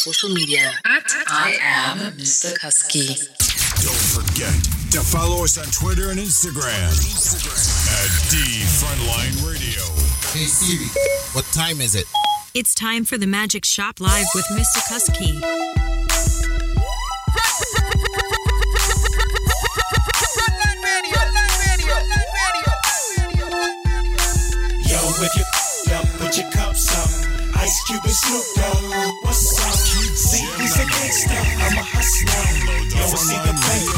social media at I am Mr. Kusky. Don't forget to follow us on Twitter and Instagram, at D Frontline Radio. Hey Siri, what time is it? It's time for the Magic Shop Live with Mr. Kusky. Yo, if you up, put your cups up. Ice Cube and Snoop Dogg, what's gangster, I'm a hustler. Yo, see the player,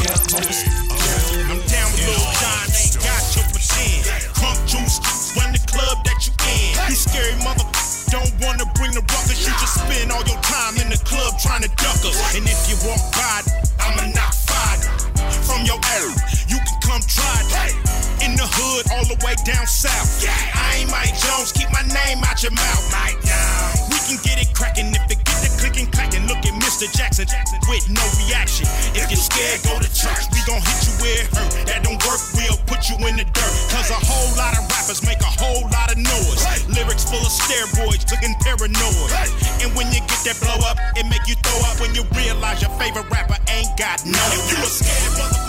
I'm down with Lil Jon, ain't got to pretend. Crunk juice, run the club that you in. You scary mother, don't wanna bring the ruckus. You just spend all your time in the club trying to duck us. And if you walk by, I'ma knock five from your area. You can come try it. In the hood, all the way down south. I ain't Mike Jones, keep my name out your mouth. Mike scared, go to church. We gon' hit you where it hurt. That don't work, we'll put you in the dirt. Cause a whole lot of rappers make a whole lot of noise. Lyrics full of steroids, looking paranoid. And when you get that blow up, it make you throw up when you realize your favorite rapper ain't got no. If you a scared mother,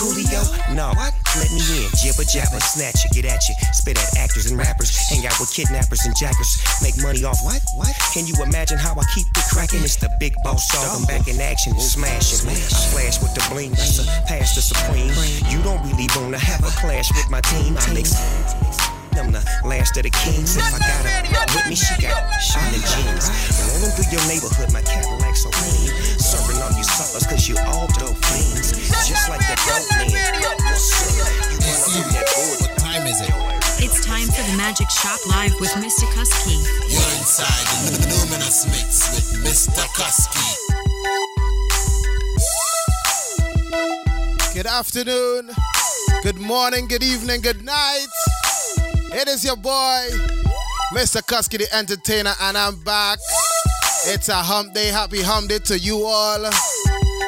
Coolio? No. What? Let me in. Jibber jabber, snatch you, get at you. Spit at actors and rappers. Hang out with kidnappers and jackers. Make money off what? What? Can you imagine how I keep it cracking? It's the big boss dog. I'm back in action and smashing. I flash with the bling. That's a pass the supreme. You don't really wanna have a clash with my team. I make I'm the last of the kings. If I got her with me, she got shining jeans. Rolling through your neighborhood, my Cadillac so clean. Serving all you suckers, cause you all dope fiends. Just like the dope man. You Hey run Siri, that board. what time is it? It's time for the Magic Shop Live with Mr. Kusky. You're inside the Luminous Mix with Mr. Kusky. Good afternoon, good morning, good evening, good night. It is your boy, Mr. Kusky the Entertainer, and I'm back. It's a hump day, happy hump day to you all.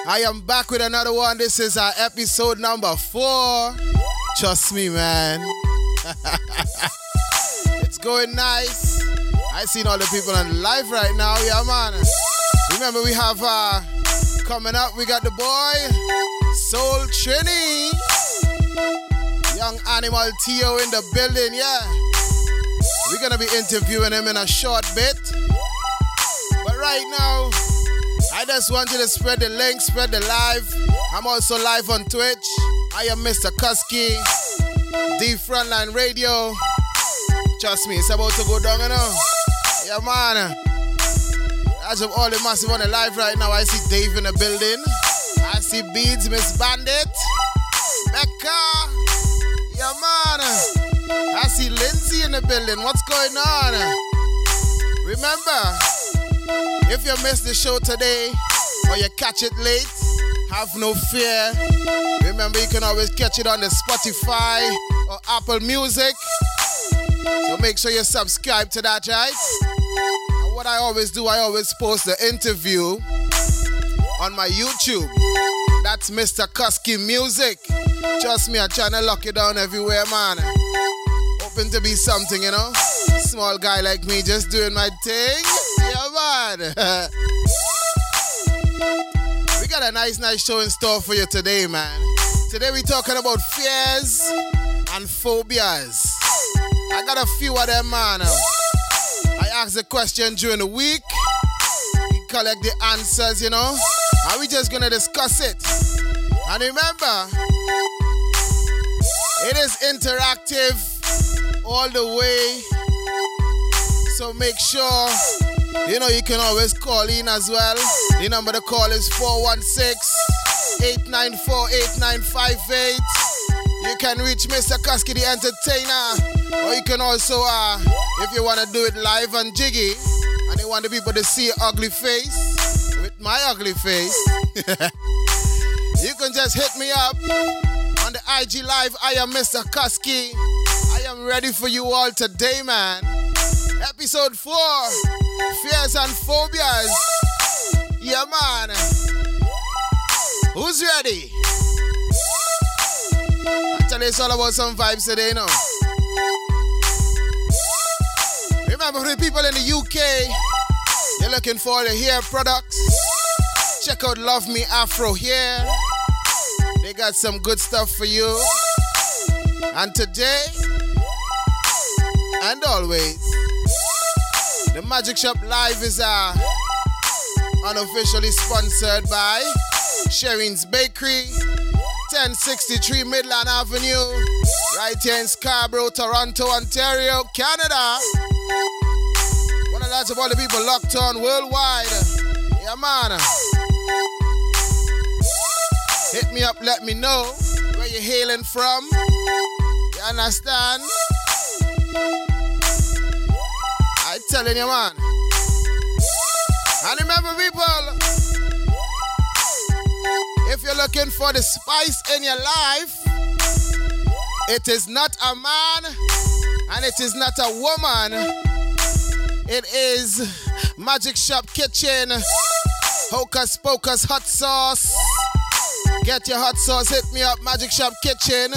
I am back with another one. This is our episode number four. Trust me, man. it's going nice. I seen all the people on live right now, yeah, man. Remember, we have uh coming up, we got the boy, Soul Trini. Young Animal Tio in the building, yeah. We're gonna be interviewing him in a short bit. Right now, I just want you to spread the link, spread the live. I'm also live on Twitch. I am Mr. Kusky, D Frontline Radio. Trust me, it's about to go down, you know. Yeah, man. As of all the massive on the live right now, I see Dave in the building. I see Beads, Miss Bandit, Becca. Yeah, man. I see Lindsay in the building. What's going on? Remember, if you missed the show today or you catch it late, have no fear. Remember, you can always catch it on the Spotify or Apple Music. So make sure you subscribe to that, right? And what I always do, I always post the interview on my YouTube. That's Mr. Kusky Music. Trust me, I'm trying to lock it down everywhere, man. Hoping to be something, you know? Small guy like me just doing my thing. Man. we got a nice, nice show in store for you today, man. Today we're talking about fears and phobias. I got a few of them, man. I asked the question during the week. We collect the answers, you know. And we just gonna discuss it. And remember, it is interactive all the way. So make sure, you know, you can always call in as well. The number to call is 416 894 8958. You can reach Mr. Kusky the Entertainer. Or you can also, uh, if you want to do it live on jiggy, and you want the people to see your ugly face with my ugly face, you can just hit me up on the IG Live. I am Mr. Kusky. I am ready for you all today, man. Episode 4 Fears and Phobias. Yeah, man. Who's ready? Actually, it's all about some vibes today, you know. Remember, for the people in the UK, you're looking for the hair products. Check out Love Me Afro Hair. They got some good stuff for you. And today, and always, the Magic Shop Live is uh, unofficially sponsored by Sherrin's Bakery, 1063 Midland Avenue, right here in Scarborough, Toronto, Ontario, Canada. One of lots of all the people locked on worldwide. Yeah, man. Hit me up, let me know where you're hailing from. You understand? Telling you, man. And remember, people, if you're looking for the spice in your life, it is not a man and it is not a woman. It is Magic Shop Kitchen, Hocus Pocus Hot Sauce. Get your hot sauce, hit me up, Magic Shop Kitchen.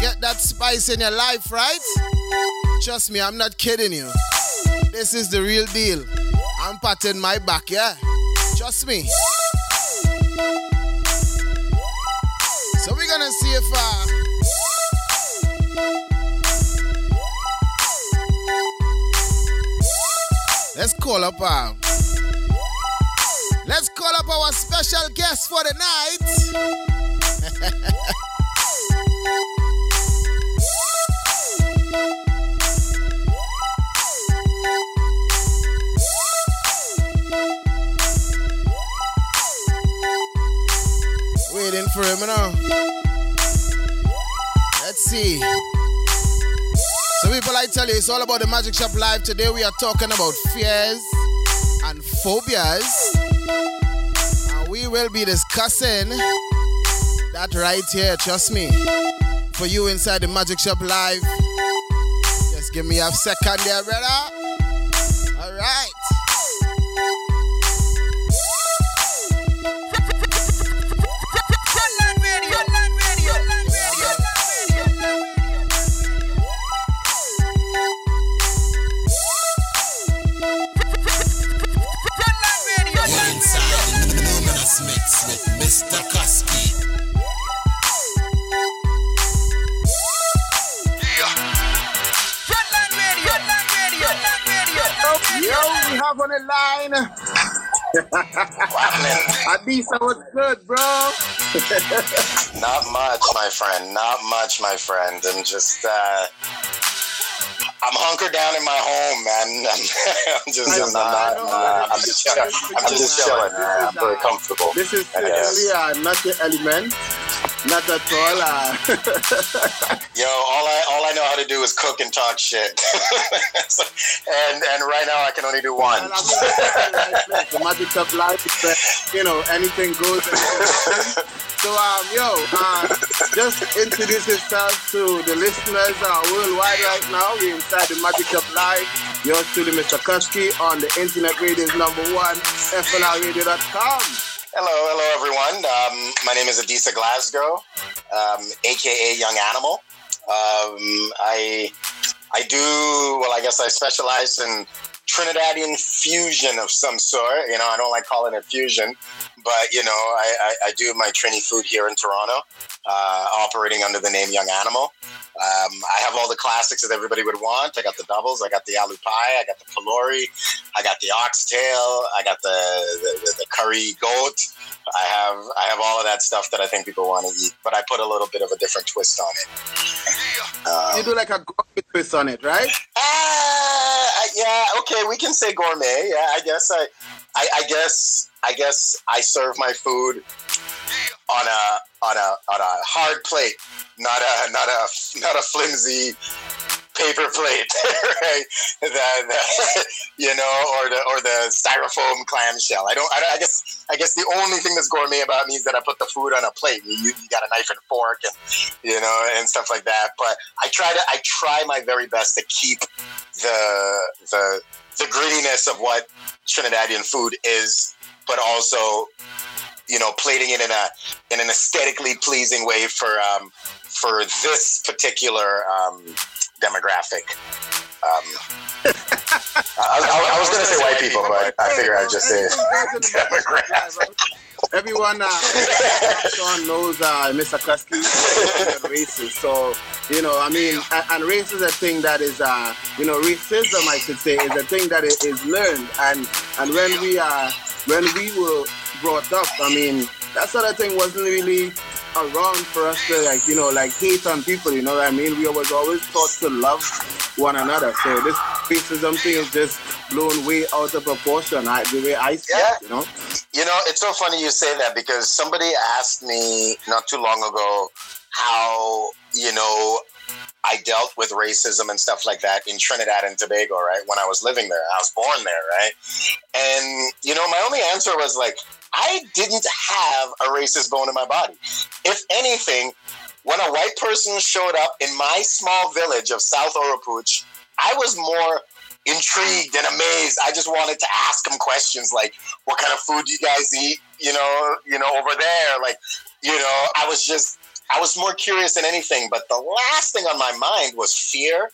Get that spice in your life, right? Trust me, I'm not kidding you. This is the real deal. I'm patting my back, yeah? Trust me. So we're gonna see if uh Let's call up uh Let's call up our special guest for the night. Waiting for him now. Let's see. So, people, I tell you, it's all about the Magic Shop Live. Today, we are talking about fears and phobias. And we will be discussing that right here, trust me. For you inside the Magic Shop Live. Just give me a second there, brother. All right. Have on the line. Adisa, what's good, bro? Not much, my friend. Not much, my friend. I'm just, uh, I'm hunkered down in my home, man. I'm, just, I'm not, uh, I'm just, I'm just chilling. I'm very comfortable. This is I guess. certainly uh, not your element. Not at all. Uh, Yo, all I all I know how to do is cook and talk shit, and and right now I can only do one. the magic of life is that, you know, anything goes. so, um, yo, uh, just introduce yourself to the listeners uh, worldwide right now. We're inside the Magic Shop Live. Yours truly, Mr. Kusky, on the internet radio's number one, FLRradio.com. Hello, hello everyone. Um, my name is Adisa Glasgow, um, aka Young Animal. Um, I I do well. I guess I specialize in Trinidadian fusion of some sort. You know, I don't like calling it fusion, but you know, I, I, I do my Trini food here in Toronto, uh, operating under the name Young Animal. Um, I have all the classics that everybody would want. I got the doubles. I got the aloo pie. I got the pholourie. I got the oxtail. I got the, the, the curry goat. I have I have all of that stuff that I think people want to eat, but I put a little bit of a different twist on it. Um, you do like a twist on it, right? Uh, yeah, okay, we can say gourmet. Yeah, I guess I, I, I guess I guess I serve my food on a on a on a hard plate, not a not a not a flimsy paper plate, right? The, the, you know, or the or the styrofoam clamshell. I don't, I. I guess. I guess the only thing that's gourmet about me is that I put the food on a plate. You, you got a knife and fork, and you know, and stuff like that. But I try to. I try my very best to keep the the the grittiness of what Trinidadian food is, but also you know, plating it in a in an aesthetically pleasing way for um, for this particular um, demographic. Um, I, I, I, was going to say white people, but I figure I'd just say demographic. Everyone, uh, Sean knows uh, Mr. Kusky racist. So, you know, I mean, and, race is a thing that is, uh, you know, racism, I should say, is a thing that is learned. And and when we are, uh, when we were brought up, I mean, that sort of thing wasn't really around for us to like, you know, like hate on people, you know what I mean? We was always taught to love one another. So this racism thing is just blown way out of proportion, I, the way I see yeah. it, you know? You know, it's so funny you say that because somebody asked me not too long ago how, you know, I dealt with racism and stuff like that in Trinidad and Tobago, right? When I was living there, I was born there, right? And, you know, my only answer was like, I didn't have a racist bone in my body. If anything, when a white person showed up in my small village of South Oropouche, I was more intrigued and amazed. I just wanted to ask them questions like, "What kind of food do you guys eat?" You know, you know, over there. Like, you know, I was just, I was more curious than anything. But the last thing on my mind was fear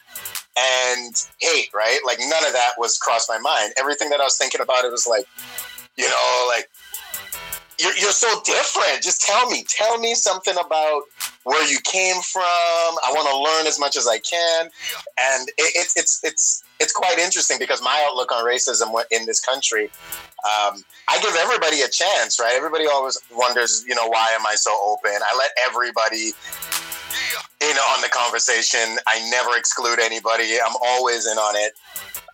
and hate. Right? Like, none of that was crossed my mind. Everything that I was thinking about it was like, you know, like you're, you're so different. Just tell me, tell me something about where you came from. I want to learn as much as I can, and it, it, it's it's it's quite interesting because my outlook on racism in this country, um, I give everybody a chance, right? Everybody always wonders, you know, why am I so open? I let everybody in on the conversation. I never exclude anybody. I'm always in on it.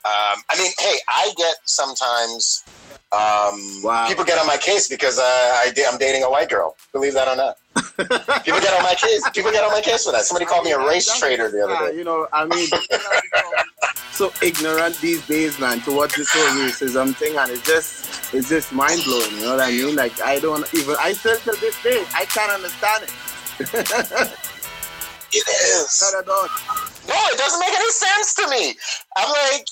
Um, I mean, hey, I get sometimes um, wow. People get on my case because uh, I, am dating a white girl. Believe that or not. People get on my case. People get on my case for that. Somebody called me a race traitor the other day. You know, I mean, so ignorant these days, man, towards this whole racism thing, and it's just, it's just mind blowing. You know what I mean? Like, I don't even. I still to this day, I can't understand it. It is. No, it doesn't make any sense to me. I'm like,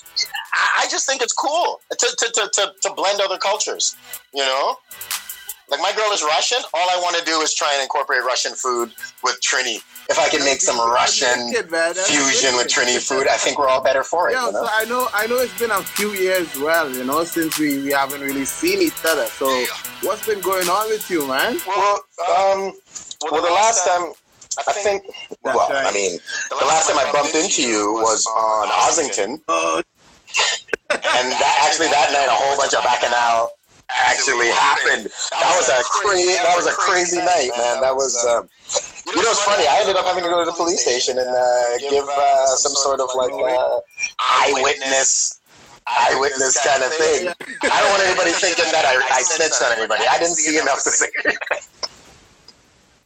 I just think it's cool to, to, to, to, to blend other cultures, you know? Like my girl is Russian. All I want to do is try and incorporate Russian food with Trini. If I can make some Russian fusion with Trini food, I think we're all better for it. Yeah, you know? so I know I know it's been a few years, well, you know, since we, we haven't really seen each other. So what's been going on with you, man? Well, um, well, the last time I think, well, right. I mean, the last time I bumped into you was on Ossington. Uh, and that, actually, that night, a whole bunch of bacchanal actually happened. That was a crazy, that was a crazy night, man. That was, um, you know, it's funny. I ended up having to go to the police station and uh, give uh, some sort of like uh, eyewitness eyewitness kind of thing. I don't want anybody thinking that I, I snitched on anybody. I didn't see enough to say.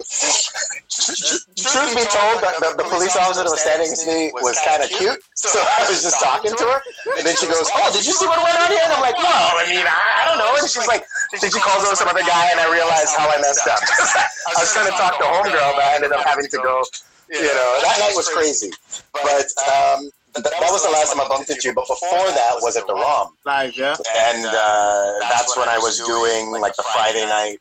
Truth be told, the, the, the, police officer that was standing next to me was kind of cute, so I was just talking to her, and then she goes, "Oh, did you see what went on here?" And I'm like, "No, I mean, I, don't know." And she's like, "Did you call over some other guy?" And I realized how I messed up. I was trying to talk to homegirl, but I ended up having to go. You know, that night was crazy, but. um that was the last time I bumped into you, but before that was at the ROM. Live, yeah. And uh, that's when I was doing like the Friday night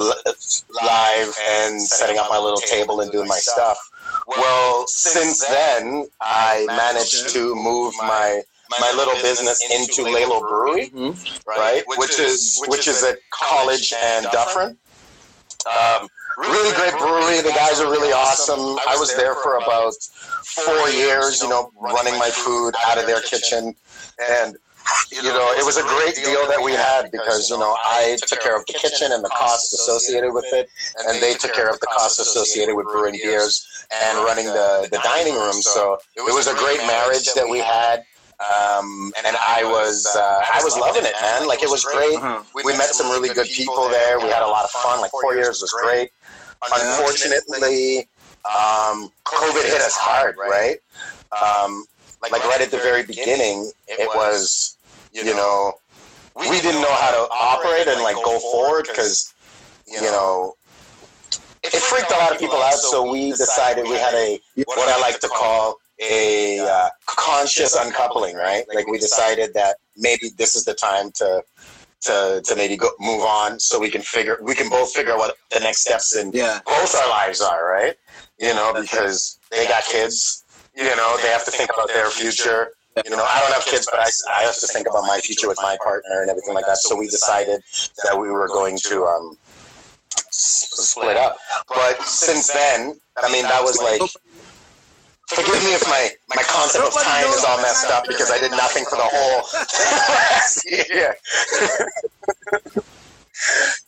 live and setting up my little table and doing my stuff. Well, since then, I managed to move my my little business into Lalo Brewery, mm-hmm. right? Which is which is at College and Dufferin. Um, really great brewery. The guys are really awesome. I was there for about four years, you know, running my food out of their kitchen. And, you know, it was a great deal that we had because, you know, I took care of the kitchen and the costs associated with it. And they took care of the costs associated with brewing beers and running the, the dining room. So it was a great marriage that we had. Um, and I was uh, I was loving it, man. Like it was great. We met some really good people there. We had a lot of fun. Like four years was great. Unfortunately, um, COVID hit us hard, right? Um, like right at the very beginning, it was you know we didn't know how to operate and like go forward because you know it freaked a lot of people out. So we decided we had a what I like to call a uh, conscious uncoupling, right? Like we decided that maybe this is the time to to to maybe go move on, so we can figure we can both figure out what the next steps in Yeah. both our lives are, right? You know, because they got kids, you know, they have to think about their future. You know, I don't have kids, but I, I have to think about my future with my partner and everything like that. So we decided that we were going to um, split up. But since then, I mean, that was like Forgive me if my, my concept of time is all messed up because I did nothing for the whole last year.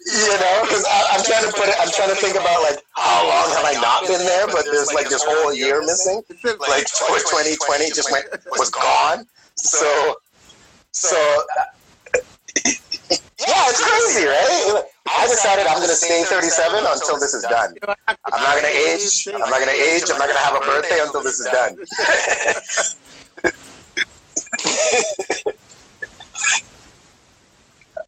You know, because I'm trying to put it, I'm trying to think about like how long have I not been there, but there's like this whole year missing. Like 2020 just went was gone. So, so uh, yeah, it's crazy, right? I decided I'm going to stay 37 until this is done. I'm not going to age. I'm not going to age. I'm not going to have a birthday until this is done.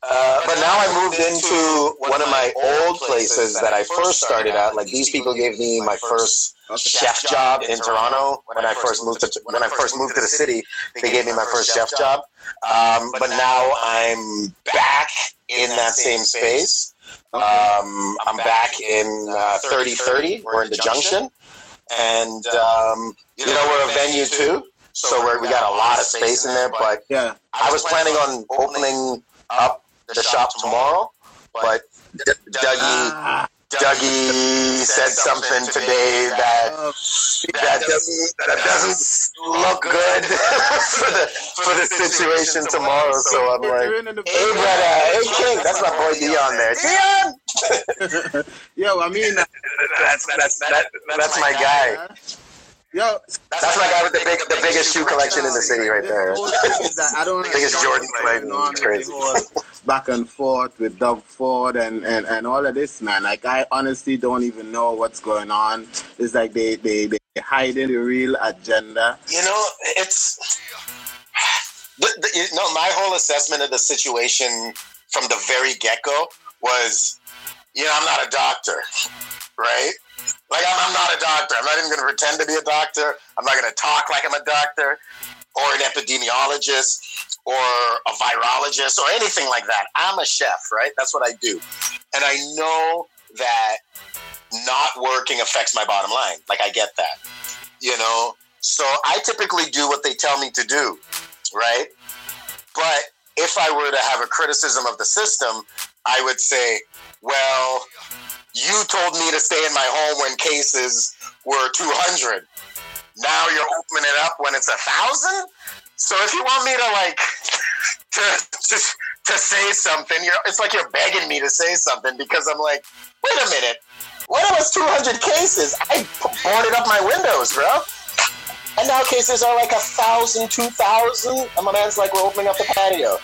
Uh, but now I moved into one of my old places that I first started at. Like these people gave me my first chef job in Toronto when I first moved to when I first moved to the city. They gave me my first chef job. Um, but now I'm back in that same space. Um, I'm back in uh, 3030. We're in the Junction, and um, you know we're a venue too. So we're, we got a lot of space in there. But Yeah. I was planning on opening up the shop tomorrow, but D- Dougie Dougie said something today that that doesn't that doesn't look good for the for the situation tomorrow. So I'm like, hey brother, hey King, that's my boy Dion there. Dion, Yo, I mean, that's that's that, that's my guy. Yo, That's my guy with the big the biggest shoe collection in the city right there. I don't biggest Jordan collection. It's crazy. back and forth with Doug Ford and, and, and all of this, man. Like, I honestly don't even know what's going on. It's like they, they, they hiding the real agenda. You know, it's the, the, you know my whole assessment of the situation from the very get go was, you know, I'm not a doctor, right? Like I'm, I'm not a doctor. I'm not even going to pretend to be a doctor. I'm not going to talk like I'm a doctor or an epidemiologist or a virologist or anything like that. I'm a chef, right? That's what I do, and I know that not working affects my bottom line. Like I get that, you know. So I typically do what they tell me to do, right? But if I were to have a criticism of the system, I would say, well, you told me to stay in my home when cases were 200. Now you're opening it up when it's a thousand. So if you want me to like to, to to say something, you're it's like you're begging me to say something because I'm like, wait a minute, what was 200 cases, I boarded up my windows, bro. And now cases are like a thousand, two thousand, and my man's like, we're opening up the patio.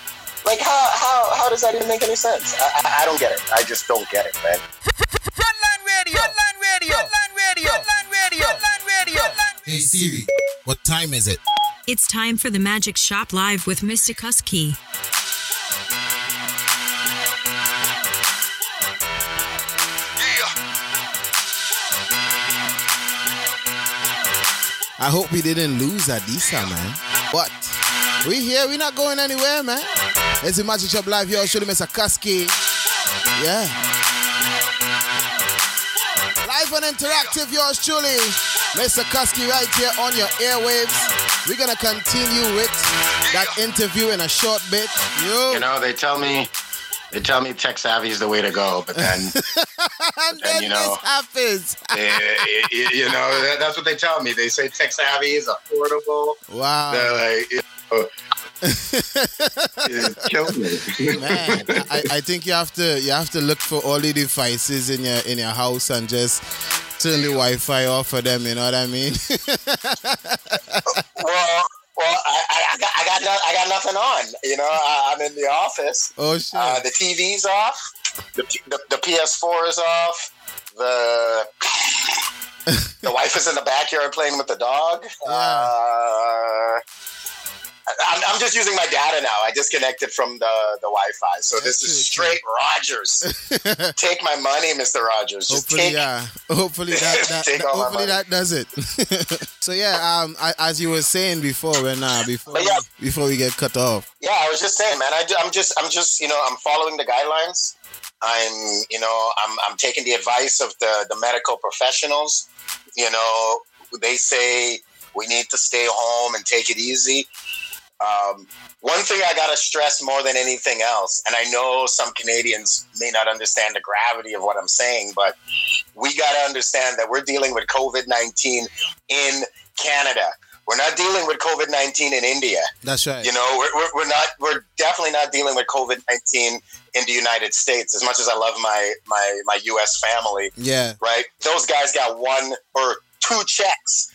Like, how how how does that even make any sense? I, I, I don't get it. I just don't get it, man. Frontline radio. Frontline radio. Frontline radio. Frontline radio. Frontline radio. Hey Siri, what time is it? It's time for the Magic Shop Live with Mr. Kusky. I hope we didn't lose Adisa, man. What? We here, We're not going anywhere, man. It's the Magic Shop Live here, Shuli Mr. Kusky. Yeah. Live and interactive, yours truly. Mr. Kusky right here on your airwaves. We're gonna continue with that interview in a short bit. Yo. You know, they tell me they tell me tech savvy is the way to go, but then, and then you know, this happens. you know, that- that's what they tell me. They say tech savvy is affordable. Wow. They're like, you know, Man, I, I think you have to you have to look for all the devices in your in your house and just turn the Wi-Fi off for them. You know what I mean? well, well, I, I, got, I got, no, I got nothing on. You know, I, I'm in the office. oh shit! Uh, the TV's off. The, the, the PS4 is off. The the wife is in the backyard playing with the dog. Uh, I'm, I'm just using my data now. I disconnected from the, the Wi-Fi, so this is straight Rogers. Take my money, Mister Rogers. Just hopefully, take. yeah. Hopefully that, that, hopefully that does it. so yeah, um, I, as you were saying before, when uh, before yeah. before we get cut off. Yeah, I was just saying, man. I, am just, I'm just, you know, I'm following the guidelines. I'm, you know, I'm, I'm taking the advice of the, the medical professionals. You know, they say we need to stay home and take it easy. Um, one thing I gotta stress more than anything else, and I know some Canadians may not understand the gravity of what I'm saying, but we gotta understand that we're dealing with COVID 19 in Canada. We're not dealing with COVID 19 in India. That's right. You know, we're, we're, we're not, we're definitely not dealing with COVID 19 in the United States. As much as I love my, my, my US family, Yeah, right? Those guys got one or two checks.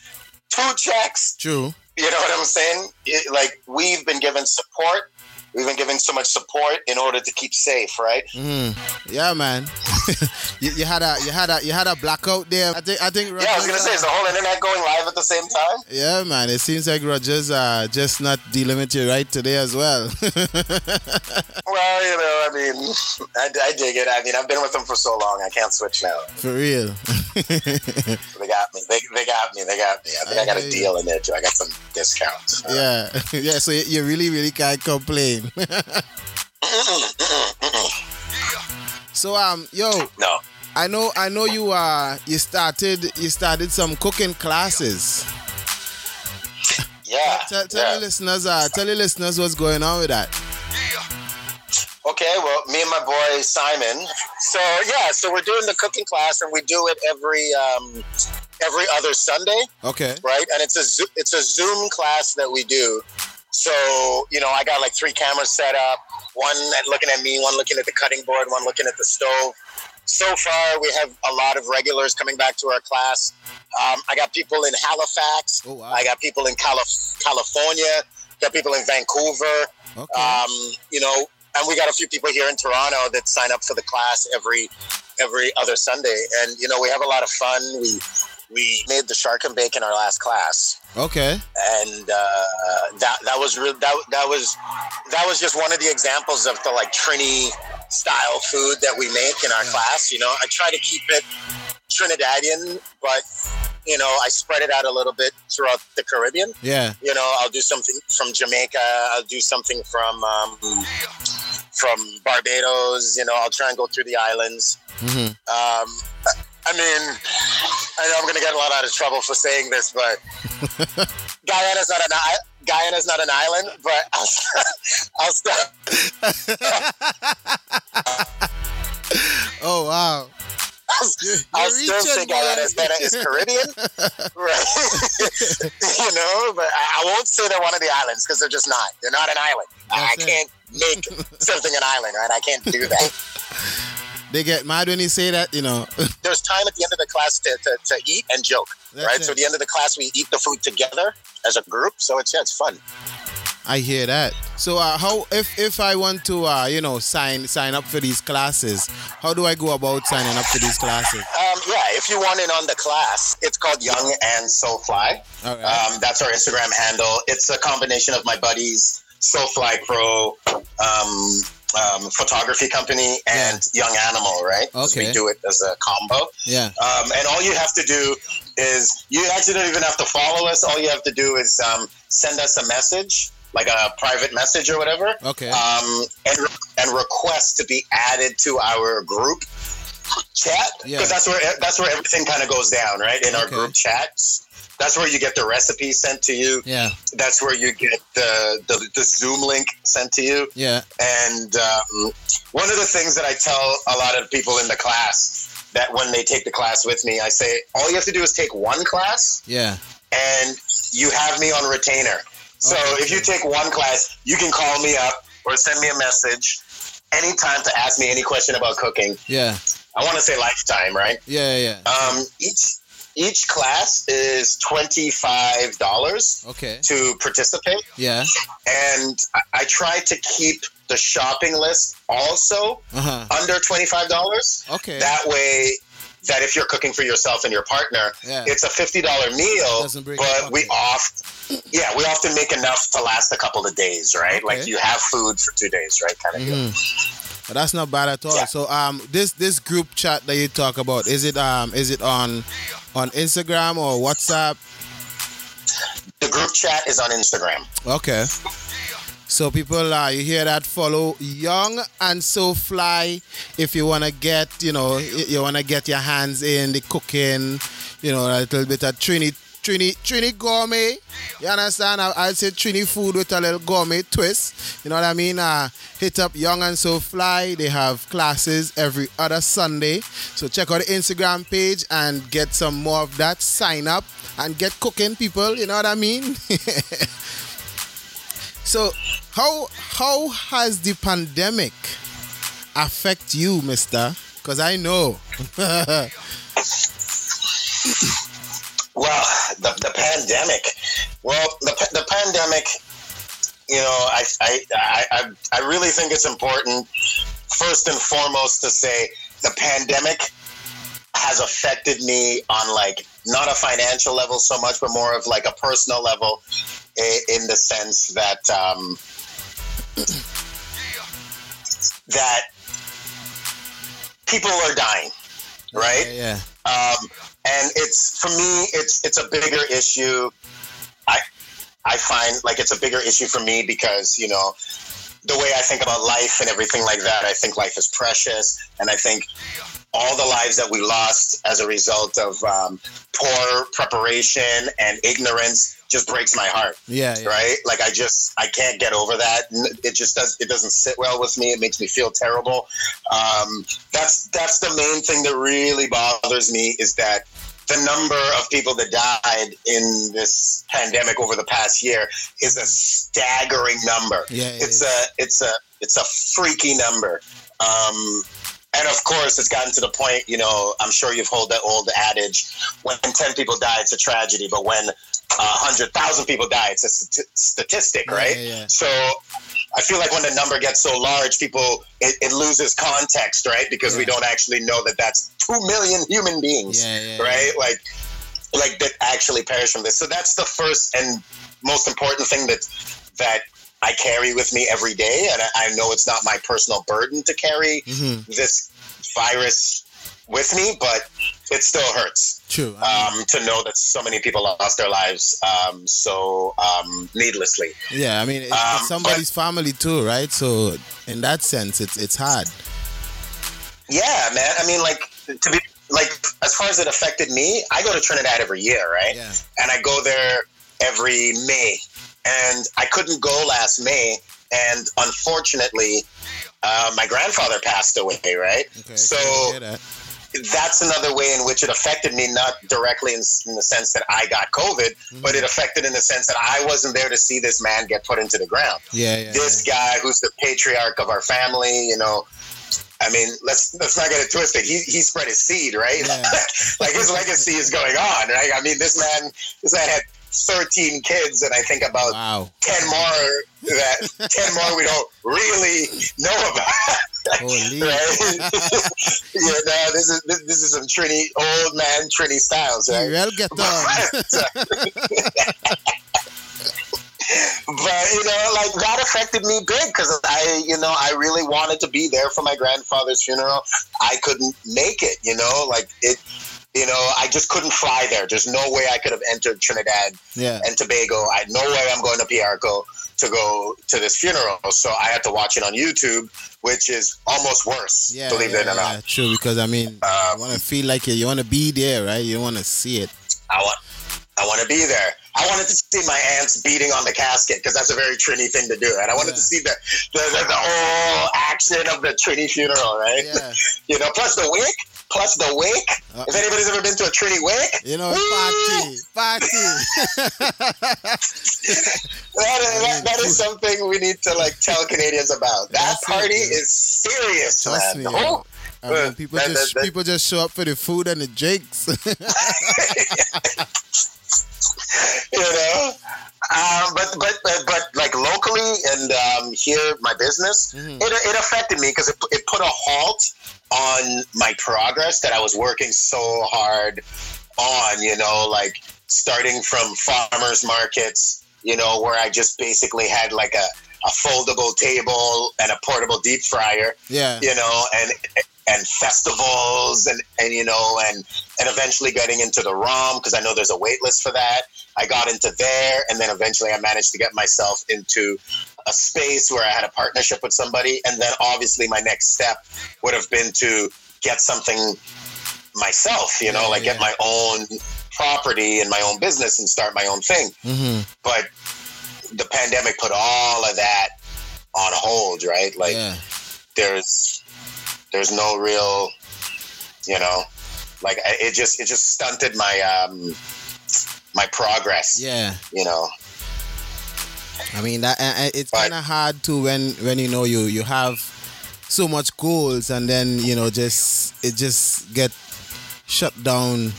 Two checks. true. You know what I'm saying? It, like, we've been given support. We've been given so much support in order to keep safe, right? Mm. Yeah, man. you, you had a you had a you had a blackout there. I think I think. Yeah, I was going to say, is the whole internet going live at the same time? Yeah, man. It seems like Rogers uh just not dealing with you right today as well. Well, you know, I mean, I, I dig it. I mean, I've been with them for so long, I can't switch now. For real. They got me. They, they got me. They got me. I think I, got a deal in there too. I got some discounts. yeah, yeah. So you really, really can't complain. so um, yo, no, I know, I know you uh, you started, you started some cooking classes. Yeah. Tell, tell yeah. your listeners, uh, tell your listeners what's going on with that. Okay, well, me and my boy Simon. So yeah, so we're doing the cooking class, and we do it every um, every other Sunday, Okay. right? And it's a Zo- it's a Zoom class that we do. So you know, I got like three cameras set up. One looking at me, one looking at the cutting board, one looking at the stove. So far, we have a lot of regulars coming back to our class. Um, I got people in Halifax. Oh, wow. I got people in Calif- California. Got people in Vancouver. Okay. Um, you know, and we got a few people here in Toronto that sign up for the class every every other Sunday, and you know, we have a lot of fun. We we made the shark and bacon our last class, Okay. and uh, that that was real. That that was that was just one of the examples of the like Trini style food that we make in our class. You know, I try to keep it Trinidadian, but you know, I spread it out a little bit throughout the Caribbean Yeah. you know i'll do something from jamaica i'll do something from um, from barbados you know i'll try and go through the islands hmm um, i mean i know i'm going to get a lot out of trouble for saying this but guyana's not an i- Guyana's not an island, but I'll, I'll stop. Oh wow. I'll still say Guyana is better is Caribbean, right? you know, but I, I won't say they're one of the islands because they're just not. They're not an island. I, I can't make something an island, right? I can't do that. They get mad when you say that, you know. There's time at the end of the class to, to, to eat and joke, That's right? it. So at the end of the class, we eat the food together as a group. So it's yeah, it's fun. I hear that. So uh, how if if I want to uh, you know sign sign up for these classes, how do I go about signing up for these classes? Um, yeah, if you want in on the class, it's called Young and Soulfly. Right. Um, that's our Instagram handle. It's a combination of my buddies, Soulfly Pro, um, um, photography company, and Young Animal, right? Okay. We do it as a combo. Yeah. Um, and all you have to do is you actually don't even have to follow us. All you have to do is um, send us a message, like a private message or whatever. Okay. Um, and and request to be added to our group chat because Yeah. that's where that's where everything kind of goes down, right? In our group chats. That's where you get the recipe sent to you. Yeah. That's where you get the the, the Zoom link sent to you. Yeah. And um, one of the things that I tell a lot of people in the class that when they take the class with me, I say all you have to do is take one class Yeah. and you have me on retainer. So if you take one class, you can call me up or send me a message anytime to ask me any question about cooking. Yeah. I want to say lifetime, right? Yeah. Yeah. Um, each each class is twenty five dollars Okay. to participate, Yeah. and I, I try to keep the shopping list also Uh huh. under twenty five dollars. Okay. That way, that if you're cooking for yourself and your partner, Yeah. it's a fifty dollar meal, but we off, yeah, we often make enough to last a couple of days, right? Like you have food for two days, right? Kind of deal. Mhm. But that's not bad at all. Yeah. So um this this group chat that you talk about, is it um is it on on Instagram or WhatsApp? The group chat is on Instagram. Okay. So people uh you hear that follow Young and So Fly if you wanna get, you know, you wanna get your hands in the cooking, you know, a little bit of Trini Trini Trini gourmet. You understand? I, I'd say Trini food with a little gourmet twist. You know what I mean? Uh, hit up Young and So Fly. They have classes every other Sunday. So check out the Instagram page and get some more of that. Sign up and get cooking, people. You know what I mean? so how how has the pandemic affect you, Mister? Because I know. Well, the, the pandemic. Well, the, the pandemic, you know, I, I, I, I- really think it's important, first and foremost, to say the pandemic has affected me on like not a financial level so much, but more of like a personal level i- in the sense that, um, that people are dying, right? Yeah. Um, and it's for me, it's it's a bigger issue. I I find like it's a bigger issue for me because you know the way I think about life and everything like that. I think life is precious, and I think all the lives that we lost as a result of um, poor preparation and ignorance just breaks my heart Yeah. yeah. right like i just i can't get over that it just does it doesn't sit well with me it makes me feel terrible um, that's that's the main thing that really bothers me is that the number of people that died in this pandemic over the past year is a staggering number Yeah, it it's is. a it's a it's a freaky number um, and of course, it's gotten to the point, you know, I'm sure you've heard that old adage when 10 people die, it's a tragedy, but when uh, 100,000 people die, it's a st- statistic, right? yeah, yeah. So I feel like when the number gets so large, people, it, it loses context, right? Because we don't actually know that that's 2 million human beings, Yeah, yeah, right? Like, like that actually perish from this. So that's the first and most important thing that, that I carry with me every day. And I, I know it's not my personal burden to carry Mhm. this virus with me, but it still hurts True. I mean, um, to know that so many people lost their lives um, so um, needlessly. yeah. I mean, it's, um, it's somebody's family too, right? So in that sense, it's it's hard. Yeah, man. I mean, like to be like as far as it affected me, I go to Trinidad every year, right? Yeah. And I go there every May, and I couldn't go last May, and unfortunately, uh, my grandfather passed away, right? Okay. So I hear that. That's another way in which it affected me, not directly in, in the sense that I got COVID, Mm-hmm. but it affected in the sense that I wasn't there to see this man get put into the ground. Yeah, yeah. This guy, who's the patriarch of our family, you know. I mean, let's let's not get it twisted. He he spread his seed, right? Yeah. like his legacy is going on, right? I mean, this man this man had 13 kids, and I think about Wow. 10 more that 10 more we don't really know about. Holy. right? yeah, no, this is this, this is some Trini old man Trini styles, right? Well, get on. but you know, like that affected me big because I, you know, I really wanted to be there for my grandfather's funeral. I couldn't make it, you know, like it. You know, I just couldn't fly there. There's no way I could have entered Trinidad yeah. and Tobago. I had no way I'm going to Piarco to go to this funeral. So I had to watch it on YouTube, which is almost worse, Yeah, believe yeah, it or not. yeah, true. Because I mean, Um, you want to feel like you, you want to be there, right? You want to see it. I want I want to be there. I wanted to see my aunts beating on the casket because that's a very Trini thing to do, and I wanted to see the the, the the whole action of the Trini funeral, right? Yeah. you know, plus the wake, plus the wake. Uh, if anybody's ever been to a Trini wake, You know, party, party. that is, that, that is something we need to like tell Canadians about. That That's party yeah. is serious, Trust man. me. The whole- I mean, people that- just that- that- people just show up for the food and the drinks. you know. Um, but, but but but like locally and um, here, my business, Mm-hmm. it, it affected me because it, it put a halt on my progress that I was working so hard on. You know, like starting from farmers markets. You know, where I just basically had like a, a foldable table and a portable deep fryer yeah. you know, and and festivals and and you know and and eventually getting into the ROM because I know there's a wait list for that. I got into there and then eventually I managed to get myself into a space where I had a partnership with somebody and then obviously my next step would have been to get something myself, you know, Yeah, like get my own property and my own business and start my own thing. hmm But the pandemic put all of that on hold, right? Like yeah. there's there's no real you know like it just it just stunted my um my progress Yeah. you know. I mean that it's kind of hard to when when you know you you have so much goals and then you know just it just get shut down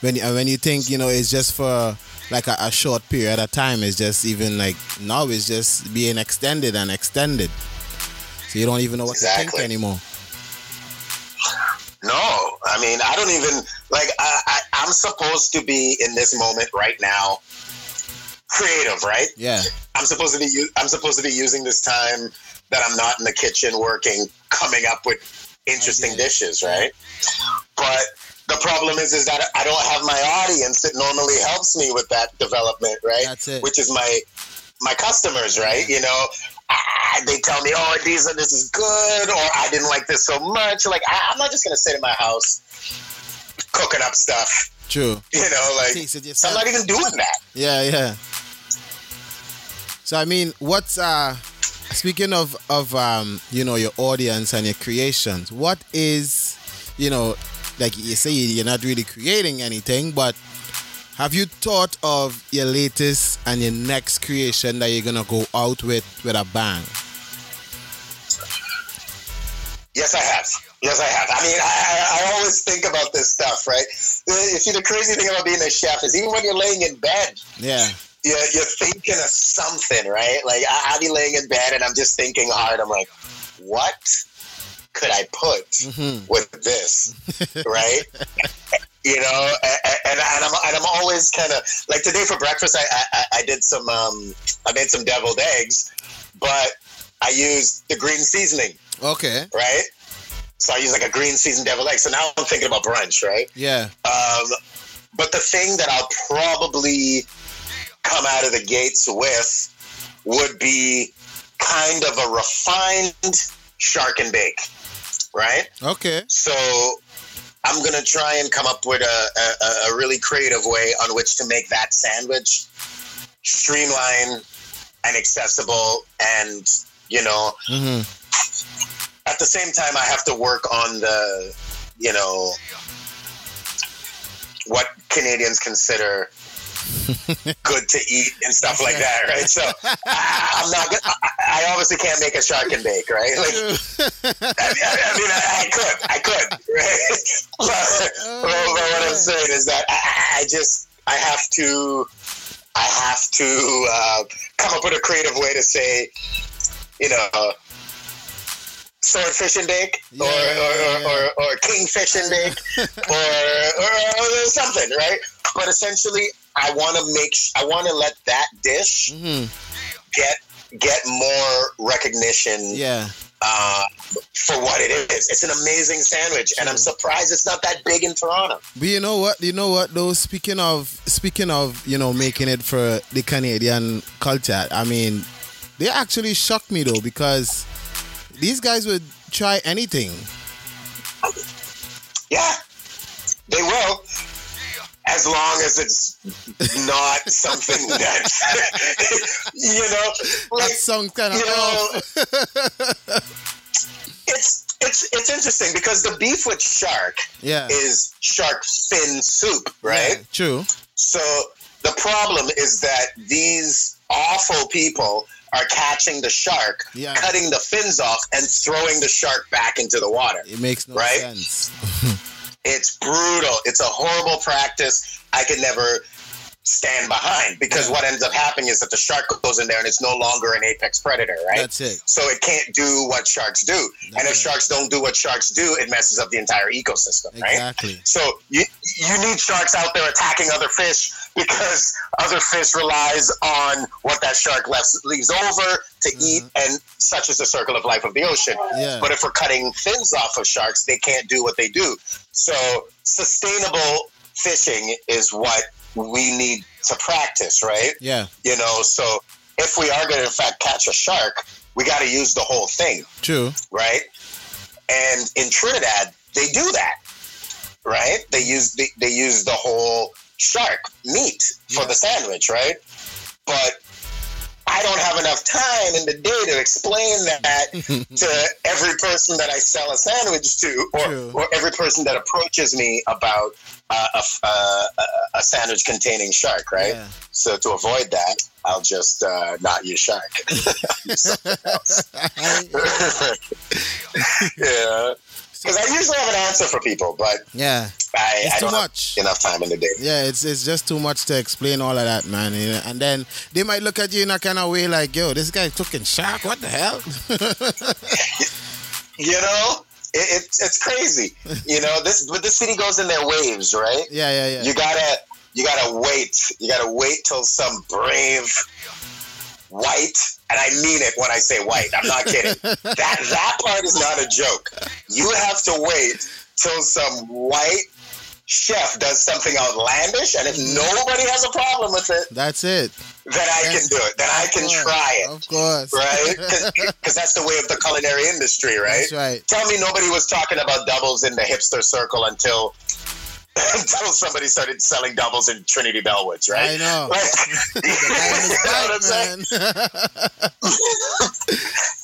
when you, when you think you know it's just for like a, a short period of time. It's just even like now it's just being extended and extended. So you don't even know what to think anymore no. I mean i don't even like I, I i'm supposed to be in this moment right now creative right? Yeah. I'm supposed to be i'm supposed to be using this time that i'm not in the kitchen working coming up with interesting dishes right? But the problem is is that i don't have my audience that normally helps me with that development right? That's it. which is my my customers right? You know I, they tell me oh these are this is good or i didn't like this so much. Like I, i'm not just gonna sit in my house cooking up stuff. True. You know like i'm not even doing that. Yeah, yeah. So I mean, what's uh speaking of of um, you know, your audience and your creations, what is you know, like you say you're not really creating anything, but have you thought of your latest and your next creation that you're gonna go out with with a bang? Yes, I have. Yes, I have. I mean, I, I, always think about this stuff, right? You see, the crazy thing about being a chef is even when you're laying in bed, Yeah. you're, you're thinking of something, right? Like, I, I'll be laying in bed and I'm just thinking hard. I'm like, what could I put Mhm. with this, right? you know, and, and, and, I'm, and I'm always kind of like today for breakfast, I, I, I did some, um, I made some deviled eggs, but I used the green seasoning Okay. right? So I use like a green seasoned deviled egg. So now I'm thinking about brunch, right? Yeah. Um, but the thing that I'll probably come out of the gates with would be kind of a refined shark and bake, right? Okay. So I'm gonna try and come up with a, a, a really creative way on which to make that sandwich streamline and accessible and you know hmm at the same time I have to work on the you know what Canadians consider good to eat and stuff like that, right? So I, I'm not. gonna- I, I obviously can't make a shark and bake, right? Like, I mean, I, I mean, I, could, I could, right? but, but what I'm saying is that I, I just, I have to, I have to uh, come up with a creative way to say, you know. Swordfish and bake, or, or, or, or, or kingfish and bake, or, or, or something, right? But essentially, I want to make, I want to let that dish hmm get get more recognition Yeah. uh, for what it is. It's an amazing sandwich, and I'm surprised it's not that big in Toronto. But you know what? You know what? Though speaking of speaking of you know making it for the Canadian culture, I mean, they actually shocked me though because these guys would try anything. Yeah, they will. As long as it's not something that you know, like that sounds kind of you know, it's it's it's interesting because the beef with shark Yeah. is shark fin soup, right? Yeah, true. So the problem is that these awful people are catching the shark, Yeah. cutting the fins off, and throwing the shark back into the water. It makes no Right? sense. It's brutal. It's a horrible practice. I could never stand behind because what ends up happening is that the shark goes in there and it's no longer an apex predator, right? That's it. So it can't do what sharks do. and if sharks don't do what sharks do, it messes up the entire ecosystem, right? Exactly. So you you need sharks out there attacking other fish because other fish relies on what that shark left, leaves over to mm-hmm. eat, and such is the circle of life of the ocean. Yeah. But if we're cutting fins off of sharks, they can't do what they do. So sustainable fishing is what we need to practice, right? Yeah, You know, so if we are going to in fact catch a shark, we got to use the whole thing true. right? And in Trinidad, they do that, right? They use the, they use the whole shark meat for the sandwich, right? But I don't have enough time in the day to explain that to every person that I sell a sandwich to, or, True. or every person that approaches me about uh, a, uh, a- a sandwich containing shark, right? Yeah. So to avoid that, I'll just uh, not use shark. Yeah. Because I usually have an answer for people, but Yeah. I, It's I too don't much. have enough time in the day. Yeah, it's it's just too much to explain all of that, man. And then they might look at you in a kind of way like, yo, this guy talking shark. What the hell? You know, it, it, it's crazy. You know, this but the city goes in their waves, right? yeah, yeah, yeah. You gotta you gotta wait. You gotta wait till some brave white, and I mean it when I say white. I'm not kidding. that that part is not a joke. You have to wait till some white chef does something outlandish, and if mm-hmm. nobody has a problem with it, That's it. then I can do it. Then I can course. try it. Of course. Right? Because that's the way of the culinary industry, right? That's right. Tell me nobody was talking about doubles in the hipster circle until until somebody started selling doubles in Trinity Bellwoods, right? I know. Like, The guy on his you know what I'm saying?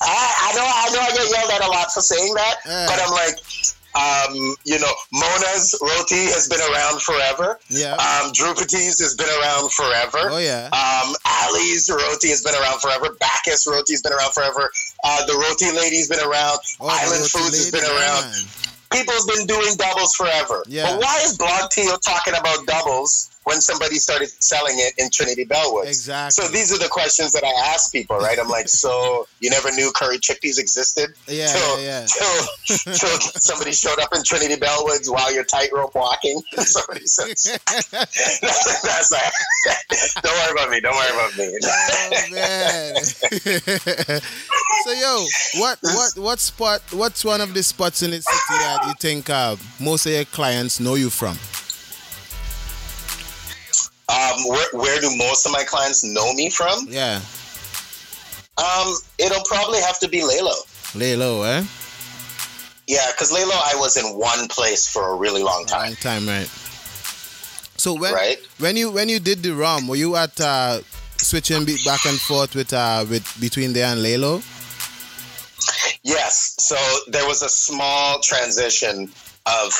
I, I know, I know, I get yelled at a lot for saying that, Yeah. but I'm like, um, you know, Mona's roti has been around forever. Yeah. Um, Drupati's has been around forever. Oh, yeah. Um, Ali's roti has been around forever. Bacchus roti has been around forever. Uh, the roti lady's been around. Oh, Island Foods has been around. man. People's been doing doubles forever. Yeah. But why is blogTO talking about doubles when somebody started selling it in Trinity Bellwoods? Exactly. So these are the questions that I ask people, right? I'm like, so you never knew curry chickpeas existed? Yeah, till, yeah, yeah. Till, till somebody showed up in Trinity Bellwoods while you're tightrope walking. somebody says, that's don't worry about me. Don't worry about me. Oh man. so yo, what what what spot? What's one of the spots in the city that you think uh, most of your clients know you from? Um, where, where do most of my clients know me from? Yeah, Um, it'll probably have to be Lalo. lay low, eh? Yeah, because Lalo, I was in one place for a really long time. Long time, right? So when Right. when you when you did the ROM, were you at uh, switching back and forth with uh with between there and Lalo? Yes. So there was a small transition of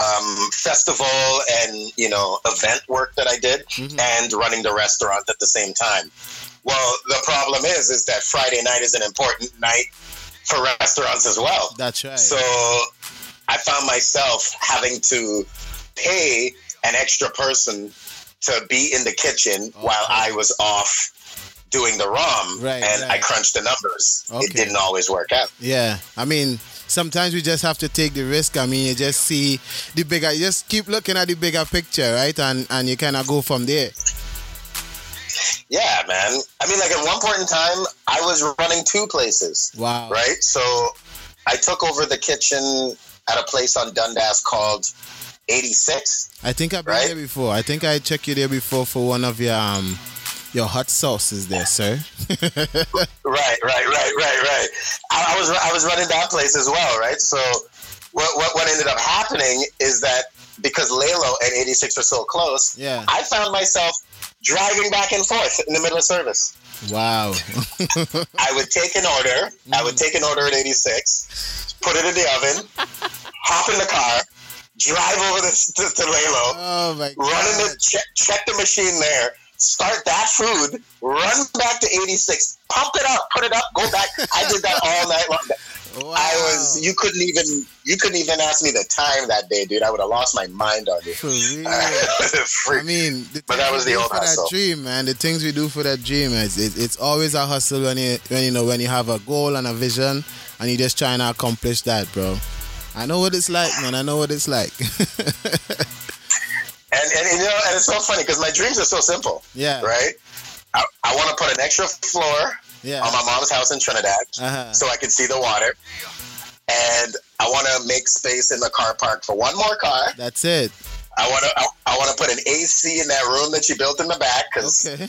um, festival and you know event work that I did, and running the restaurant at the same time. Well, the problem is, is that Friday night is an important night for restaurants as well. That's right. So I found myself having to pay an extra person to be in the kitchen while I was off doing the ROM, Right, and I crunched the numbers. Okay. It didn't always work out. Yeah, I mean, sometimes we just have to take the risk. I mean, you just see the bigger, you just keep looking at the bigger picture, right? And and you kind of go from there. Yeah, man. I mean, like at one point in time, I was running two places, Wow. right? So I took over the kitchen at a place on Dundas called 86. I think I've been Right? there before. I think I checked you there before for one of your um your hot sauce is there, sir. Right, right, right, right, right. I, I was I was running that place as well, right? So what what, what ended up happening is that because Lalo and 86 are so close, Yeah. I found myself driving back and forth in the middle of service. Wow. I would take an order. I would mm. take an order at 86, put it in the oven, hop in the car, drive over this to, to Lalo, oh my run in the check, check the machine there, start that food, run back to 86, pump it up, put it up, go back. I did that all night long. I was you couldn't even you couldn't even ask me the time that day, dude. I would have lost my mind on you. For real. I mean, But that was the old for that hustle. dream, man. The things we do for that dream, it's, it, it's always a hustle when you when you know when you have a goal and a vision and you're just trying to accomplish that, bro. I know what it's like, man. I know what it's like. And, and you know, and it's so funny because my dreams are so simple. Yeah. Right. I, I want to put an extra floor Yeah. on my mom's house in Trinidad Uh-huh. so I can see the water, and I want to make space in the car park for one more car. That's it. I want to I, I want to put an AC in that room that you built in the back because Okay.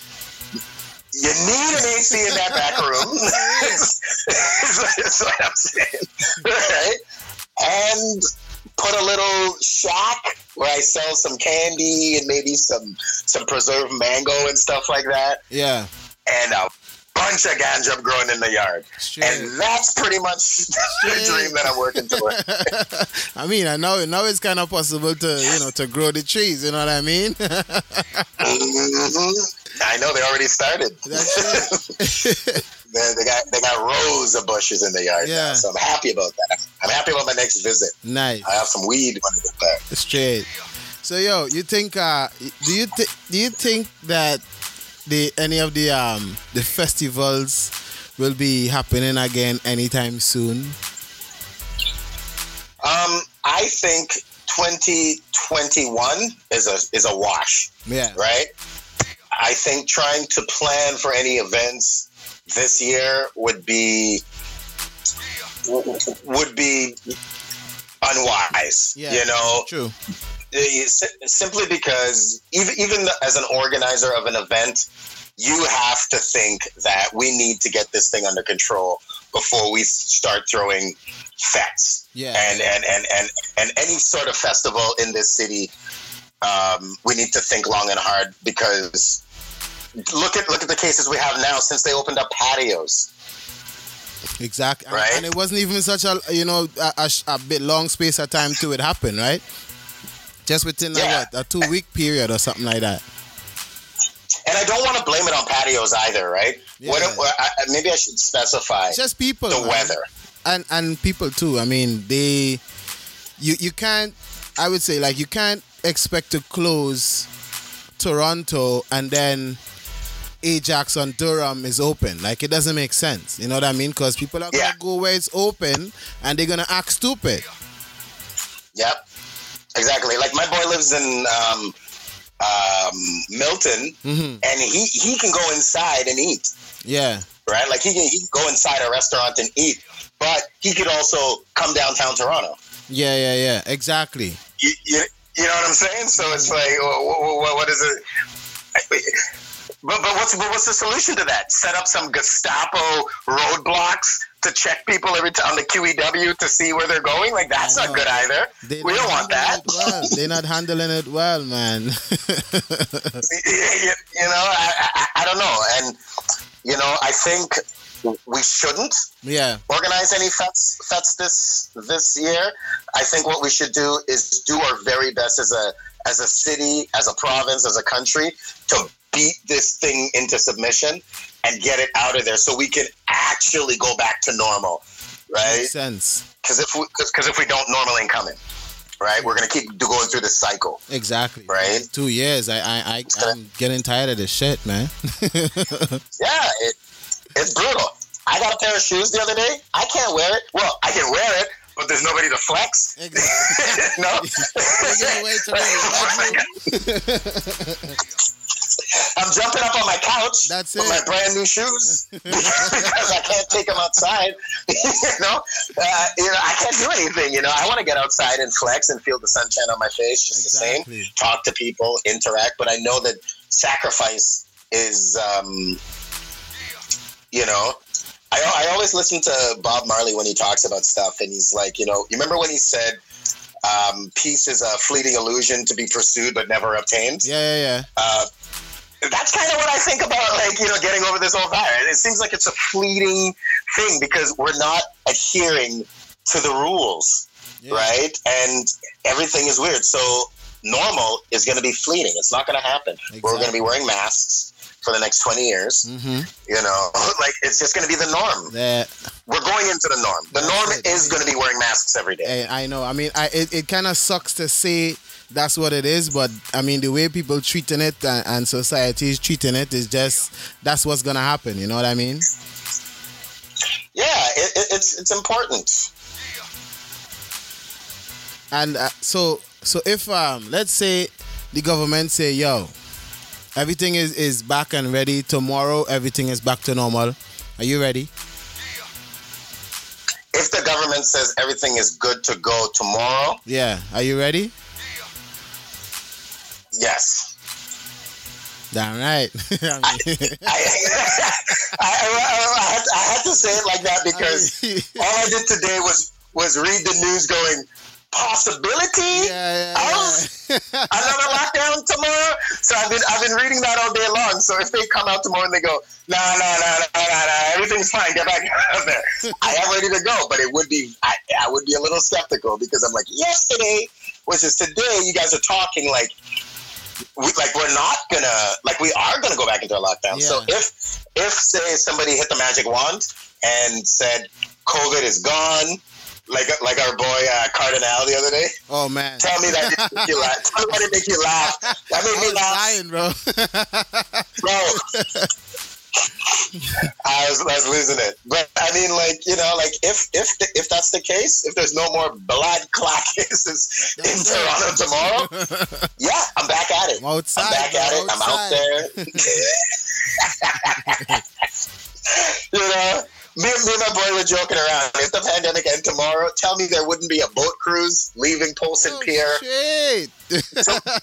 you need an AC in that back room. That's what I'm saying, right? And put a little shack where I sell some candy and maybe some some preserved mango and stuff like that, Yeah. and a bunch of ganja growing in the yard. Straight. And that's pretty much the dream that I'm working toward. I mean, I know now it's kind of possible to you know to grow the trees. You know what I mean? Mhm. I know they already started. they, they got they got rows of bushes in the yard Yeah. now, so I'm happy about that. I'm happy about my next visit. nice. I have some weed when I get there. Straight. So yo, you think uh do you th- do you think that the any of the um the festivals will be happening again anytime soon? Um, I think 2021 is a is a wash, Yeah. right? I think trying to plan for any events this year would be would be unwise. Yeah. You know, True. Simply because even even as an organizer of an event, you have to think that we need to get this thing under control before we start throwing fetes. Yeah. And and and and and any sort of festival in this city, um, we need to think long and hard because look at look at the cases we have now since they opened up patios. Exactly. And- Right. And, it wasn't even such a you know a, a, a bit long space of time to it happen, right? Just within a, Yeah. what a two week period or something like that. And I don't want to blame it on patios either, right? Yeah. what- I, I- maybe I should specify Just people. the weather. and and people too. I mean, they you you can't. I would say like you can't expect to close Toronto and then Ajax on Durham is open. Like it doesn't make sense. You know what I mean? Because people are gonna Yeah. go where it's open and they're gonna act stupid. Yep, exactly. Like my boy lives in um, um, Milton, Mhm. and he he can go inside and eat, Yeah. right? Like he can, he can go inside a restaurant and eat, but he could also come downtown Toronto. Yeah. Yeah. Yeah. Exactly. You, you, you know what I'm saying? So it's like, what, what is it? But, but what's but what's the solution to that? Set up some Gestapo roadblocks to check people every time on the QEW to see where they're going? Like that's not good either. They we don't want that. Well. they're not handling it well, man. you you know, I, I, I don't know, and you know, I think we shouldn't yeah. organize any fetes fetes this this year. I think what we should do is do our very best as a as a city, as a province, as a country to beat this thing into submission and get it out of there so we can actually go back to normal, right? Makes sense. Because if we because if we don't, normal ain't coming, right? We're gonna keep going through this cycle. Exactly. Right. Two years. I I, I I'm getting tired of this shit, man. Yeah, it, it's brutal. I got a pair of shoes the other day. I can't wear it. Well, I can wear it, but there's nobody to flex. no. Taking away to I'm jumping up on my couch That's with it. my brand new shoes because I can't take them outside. you know, uh, you know, I can't do anything. You know, I want to get outside and flex and feel the sunshine on my face, just Exactly. the same. Talk to people, interact, but I know that sacrifice is, um, you know. I, I always listen to Bob Marley when he talks about stuff, and he's like, you know, you remember when he said, um, peace is a fleeting illusion to be pursued but never obtained. Yeah, yeah, yeah. Uh, that's kind of what I think about, like, you know, getting over this whole virus. It seems like it's a fleeting thing because we're not adhering to the rules, right? And everything is weird. So normal is going to be fleeting. It's not going to happen. We're going to be wearing masks for the next 20 years. Mm-hmm. You know, like it's just going to be the norm. That We're going into the norm. The norm is going to be wearing masks every day. Hey, I know. I mean, I, it, it kind of sucks to say that's what it is, but I mean, the way people treating it and, and society is treating it is just that's what's gonna happen. You know what I mean? Yeah, it, it, it's it's important. And uh, so, so if um, let's say the government say, "Yo, everything is is back and ready tomorrow. Everything is back to normal." Are you ready? If the government says everything is good to go tomorrow, Yeah. Are you ready? Yes. Damn right. I mean, I, I, I, had, to say it like that because all I did today was was read the news going possibility of another lockdown tomorrow. So I've been I've been reading that all day long. So if they come out tomorrow and they go, no, no, no, no, no, no, everything's fine, get back out of there. I am ready to go, but it would be I, I would be a little skeptical because I'm like, yesterday versus today, you guys are talking like we, like we're not gonna like we are gonna go back into a lockdown. So if if say somebody hit the magic wand and said COVID is gone, like like our boy uh, Cardinal the other day. oh man. Tell me that didn't make you laugh. Tell me that didn't make you laugh. That made me laugh, Dying, bro. bro. I was, I was losing it, but I mean, like you know, like if if if that's the case, if there's no more blood clot cases in Toronto tomorrow, yeah, I'm back at it. I'm outside. I'm back at it. I'm out there. you know, me, me and my boy were joking around. If the pandemic ended tomorrow, tell me there wouldn't be a boat cruise leaving Polson Oh, Pier Shit.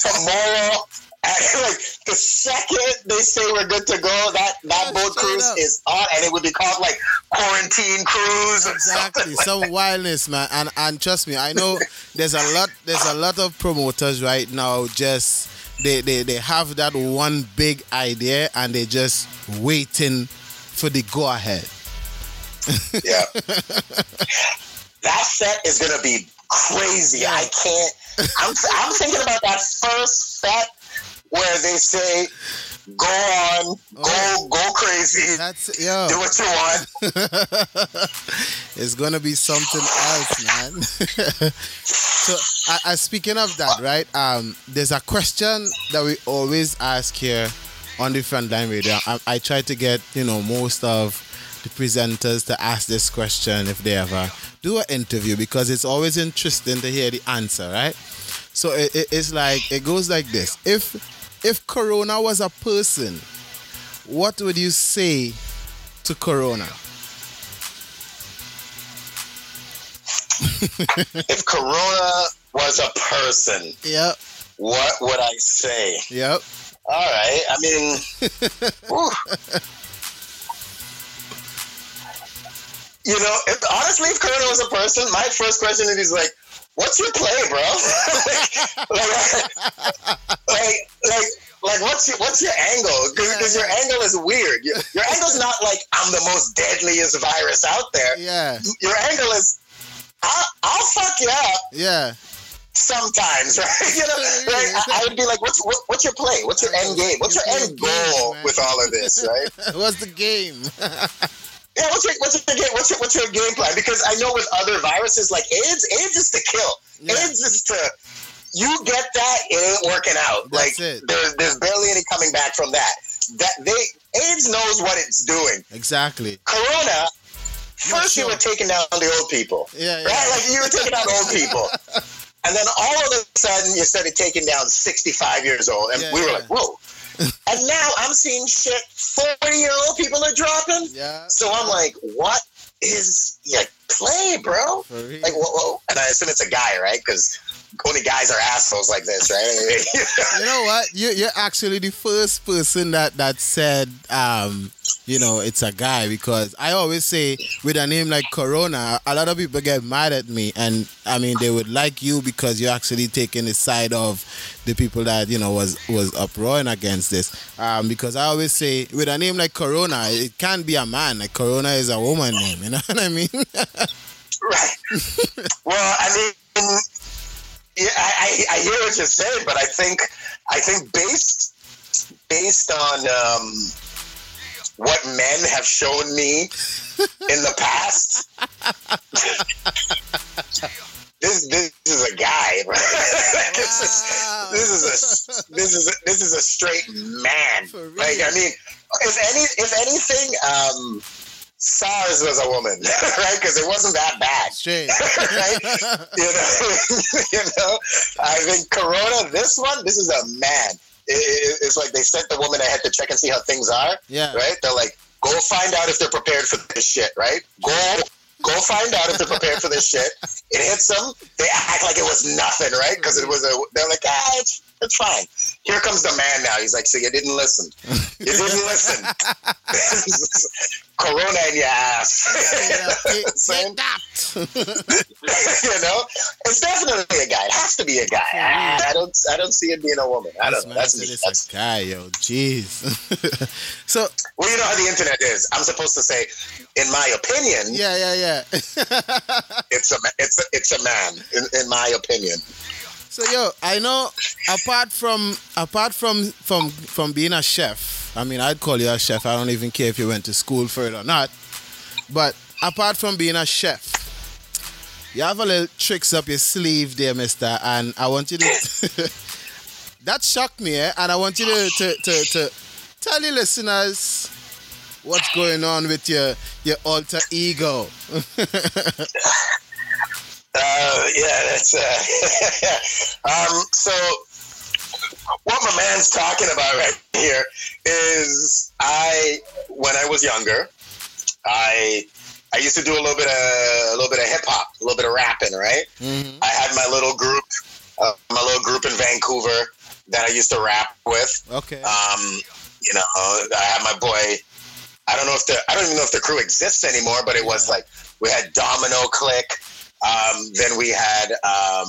tomorrow. Like the second they say we're good to go, that that boat cruise is on, and it would be called like quarantine cruise. Or Exactly, something. some wildness, man. And and trust me, I know there's a lot there's a lot of promoters right now just they, they, they have that one big idea and they're just waiting for the go ahead. Yeah. that set is gonna be crazy. I can't. I'm I'm thinking about that first set where they say, "Go on, go go crazy, That's yo. do what you want." it's gonna be something else, man. so, I, I, speaking of that, right? Um, there's a question that we always ask here on the Frontline Radio. I, I try to get you know most of the presenters to ask this question if they ever do an interview because it's always interesting to hear the answer, right? So it, it, it's like it goes like this: if if Corona was a person, what would you say to Corona? if Corona was a person, Yep. what would I say? Yep. All right. I mean, you know, if, honestly, if Corona was a person, my first question is like, "What's your play, bro? like, like, like, like, what's your what's your angle? Because your angle is weird. Your, your angle's not like I'm the most deadliest virus out there. Yeah. Your angle is, I'll, I'll fuck you up Yeah. sometimes, right? You know, like, I, I would be like, what's what, what's your play? What's your end game? What's your end goal with all of this, right? What's the game? Yeah, what's your what's your game? What's your what's your game plan? Because I know with other viruses like AIDS, AIDS is to kill. AIDS is to you get that, it ain't working out. That's like it. there's there's barely any coming back from that. That they AIDS knows what it's doing. exactly. Corona, first you were taking down the old people. Yeah, yeah. Right? Like you were taking down old people. And then all of a sudden you started taking down 65 years old. And Yeah, we were yeah. like, whoa. And now I'm seeing shit 40 year old people are dropping. Yeah. So I'm like, what is, yeah, play, bro. Like, whoa, whoa. And I assume it's a guy, right? Because only guys are assholes like this, right? you know what? You, you're actually the first person that that said, um, you know, it's a guy because I always say with a name like Corona, a lot of people get mad at me, and I mean they would like you because you're actually taking the side of the people that you know was was uproaring against this. Um, because I always say with a name like Corona, it can't be a man. Like Corona is a woman name. You know what I mean? right. Well, I mean yeah, I, I, I hear what you're saying, but I think I think based based on um, what men have shown me in the past, this this is a guy. this is this is a this is a, this is a straight man. Like I mean, if any if anything. Um, SARS was a woman, right? Because it wasn't that bad. right? you, know, you know, I think Corona, this one, this is a man. It, it's like they sent the woman ahead to check and see how things are. Yeah. Right? They're like, go find out if they're prepared for this shit, right? Go go find out if they're prepared for this shit. It hits them. They act like it was nothing, right? Because it was a. They're like, ah, it's it's fine. Here comes the man now. He's like, so you didn't listen. You didn't listen. Corona in your ass. you know, you know, it's definitely a guy. It has to be a guy. I, I don't. I don't see it being a woman. I don't know. That's me. That's a guy, yo. Jeez. so. Well, you know how the internet is. I'm supposed to say, in my opinion. Yeah, yeah, yeah. it's a. It's a. It's a man. In, in my opinion. So yo, I know apart from apart from from from being a chef, I mean I'd call you a chef. I don't even care if you went to school for it or not. But apart from being a chef, you have a little tricks up your sleeve there, mister, and I want you to that shocked me, eh? And I want you to to, to, to tell your listeners what's going on with your your alter ego. Uh, yeah, that's uh, um, so. What my man's talking about right here is I, when I was younger, I I used to do a little bit of a little bit of hip hop, a little bit of rapping, right? Mm-hmm. I had my little group, uh, my little group in Vancouver that I used to rap with. Okay. Um, you know, I had my boy. I don't know if the I don't even know if the crew exists anymore, but it was like we had Domino Click. Um, then we had um,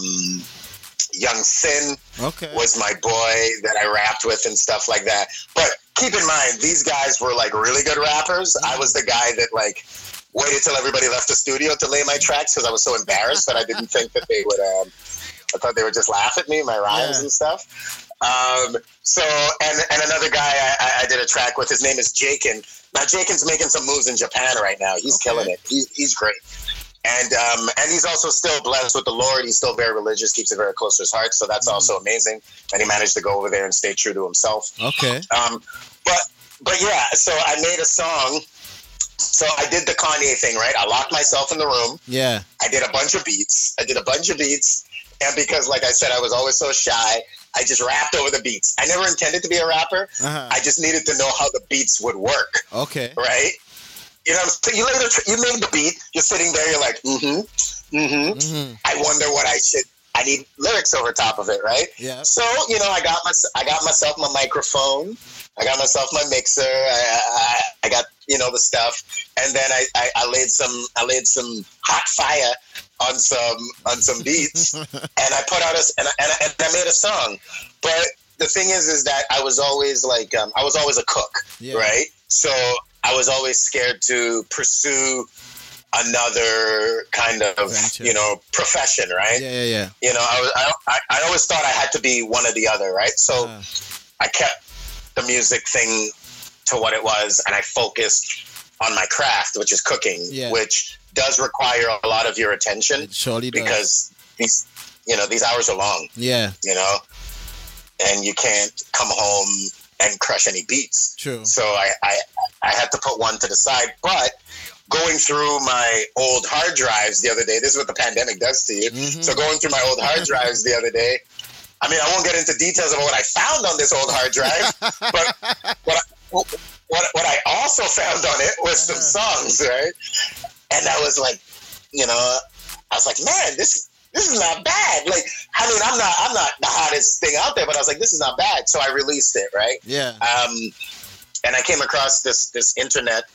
Young Sin okay. was my boy that I rapped with and stuff like that. But keep in mind, these guys were like really good rappers. I was the guy that like waited till everybody left the studio to lay my tracks because I was so embarrassed that I didn't think that they would. Um, I thought they would just laugh at me, my rhymes Yeah. and stuff. Um, so, and and another guy I, I- did a track with. His name is Jakin. Now, Jakin's making some moves in Japan right now. He's killing it. He's he's great. And um, and he's also still blessed with the Lord. He's still very religious, keeps it very close to his heart. So that's also amazing. And he managed to go over there and stay true to himself. Okay. Um, but but yeah, so I made a song. So I did the Kanye thing, right? I locked myself in the room. Yeah. I did a bunch of beats. I did a bunch of beats. And because, like I said, I was always so shy, I just rapped over the beats. I never intended to be a rapper. Uh-huh. I just needed to know how the beats would work, Okay. right? You know, so you laid the, you made the beat. You're sitting there. You're like, mm-hmm, mm-hmm. Mm-hmm. I wonder what I should. I need lyrics over top of it, right? Yeah. So you know, I got my I got myself my microphone. I got myself my mixer. I, I, I got you know the stuff, and then I, I, I laid some I laid some hot fire on some on some beats, and I put out a and I, and I, and I made a song. But the thing is, is that I was always like um, I was always a cook, Yeah. right? So I was always scared to pursue another kind of Venture. you know profession, right? Yeah, yeah, yeah. you know, I, was, I, I, always thought I had to be one or the other, right? So Uh, I kept the music thing to what it was, and I focused on my craft, which is cooking, Yeah. which does require a lot of your attention it surely does. because these, you know, these hours are long, yeah, you know, and you can't come home and crush any beats. true. So I, I, I had to put one to the side. But going through my old hard drives the other day, this is what the pandemic does to you. Mhm. So going through my old hard drives the other day, I mean, I won't get into details about what I found on this old hard drive, but what I, what, what I also found on it was some songs, right? And I was like, you know, I was like, man, this this is not bad. Like, I mean, I'm not I'm not the hottest thing out there, but I was like, this is not bad. So I released it, right? Yeah. Um, and I came across this this internet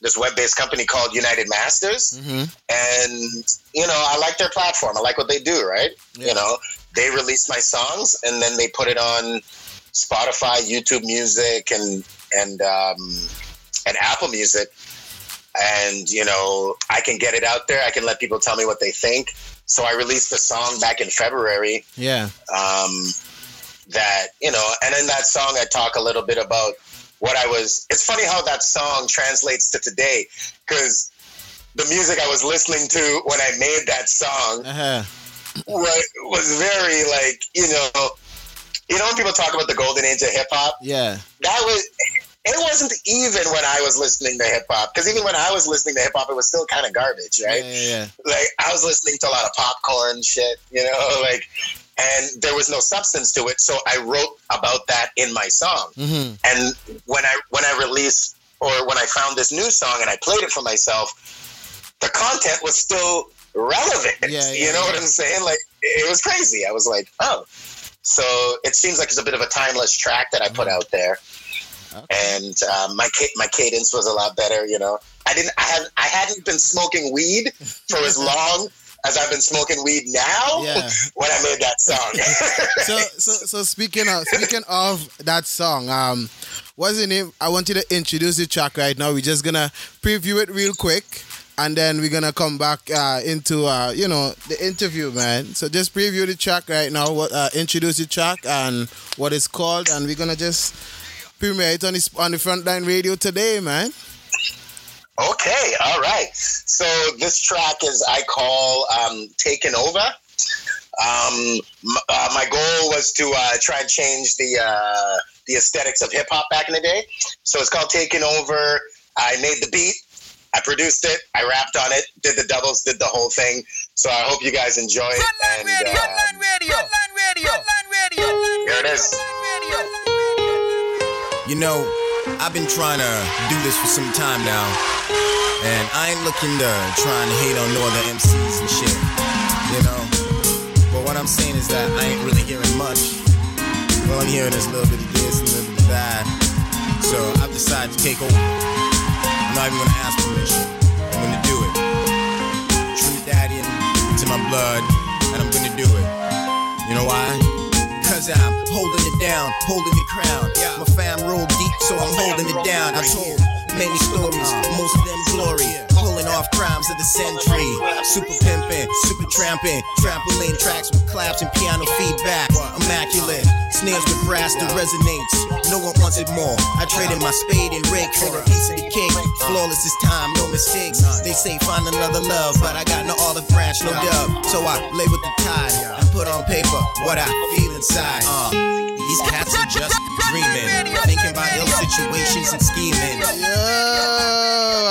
this web-based company called United Masters, Mm-hmm. and you know I like their platform. I like what they do. Right? You know, they release my songs and then they put it on Spotify, YouTube Music, and and um, and Apple Music. And you know, I can get it out there. I can let people tell me what they think. So I released the song back in February Yeah. um, that you know and in that song i talk a little bit about what i was it's funny how that song translates to today because the music i was listening to when i made that song Uh-huh. was, was very like you know you know when people talk about the golden age of hip-hop Yeah. that was it wasn't even when i was listening to hip-hop because even when i was listening to hip-hop it was still kind of garbage right Yeah, yeah, yeah. like I was listening to a lot of popcorn shit, you know, like, and there was no substance to it. So I wrote about that in my song. Mm-hmm. And when I when I released or when I found this new song and I played it for myself, the content was still relevant. Yeah, you know what. I'm saying? Like it was crazy. I was like, oh. So it seems like it's a bit of a timeless track that I put out there. And uh, my my cadence was a lot better, you know. I didn't I had I hadn't been smoking weed for as long as I've been smoking weed now Yeah. when I made that song. so so so speaking of speaking of that song, um, what's the name? I want you to introduce the track right now. We're just gonna preview it real quick, and then we're gonna come back uh, into uh, you know the interview, man. So just preview the track right now. What uh, introduce the track and what it's called, and we're gonna just premiere it on the on the frontline radio today, man. Okay, all right. So this track is I call um, "Taken Over." Um, m- uh, my goal was to uh, try and change the uh, the aesthetics of hip hop back in the day. So it's called "Taken Over." I made the beat, I produced it, I rapped on it, did the doubles, did the whole thing. So I hope you guys enjoy it. Frontline and, radio, frontline radio, frontline radio, frontline radio, Here it is. You know, I've been trying to do this for some time now, and I ain't looking to try and hate on no other MCs and shit. You know, but what I'm saying is that I ain't really hearing much. All I'm hearing is a little bit of this and a little bit of that. So I've decided to take over. I'm not even gonna ask permission. I'm gonna do it. True daddy into my blood, and I'm gonna do it. You know why? Cause I'm holding it down, holding the crown. My fam roll deep, so I'm holding it down. I told many stories, most of them glory. Pulling off crimes of the century. Super pimping, super tramping. Trampoline tracks with claps and piano feedback. Immaculate. Snares with brass that resonates. No one wants it more. I traded my spade and rake for a piece of the cake. Flawless this time, no mistakes. They say find another love, but I got no olive branch, no dub. So I lay with the tide and put on paper what I feel inside. Uh, these cats are just dreaming, thinking about ill situations and scheming. Yo,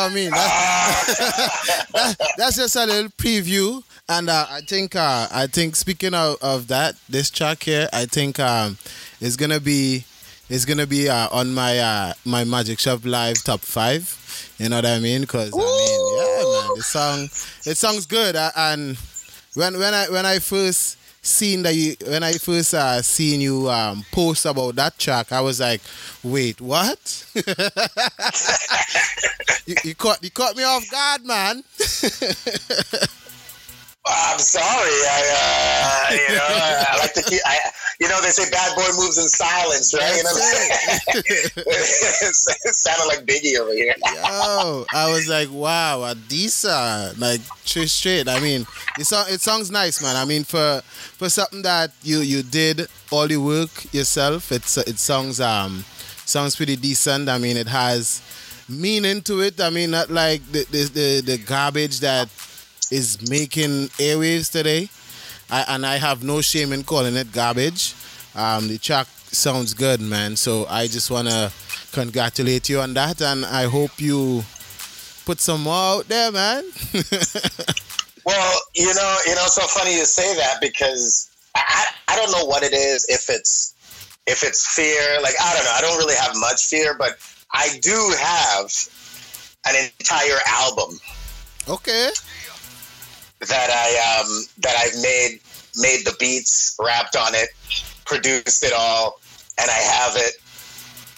I mean that's, that, that's just a little preview, and uh, I think uh, I think speaking of, of that, this track here, I think um, is gonna be it's gonna be uh, on my uh, my Magic Shop Live top five. You know what I mean? Because I mean, yeah, man, the song it sounds good, uh, and when when I when I first seen that you when I first uh, seen you um, post about that track, I was like, wait, what? you, you caught you caught me off guard, man. I'm sorry. I, uh, you know, I like to keep. I, you know, they say bad boy moves in silence, right? You know, it sounded like Biggie over here. Yo, I was like, wow, Adisa, like straight, straight. I mean, it song, it sounds nice, man. I mean, for for something that you you did all the work yourself, it's it sounds um sounds pretty decent. I mean, it has meaning to it. I mean, not like the the the, the garbage that is making airwaves today. I, and I have no shame in calling it garbage. Um, the track sounds good, man. So I just wanna congratulate you on that, and I hope you put some more out there, man. Well, you know, you know, it's so funny you say that because I, I don't know what it is. If it's if it's fear, like I don't know. I don't really have much fear, but I do have an entire album. okay. That I um, that I've made made the beats, rapped on it, produced it all, and I have it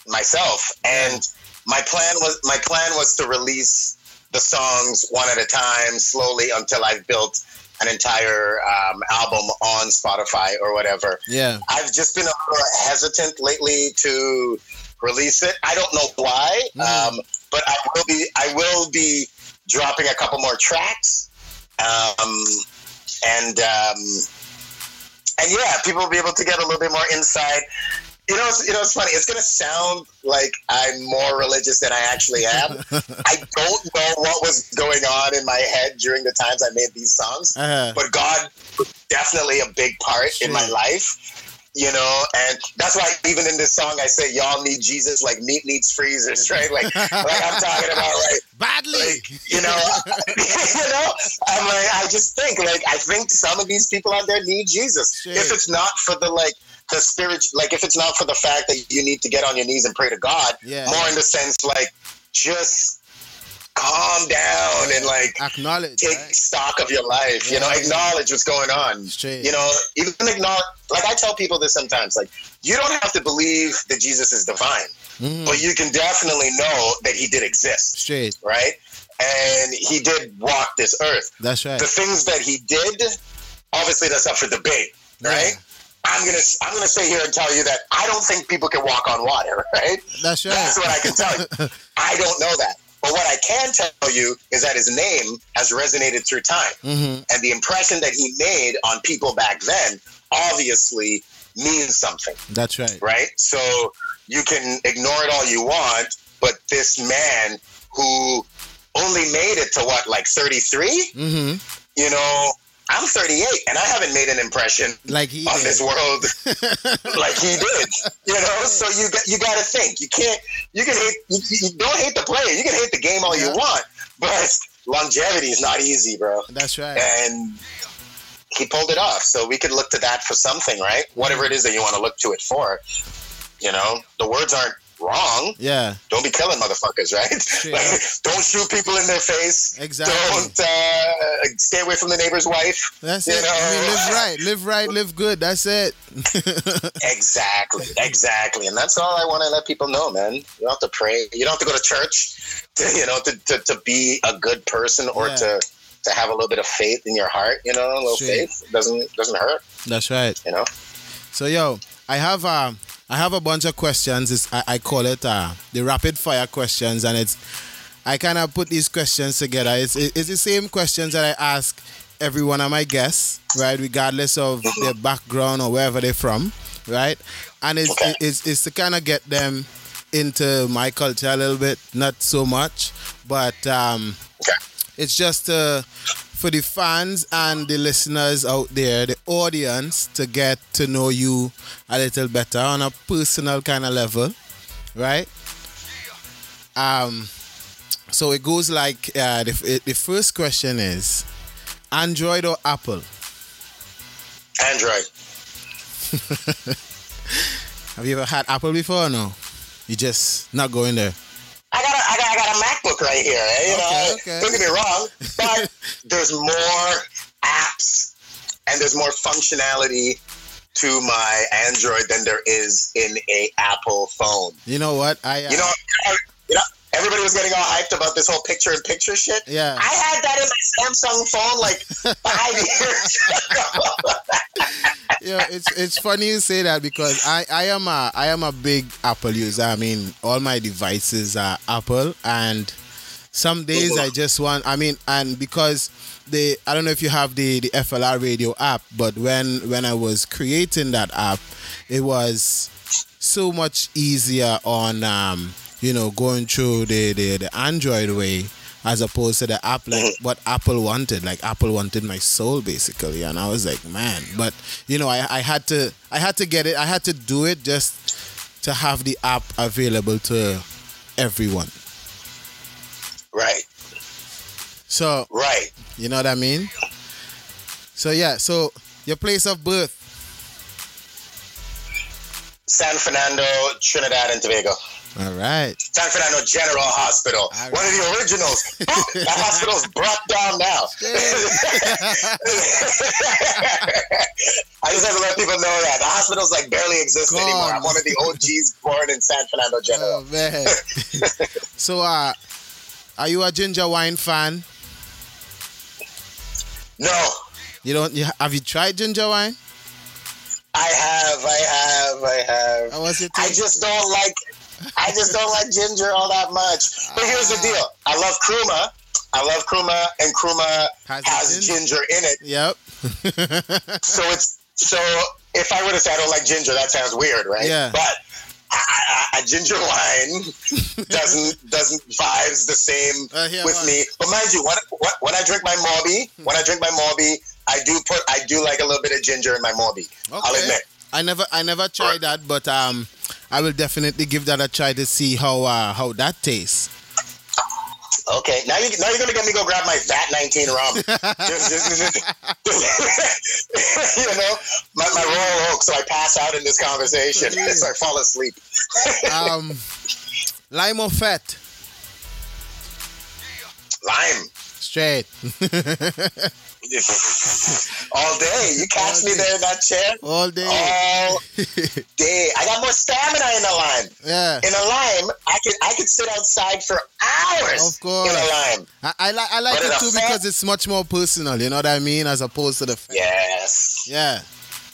myself. And my plan was my plan was to release the songs one at a time, slowly until I've built an entire um, album on Spotify or whatever. Yeah. I've just been a little hesitant lately to release it. I don't know why, um, but I will be. I will be dropping a couple more tracks, um, and um, and yeah, people will be able to get a little bit more insight. You know, it's, you know, it's funny. It's gonna sound like I'm more religious than I actually am. I don't know what was going on in my head during the times I made these songs, Uh-huh. but God was definitely a big part in my life. You know, and that's why even in this song I say y'all need Jesus like meat needs freezers, right? Like, like I'm talking about, right? Badly, you know, you know. I'm like, I just think, like, I think some of these people out there need Jesus. If it's not for the like the spirit, like, if it's not for the fact that you need to get on your knees and pray to God, Yeah. more in the sense like just calm down and like acknowledge take stock of your life. You know, acknowledge what's going on. You know, even acknowledge. Like I tell people this sometimes. Like you don't have to believe that Jesus is divine, Mm. but you can definitely know that he did exist. Straight. Right, and he did walk this earth. That's right. The things that he did, obviously, that's up for debate. Right. I'm gonna I'm gonna sit here and tell you that I don't think people can walk on water. Right. That's right. That's what I can tell you. I don't know that. But what I can tell you is that his name has resonated through time. Mm-hmm. And the impression that he made on people back then obviously means something, That's right. right? So you can ignore it all you want, but this man who only made it to what, like 33? Mm-hmm. You know, I'm 38 and I haven't made an impression Like he on did. this world like he did. You know, so you got, you got to think. You can't. You can hate. You, you don't hate the player. You can hate the game all you want, but longevity is not easy, bro. That's right. And he pulled it off. So we could look to that for something, right? Whatever it is that you want to look to it for. You know, the words aren't wrong. Yeah. Don't be killing motherfuckers, right? Like, don't shoot people in their face. Exactly. Don't uh, stay away from the neighbor's wife. That's You it. know? I mean, live right, live right, live good. That's it. Exactly, exactly, and that's all I want to let people know, man. You don't have to pray. You don't have to go to church, to, you know, to, to, to be a good person or Yeah. to to have a little bit of faith in your heart. You know, a little faith doesn't doesn't hurt. That's right. You know. So yo, I have uh, I have a bunch of questions. It's, I, I call it uh, the rapid fire questions, and it's I kind of put these questions together. It's it's the same questions that I ask every one of my guests, right, regardless of their background or wherever they're from, right? And it's it's, it's to kind of get them into my culture a little bit, not so much, but um, it's just uh, for the fans and the listeners out there, the audience, to get to know you a little better on a personal kind of level, right? Um, so it goes like uh, the, the first question is Android or Apple? Android. Have you ever had Apple before or no? You just not going there. I got a, I got, I got a MacBook right here. eh, You know, okay. don't get me wrong, but there's more apps and there's more functionality to my Android than there is in a Apple phone. You know what? I uh, You know, you know, everybody was getting all hyped about this whole picture-in-picture shit. Yeah. I had that in my Samsung phone like five years ago. yeah, it's it's funny you say that because I, I am a I am a big Apple user. I mean, all my devices are Apple, and some days I just want. I mean, and because the I don't know if you have the the FLR radio app, but when when I was creating that app, it was so much easier on um you know going through the the, the Android way as opposed to the app like mm-hmm. what Apple wanted. Like Apple wanted my soul basically, and I was like, man. But you know, I, I had to I had to get it. I had to do it just to have the app available to everyone. right, So right. you know what I mean. So yeah. So your place of birth. San Fernando, Trinidad and Tobago. All right. San Fernando General Hospital, one of the originals. that hospital's brought down now. I just have to let people know that the hospitals like barely exist Gone. anymore. I'm one of the OGs born in San Fernando General. Oh man. so uh are you a ginger wine fan? No, You don't you, have you tried ginger wine? I have, I have, I have. How was it? I just don't like. I just don't like ginger all that much. But here's the deal: I love kruma. I love kruma, and kruma Has has, ginger? in it. Yep. So it's so. If I were to say I don't like ginger, that sounds weird, right? Yeah. But a ginger wine doesn't doesn't vibes the same Uh, here, with me. But mind you, when, when, I drink my mauby, when I drink my mauby, I do put I do like a little bit of ginger in my mauby. I'll admit. I never I never tried that, but um I will definitely give that a try to see how uh, how that tastes. Okay, now you now you're gonna get me go grab my VAT 19 rum. Just- just- just- you know, my, my Royal Oak, so I pass out in this conversation, so I fall asleep. Um lime or fat? Lime Straight. all day. You catch me there in that chair All day. all day. I got more stamina in a lime. Yeah. In a lime, I could I could sit outside for hours. Of course. In a lime. I, I like I like But it too because it's much more personal, you know what I mean, as opposed to the fat. Yes. Yeah.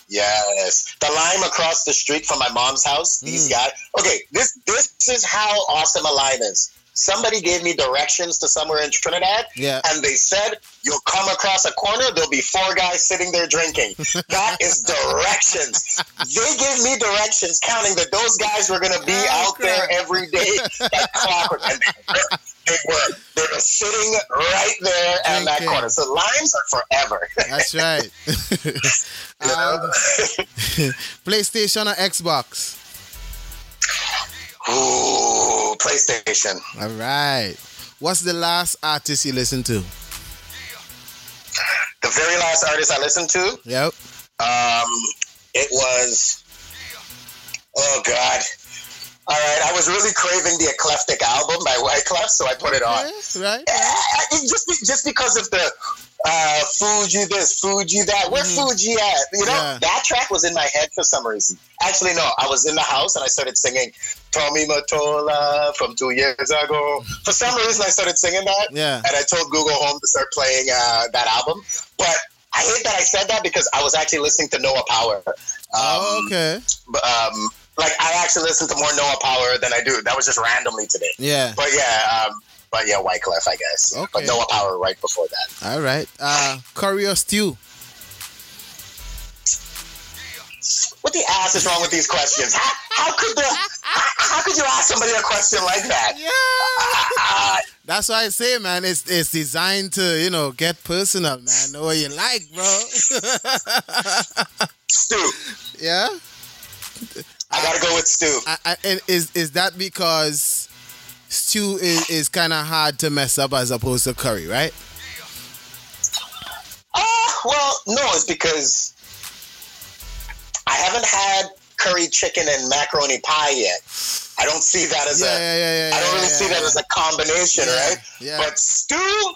Yes, the lime across the street from my mom's house. Mm. These guys. Okay, this this is how awesome a lime is. Somebody gave me directions to somewhere in Trinidad, Yeah. and they said you'll come across a corner. There'll be four guys sitting there drinking. That is directions. They gave me directions, counting that those guys were going to be Oh, out there every day like clockwork, and they were. They were. Sitting right there at that corner. So limes are forever. That's right. um, PlayStation or Xbox? Ooh, PlayStation. All right. What's the last artist you listened to? The very last artist I listened to, Yep. um, it was. Oh God! All right, I was really craving the Ecleftic album by Wyclef, so I put it on. Okay, Right. Eh, just just because of the uh, Fugee this, Fugee that. Where Fugee at? You know, Yeah. that track was in my head for some reason. Actually, no, I was in the house and I started singing Tommy Mottola from two years ago. For some reason, I started singing that. Yeah. And I told Google Home to start playing uh, that album. But I hate that I said that because I was actually listening to Noah Power. Um, Oh, okay. but, um, like I actually listened to more Noah Power than I do. That was just randomly today. Yeah. But yeah, um, but yeah, Wyclef, I guess. Okay. But Noah Power right before that. All right. Uh, curry or stew? What the ass is wrong with these questions? How, how could the how, could you ask somebody a question like that? Yeah. That's why I say, man, it's it's designed to you know get personal, man. Know what you like, bro. stew, yeah. I gotta go with stew. I, I, is is that because stew is, is kind of hard to mess up as opposed to curry, right? Ah, well, no, it's because I haven't had curry chicken and macaroni pie yet. I don't see that as Yeah, a. yeah, yeah, I don't really see that as a combination, right? yeah. But stew,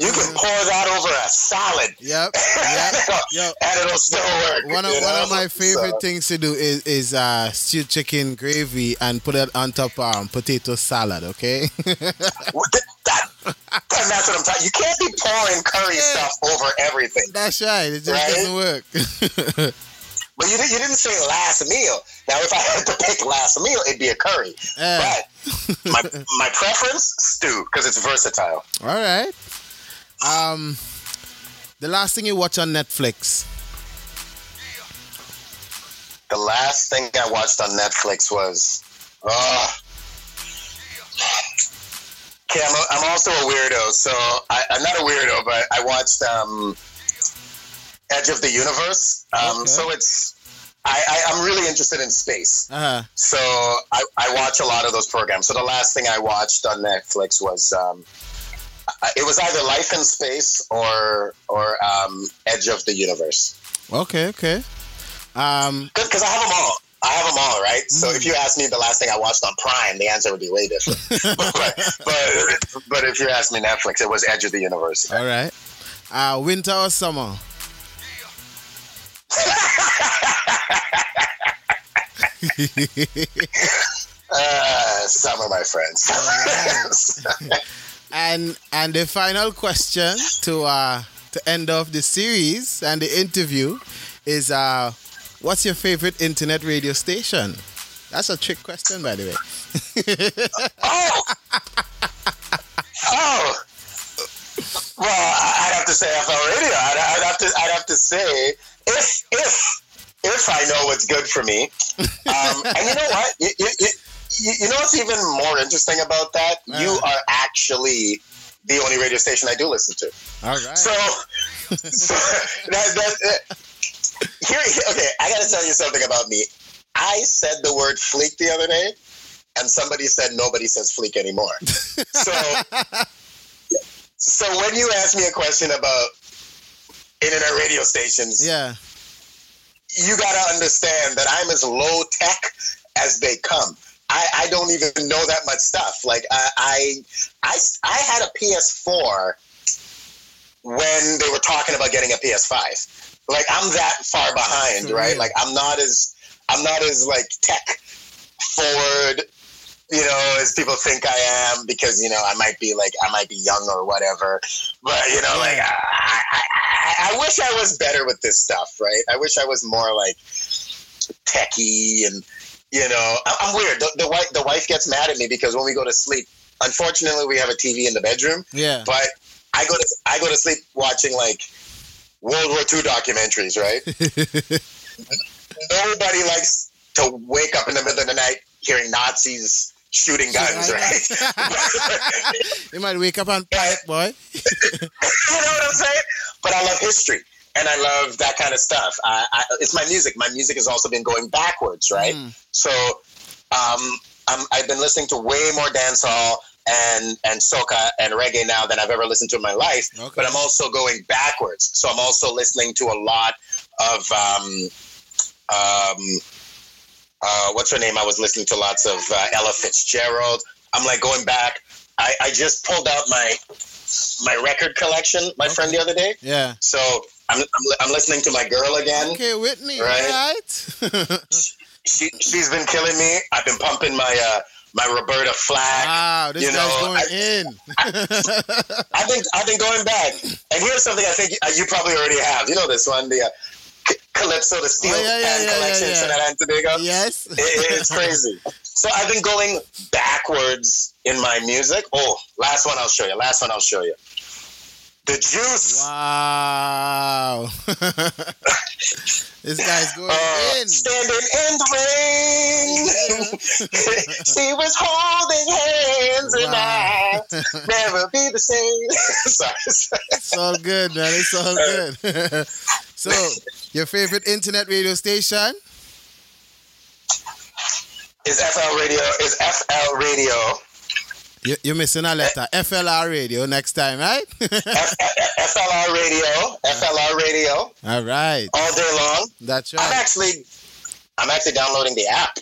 you can pour that over a salad. Yep. Yep. Yep. and it'll still work. One of one know? of my favorite So- things to do is is uh, stewed chicken gravy and put it on top um potato salad. Okay. And that's what I'm talking. You can't be pouring curry stuff over everything. That's right. It just Right? doesn't work. But you, didn't- you didn't say last meal. Now, if I had to pick last meal, it'd be a curry. Yeah. But my my preference, stew, because it's versatile. All right. Um, the last thing you watch on Netflix. The last thing I watched on Netflix was, uh, okay, I'm, a, I'm also a weirdo. So I, I'm not a weirdo, but I watched um, Edge of the Universe. Um, Okay. So it's, I, I, I'm really interested in space. Uh huh. So I, I watch a lot of those programs. So the last thing I watched on Netflix was um, it was either Life in Space or or um, Edge of the Universe. Okay. Okay. Um, Because I have them all. I have them all, right? So Mm. if you ask me the last thing I watched on Prime, the answer would be way different. but, but but if you ask me Netflix, it was Edge of the Universe. All right. Uh, winter or summer? Uh, summer, my friends. and and the final question to uh to end off the series and the interview is uh what's your favorite internet radio station? That's a trick question by the way. oh. oh. Well, I'd have to say FL Radio. I'd, I'd have to. I'd have to say if if if I know what's good for me. Um, and you know what? You you know what's even more interesting about that? You are actually the only radio station I do listen to. All right. So, so that, that, uh, here, okay, I got to tell you something about me. I said the word fleek the other day, and somebody said nobody says fleek anymore. so, so when you ask me a question about internet radio stations, Yeah. you got to understand that I'm as low tech as they come. I, I don't even know that much stuff. Like I, I, I, I had a PS4 when they were talking about getting a PS5. Like I'm that far behind, right? Like I'm not as, I'm not as like tech forward, you know, as people think I am because you know I might be like I might be young or whatever. But you know, like I, I, I, I wish I was better with this stuff, right? I wish I was more like techie and you know I'm weird. The, the wife the wife gets mad at me because when we go to sleep, unfortunately we have a TV in the bedroom, Yeah. but I go to I go to sleep watching like World War II documentaries, right? Nobody likes to wake up in the middle of the night hearing Nazis shooting guns, right? you might wake up on panic, boy. you know what I'm saying? But I love history and I love that kind of stuff. I, I, it's my music. My music has also been going backwards, right? So um, I'm, I've been listening to way more dancehall and and soca and reggae now than I've ever listened to in my life. But I'm also going backwards. So I'm also listening to a lot of um, um, uh, what's her name? I was listening to lots of uh, Ella Fitzgerald. I'm like going back. I, I just pulled out my my record collection, my friend, the other day. Yeah. So I'm, I'm, I'm listening to my girl again. Okay, Whitney, Right. right? She she's been killing me. I've been pumping my uh my Roberta Flack. Wow, this you guy's know, going I, in. I've been I've been going back. And here's something I think you probably already have. You know this one, the uh, Calypso, the Steel Oh, yeah, yeah, Pan yeah, Collection, yeah, yeah. Trinidad and Tobago. Yes. It- it's crazy. So I've been going backwards in my music. Oh, last one I'll show you. Last one I'll show you. The Juice. Wow. this guy's going Uh, in. Standing in the rain. she was holding hands and I never be the same. Sorry. It's all good, man. It's all good. so, your favorite internet radio station? Is FL Radio is FL Radio You- You're missing a letter. FLR radio next time, right? FLR Radio FLR Radio all right. all day long. That's right. I'm actually I'm actually downloading the app.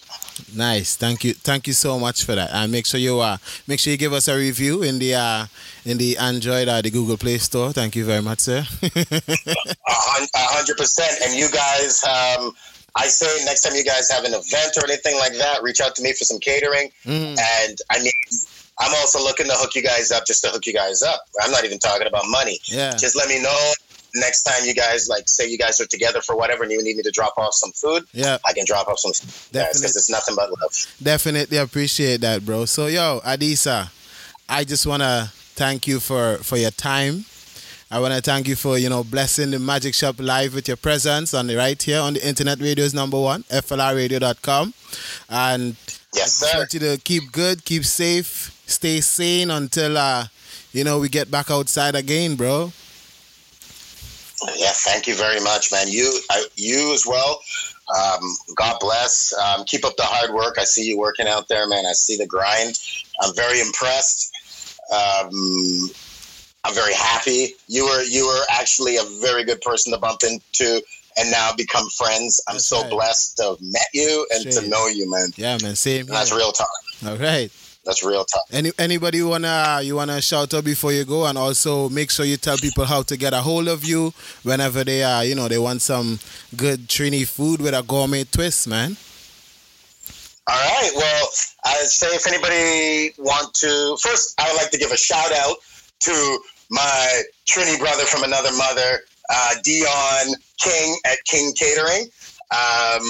Nice. Thank you. Thank you so much for that. And make sure you uh make sure you give us a review in the uh in the Android or the Google Play Store. Thank you very much, sir. A hundred percent. And you guys, um, I say next time you guys have an event or anything like that, reach out to me for some catering. Mm. And I mean, I'm also looking to hook you guys up, just to hook you guys up. I'm not even talking about money. Yeah. Just let me know next time you guys like say you guys are together for whatever, and you need me to drop off some food. Yeah. I can drop off some food because it's nothing but love. Definitely appreciate that, bro. So, yo, Adisa, I just want to thank you for for your time. I want to thank you for, you know, blessing the Magic Shop Live with your presence on the right here on the internet radio's number one, FLRradio.com. And yes, sir. I want you to keep good, keep safe, stay sane until, uh, you know, we get back outside again, bro. Yeah, thank you very much, man. You, I, you as well. Um, God bless. Um, keep up the hard work. I see you working out there, man. I see the grind. I'm very impressed. Um, I'm very happy. You were you were actually a very good person to bump into, and now become friends. I'm so blessed to have met you and to know you, man. Yeah, man. Same. That's real talk. All right. That's real talk. Any anybody you wanna you wanna shout out before you go, and also make sure you tell people how to get a hold of you whenever they are you know they want some good Trini food with a gourmet twist, man. All right. Well, I'd say if anybody want to, first I would like to give a shout out to my Trini brother from another mother, uh, Dion King at King Catering. Um,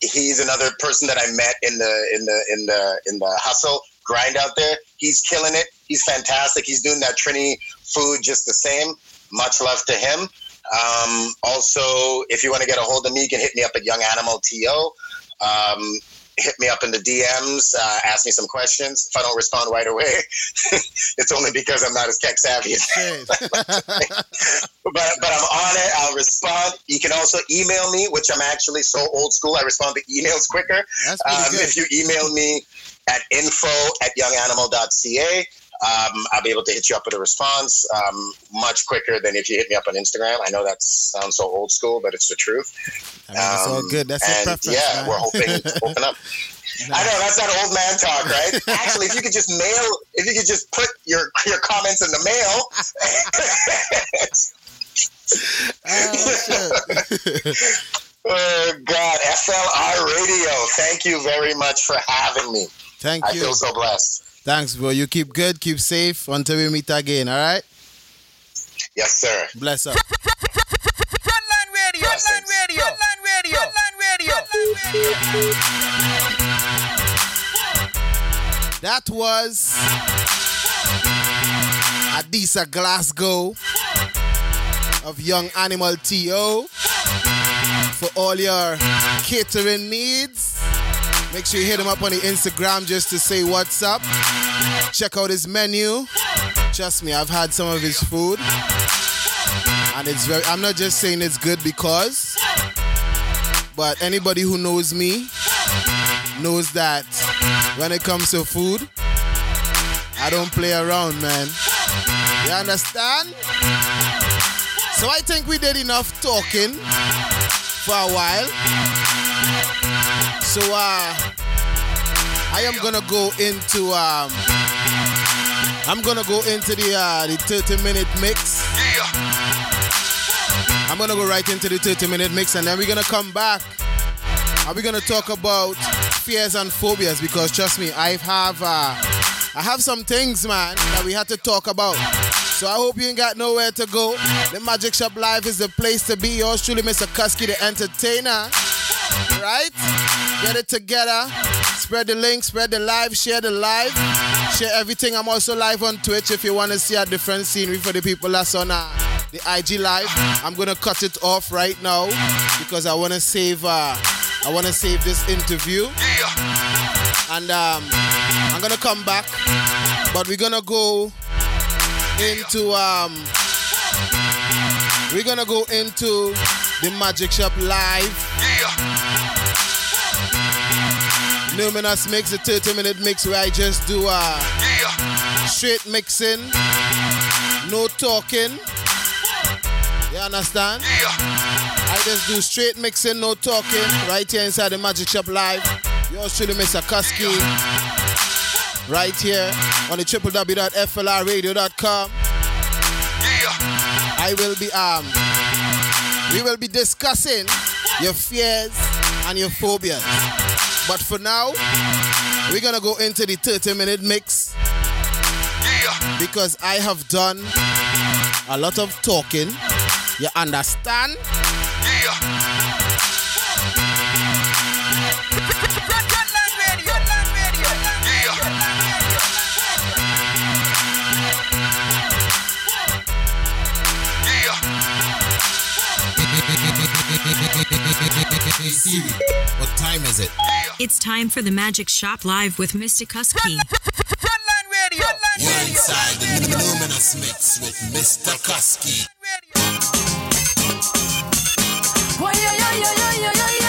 he's another person that I met in the in the in the in the hustle grind out there. He's killing it. He's fantastic. He's doing that Trini food just the same. Much love to him. Um, also, if you want to get a hold of me, you can hit me up at Young Animal TO. Um, hit me up in the DMs, uh, ask me some questions. If I don't respond right away, it's only because I'm not as tech savvy as but, but I'm on it. I'll respond. You can also email me, which I'm actually so old school. I respond to emails quicker. That's Um, good. if you email me at info at younganimal.ca, um, I'll be able to hit you up with a response um, much quicker than if you hit me up on Instagram. I know that sounds so old school, but it's the truth. I mean, it's all Um, good. That's and preference, Yeah, man. we're hoping to open up. I know that's that old man talk, right? Actually, if you could just mail, if you could just put your your comments in the mail. oh God, FLR Radio. Thank you very much for having me. Thank I you. feel so blessed. Thanks, bro. You keep good, keep safe until we meet again. All right. Yes, sir. Bless up. Frontline Radio. Frontline Radio. Frontline Radio. Frontline Radio. That was Adisa Glasgow of Young Animal TO. For all your catering needs, make sure you hit him up on the Instagram just to say what's up. Check out his menu. Trust me, I've had some of his food. And it's very, I'm not just saying it's good because, but anybody who knows me knows that when it comes to food, I don't play around, man. You understand? So I think we did enough talking for a while. So uh I am gonna go into um I'm gonna go into the uh the 30 minute mix. I'm gonna go right into the 30 minute mix and then we're gonna come back and we're gonna talk about fears and phobias because trust me, I have uh, I have some things, man, that we had to talk about. So I hope you ain't got nowhere to go. The Magic Shop Live is the place to be. Yours truly, Mr. Kusky, the entertainer. Right? Get it together. Spread the link, spread the live, share the live, share everything. I'm also live on Twitch if you want to see a different scenery for the people that's on uh, the IG live. I'm gonna cut it off right now because I wanna save uh, I wanna save this interview. And um, I'm gonna come back, but we're gonna go into um, we're gonna go into the Magic Shop live. Luminous mix, the 30 minute mix where I just do uh, straight mixing, no talking. You understand? I just do straight mixing, no talking, right here inside the Magic Shop Live. Yours truly, Mr. Kusky. Right here on the www.flrradio.com. I will be um we will be discussing your fears and your phobias. But for now, we're gonna go into the 30 minute mix because I have done a lot of talking. You understand? Hey Siri, what time is it? It's time for the Magic Shop Live with Mr. Kusky. Frontline Radio. Frontline You're Radio. inside the Luminous Mix with Mr. Kusky. Assume the positions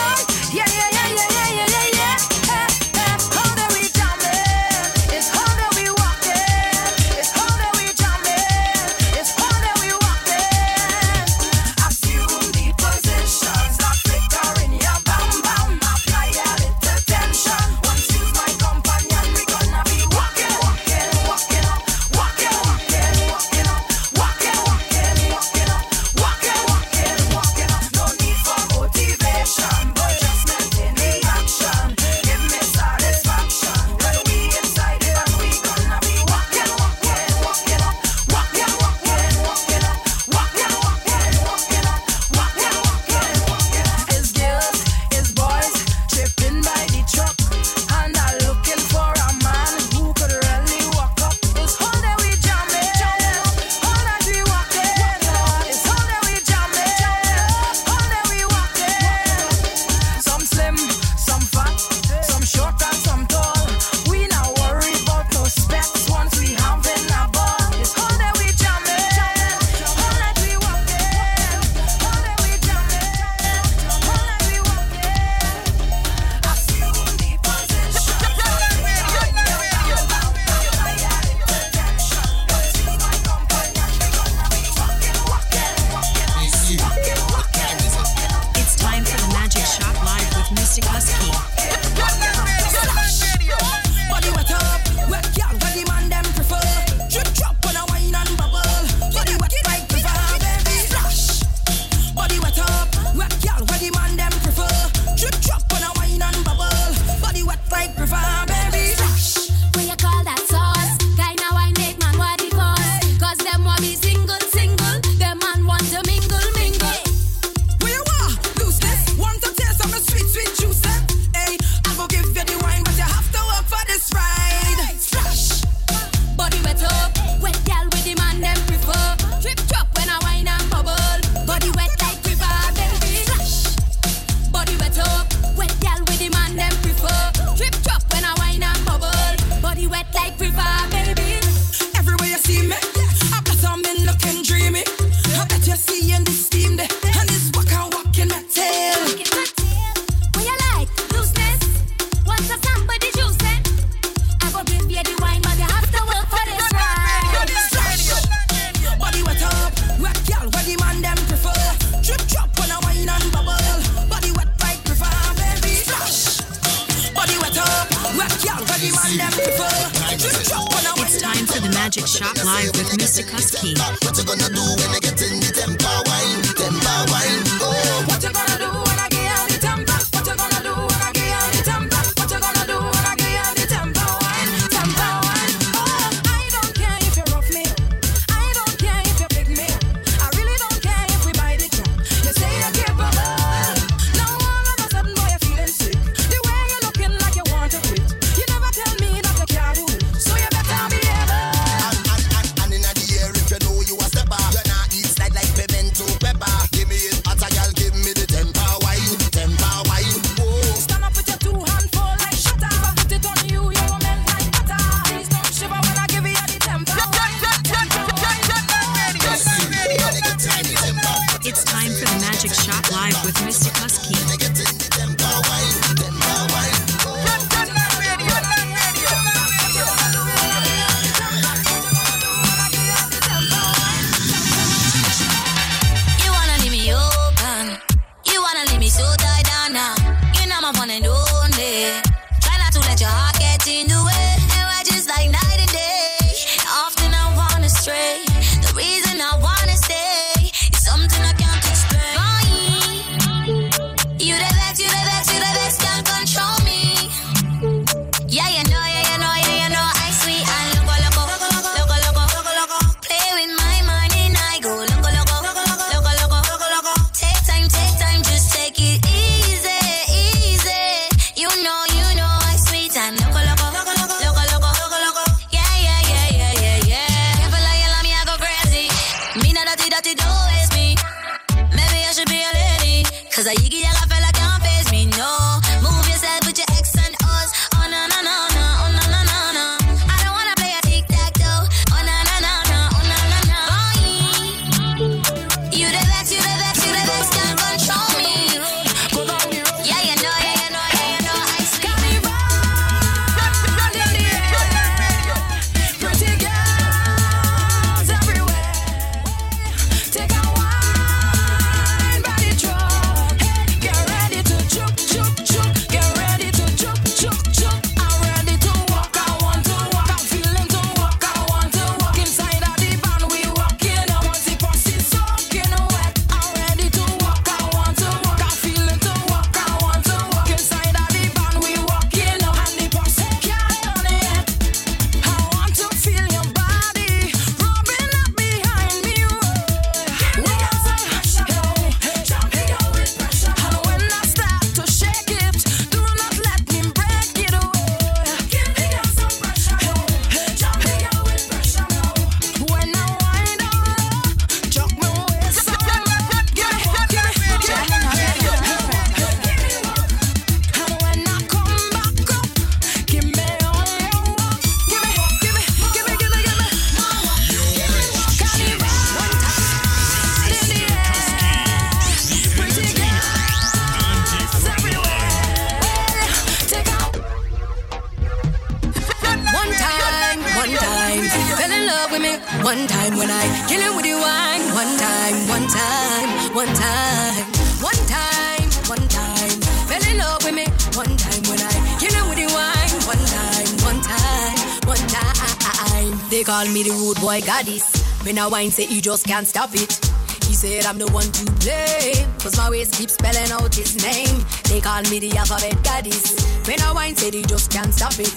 wine, say you just can't stop it. He said I'm the one to blame, cause my waist keeps spelling out his name. They call me the alphabet goddess. When I wine, said he just can't stop it.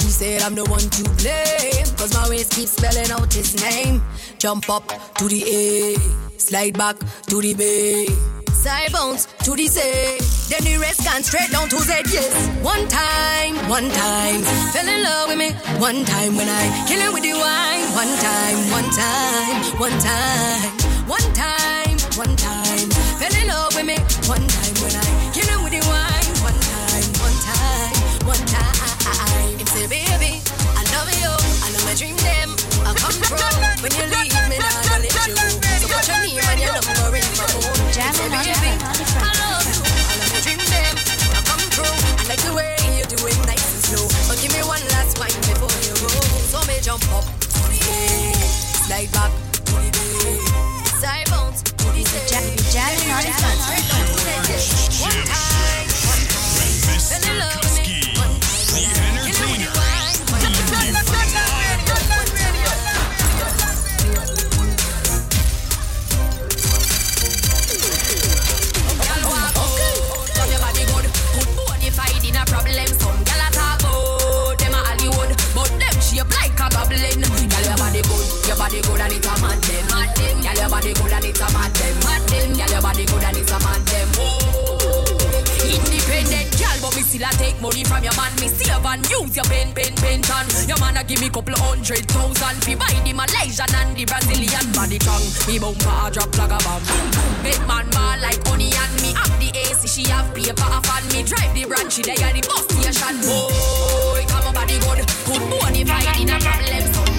He said I'm the one to blame, cause my waist keeps spelling out his name. Jump up to the A, slide back to the B. Side bounce to the Z, then the rest can straight down to Z. Yes, one time, one time, fell in love with me. One time when I kill it with the wine one time, one time, one time, one time, one time. Fell in love with me one time when I the Brazilian body tongue. Me bump, a drop like a bomb. Big man ball like onion. Me up the AC, she have paper up on me. Drive the branch, she there the bus station. Boy, come up at the good. Good money, fighting a problem. So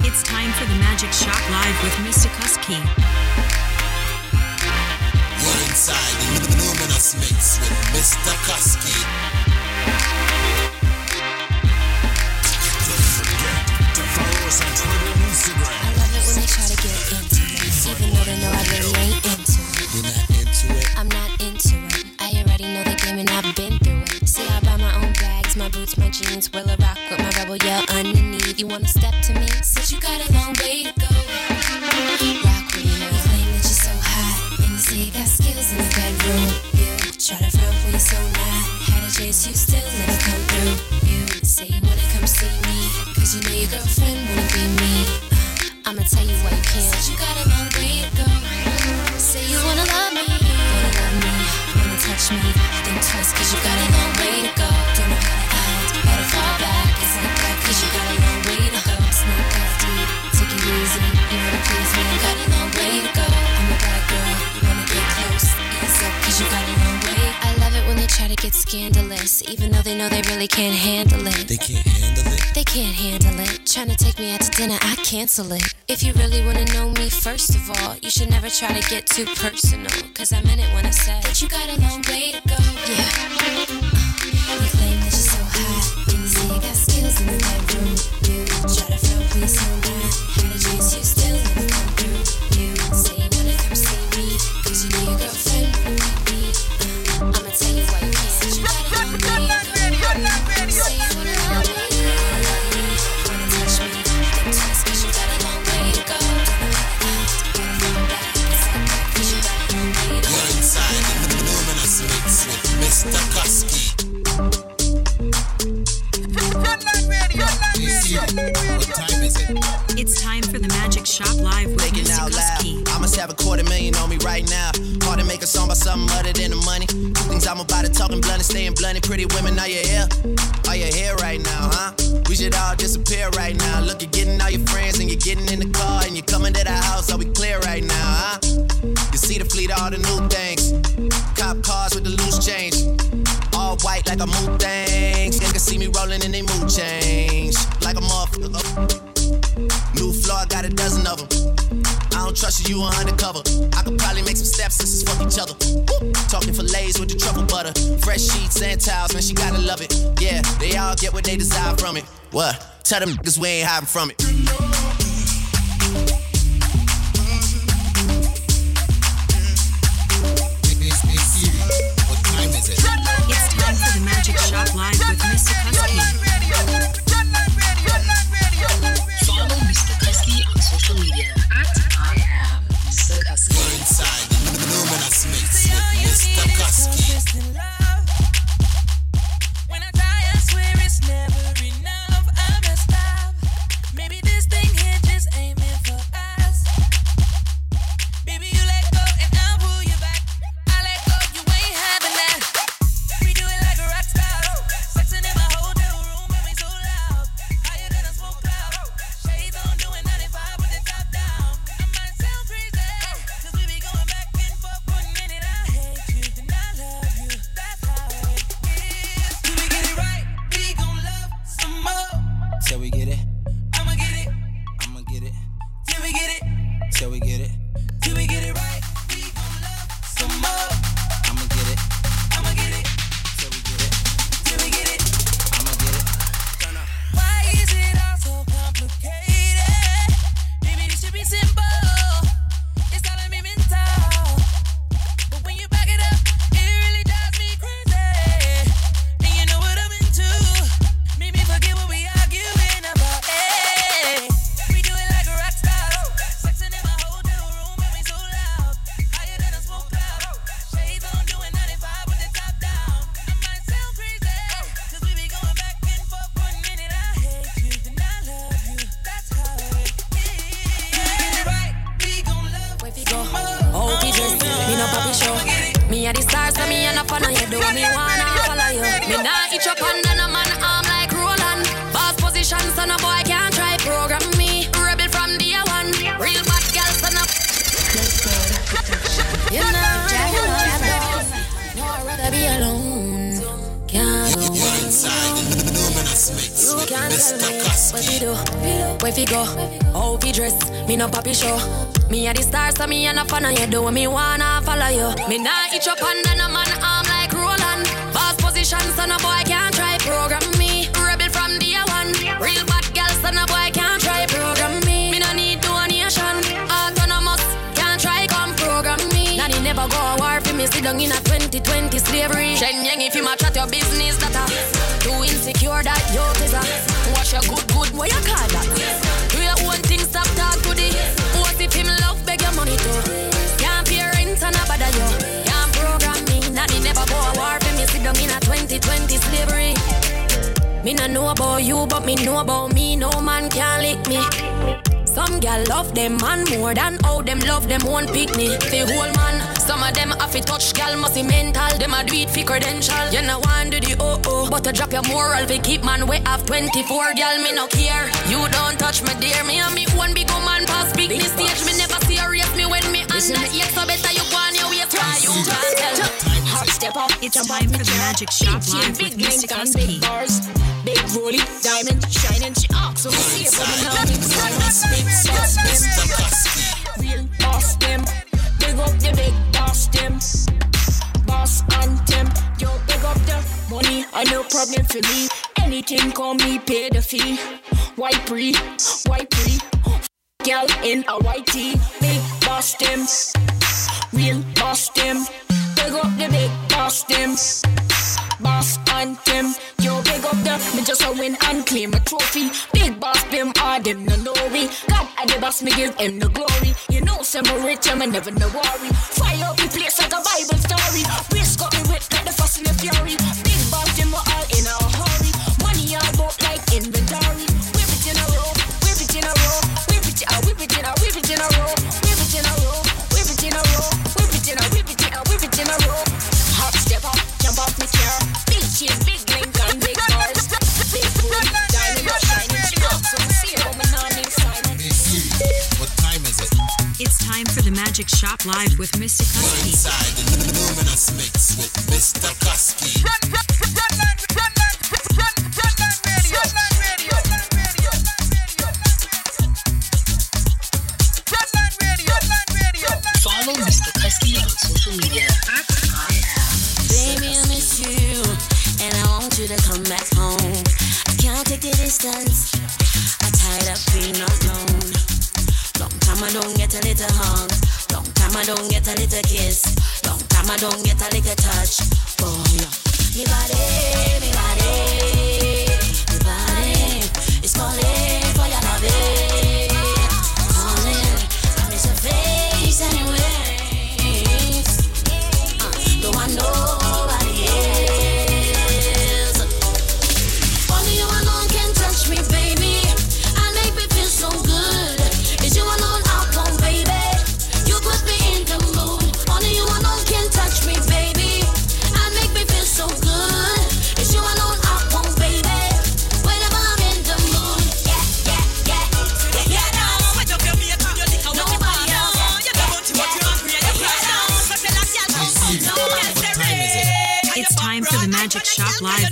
It's time for the Magic Shop Live with Mr. Kusky. You're inside the luminous mix with Mr. Kusky. cancel it. If you really wanna know me, first of all, you should never try to get too personal. Cause I meant it when I said that you gotta Tell them niggas we ain't hiding from it. reach up and then a man arm like Roland. Boss position, son of boy can't try program me. Rebel from day one. Real bad girl, son of. You know, I'd rather be alone. Can't go one side. You can't Mr. tell me what we do, where we go, how we dress. Me no poppy show. Me a the stars so me a no fan of you. Do me wanna follow you. Me nah itch up and then a man ambition, son of boy can't try program me. Rebel from day one. Real bad girl, son of boy can't try program me. Me no need donation. Autonomous can't try come program me. Nanny never go a war for me. Sit down in a 2020 slavery. Shen Yang, if you match at your business, that a too insecure that you is a. Watch your good good, what you call that? 2020 slavery. Me no know about you, but me know about me. No man can lick me. Some gal love them man more than how them love them one picnic. They whole man. Some of them have to touch gal must be mental. Them a do it for credential. You know one do the oh oh, but I drop your moral. They keep man way have 24 gal me no care. You don't touch me dear, me and me one big man pass big, stage. Me never serious me when me under Yes, so better you go on your way. Try you can't tell. Step up, it's Jump time for the magic shop live with Miss Big bars, big rolly, diamond, shining. She so when we see her from the Big sauce, them. Real boss, them. Big up the big boss, them. Boss and them. Yo, big up the money. I no problem for me. Anything call me, pay the fee. White pre, white pre. Girl in a white tee. Big boss, them. Real boss, them big up the big boss them. Boss and them. Yo, big up the me just a win and claim a trophy. Big boss them are them no know we. God I the boss me give them the glory. You know some rich and um, never no worry. Fire up the place like a Bible story. Risk got the rich, like the fuss and the fury. Big boss them are all in a hurry. Money all boat like inventory. Whip it in a row, whip it in a row, whip it, I whip it in a, whip it in a row. It's time for the Magic Shop Live with Mr. Kusky. Follow Mr. Kusky on social media. I'm at home. I can't take the distance. I'm tired of being alone. Long time I don't get a little hug. Long time I don't get a little kiss. Long time I don't get a little touch. Oh, Boy, me body, me body.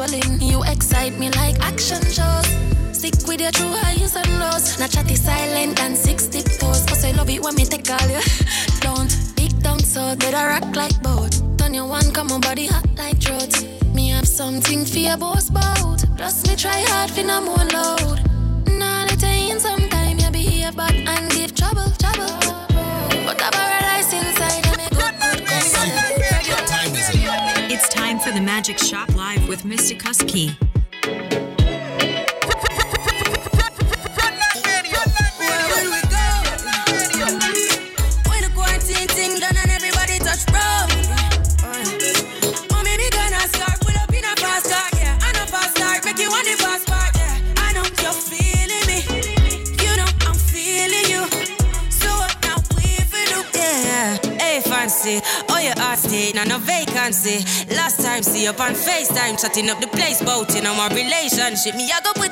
falling. On FaceTime, chatting up the place, bout on my relationship. Me, I go put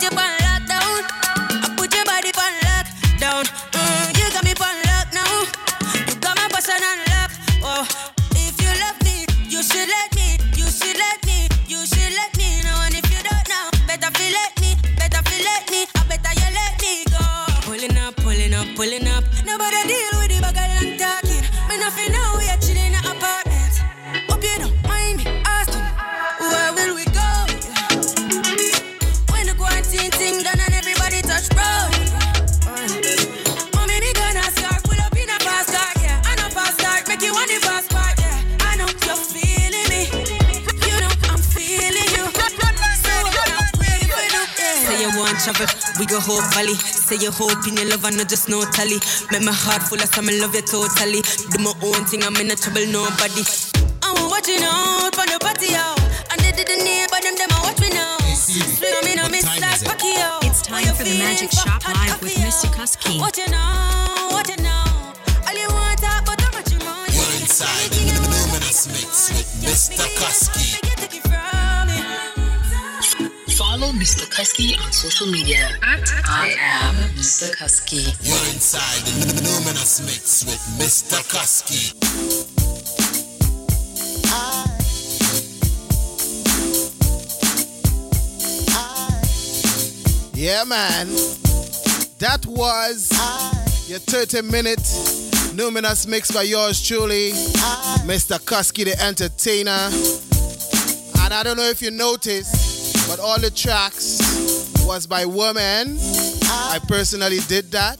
Say you hope in your love, I know just no tally. Make my heart full of some, love you totally. Do my own thing, I'm in a trouble, nobody. I'm watching out for the party out. And they didn't neighbor them, them I watch me now. Swing me, no miss like Pacquiao. It's time for the Magic Shop Live with Mr. Kusky. What you know, what you know. All you want talk about how much you money. You're inside the luminous mix with Mr. Kusky. Follow Mr. Kusky on social media at I am Mr. Kusky. You're inside the luminous mix with Mr. Kusky. Yeah, man. That was your 30 minute luminous mix by yours truly, Mr. Kusky the Entertainer. And I don't know if you noticed, but all the tracks was by women. I personally did that,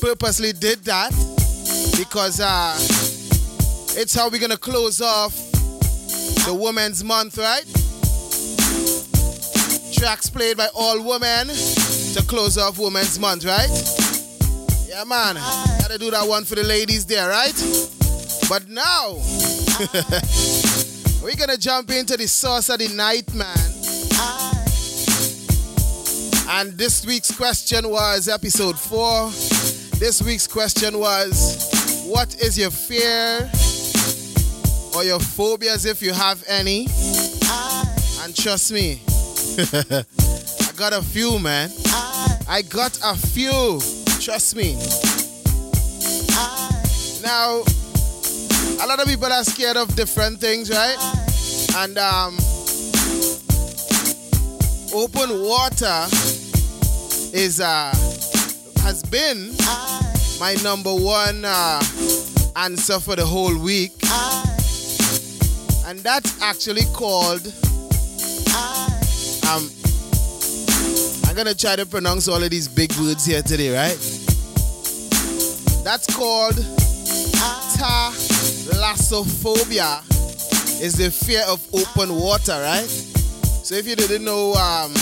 purposely did that, because uh, it's how we're gonna close off the Women's Month, right? Tracks played by all women to close off Women's Month, right? Yeah, man. Gotta do that one for the ladies there, right? But now, we're gonna jump into the source of the night, man. And this week's question was episode four. This week's question was What is your fear or your phobias if you have any? And trust me, I got a few, man. I got a few. Trust me. Now, a lot of people are scared of different things, right? And um, open water is uh has been my number one uh, answer for the whole week, and that's actually called um. I'm gonna try to pronounce all of these big words here today, right? That's called thalassophobia. Is the fear of open water, right? So if you didn't know, um,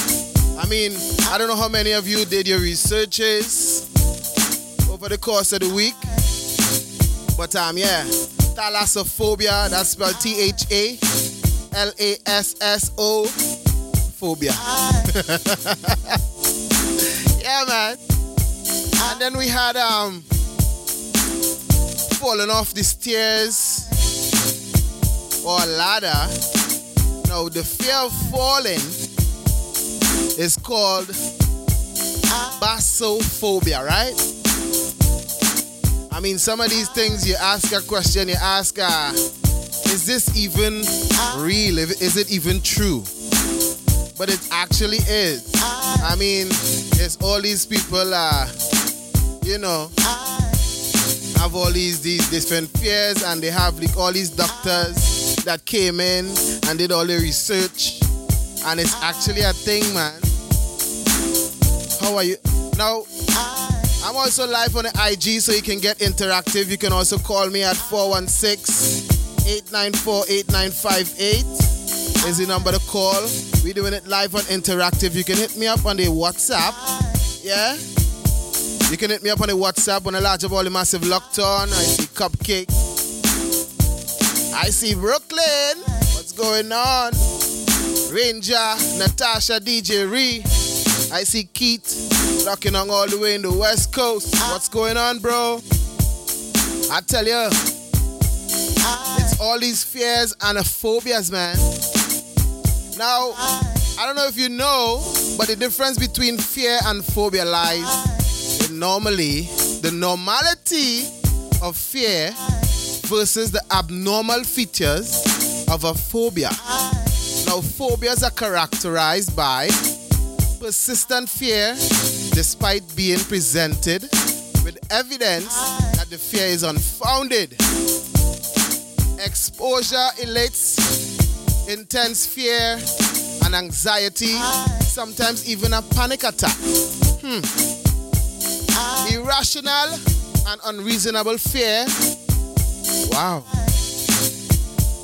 I mean, I don't know how many of you did your researches over the course of the week, but um, yeah, thalassophobia. That's spelled T-H-A-L-A-S-S-O phobia. yeah, man. And then we had um falling off the stairs or a ladder. No, the fear of falling is called basophobia, right? I mean, some of these things you ask a question, you ask, uh, is this even real? Is it even true? But it actually is. I mean, there's all these people, uh, you know, have all these these different fears, and they have like all these doctors that came in and did all the research, and it's actually a thing, man. How are you? Now, I'm also live on the IG, so you can get interactive. You can also call me at 416 894 8958 is the number to call. We're doing it live on interactive. You can hit me up on the WhatsApp. Yeah? You can hit me up on the WhatsApp on the large of all the massive lockdown. I see Cupcake. I see Brooklyn. What's going on? Ranger, Natasha, DJ Ree. I see Keith rocking on all the way in the West Coast. What's going on, bro? I tell you, it's all these fears and phobias, man. Now, I don't know if you know, but the difference between fear and phobia lies in normally the normality of fear versus the abnormal features of a phobia. Now, phobias are characterized by persistent fear despite being presented with evidence that the fear is unfounded. Exposure elates intense fear and anxiety, sometimes even a panic attack. Hmm. Irrational and unreasonable fear. Wow.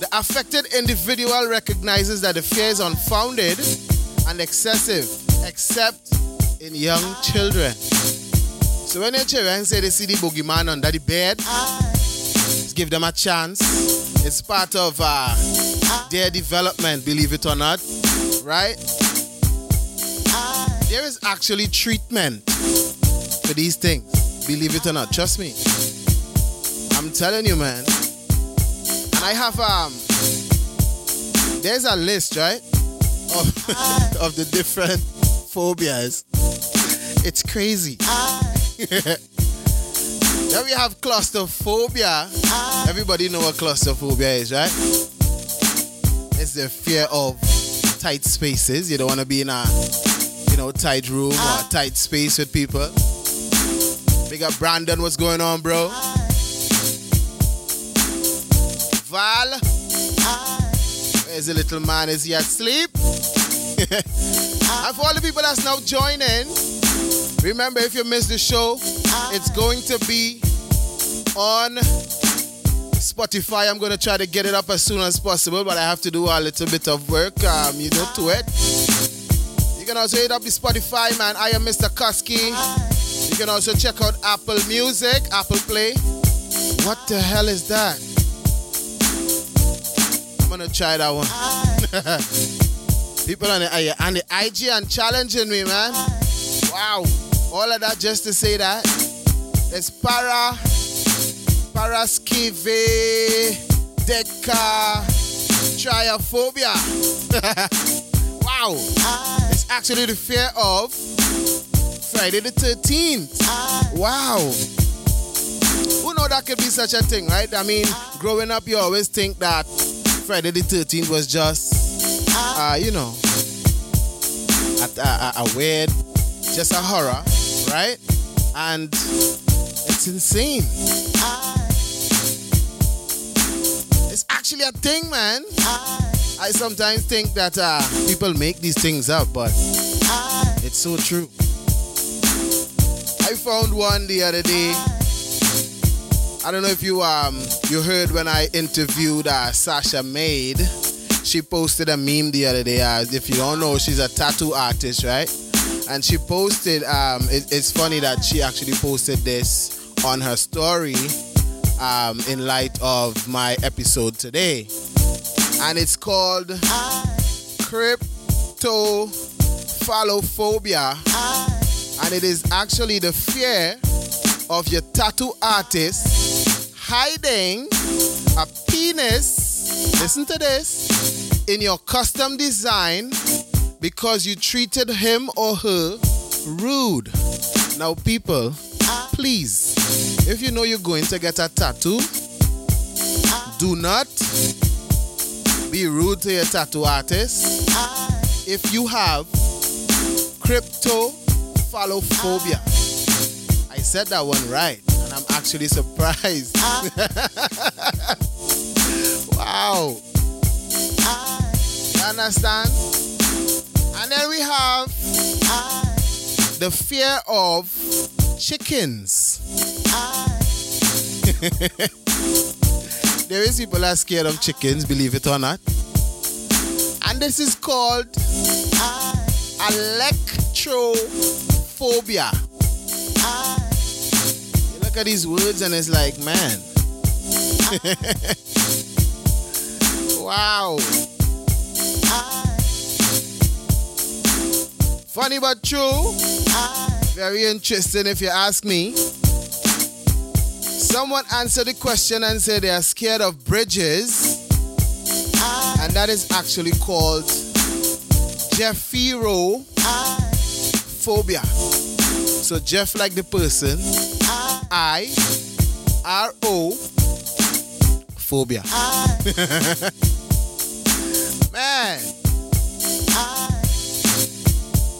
The affected individual recognizes that the fear is unfounded and excessive, except in young children. So when your children say they see the boogeyman under the bed, give them a chance. It's part of uh, their development, believe it or not, right? There is actually treatment for these things, believe it or not. Trust me. I'm telling you, man. I have um, there's a list, right, of, of the different phobias. It's crazy. then we have claustrophobia. Everybody know what claustrophobia is, right? It's the fear of tight spaces. You don't want to be in a, you know, tight room or tight space with people. Big up Brandon, what's going on, bro? Val, where's the little man? Is he asleep? and for all the people that's now joining, remember if you missed the show, it's going to be on Spotify. I'm going to try to get it up as soon as possible, but I have to do a little bit of work, um, you know, to it. You can also hit up the Spotify, man. I am Mr. Kusky. You can also check out Apple Music, Apple Play. What the hell is that? Gonna try that one. People on the, uh, on the IG and challenging me, man. Wow. All of that just to say that. It's para, paraskive, deca, triophobia. wow. It's actually the fear of Friday the 13th. Wow. Who know that could be such a thing, right? I mean, growing up, you always think that Friday the 13th was just, ah. uh, you know, a, a, uh, uh, a weird, just a horror, right? And it's insane. Ah. It's actually a thing, man. Ah. I sometimes think that uh, people make these things up, but it's so true. I found one the other day. I don't know if you um you heard when I interviewed uh, Sasha Maid. She posted a meme the other day. Uh, if you don't know, she's a tattoo artist, right? And she posted. Um, it, it's funny that she actually posted this on her story um, in light of my episode today, and it's called crypto cryptophalophobia, and it is actually the fear of your tattoo artist hiding a penis, listen to this, in your custom design because you treated him or her rude. Now, people, please, if you know you're going to get a tattoo, do not be rude to your tattoo artist if you have cryptophalophobia. I said that one right, and I'm actually surprised. Ah. wow. understand? And then we have the fear of chickens. there is people that are scared of chickens, believe it or not. And this is called alektorophobia. Look at these words and it's like, man. wow. Funny but true. Very interesting if you ask me. Someone answered the question and said they are scared of bridges. And that is actually called Jeffiro-phobia. So Jeff like the person. I R O phobia. Man.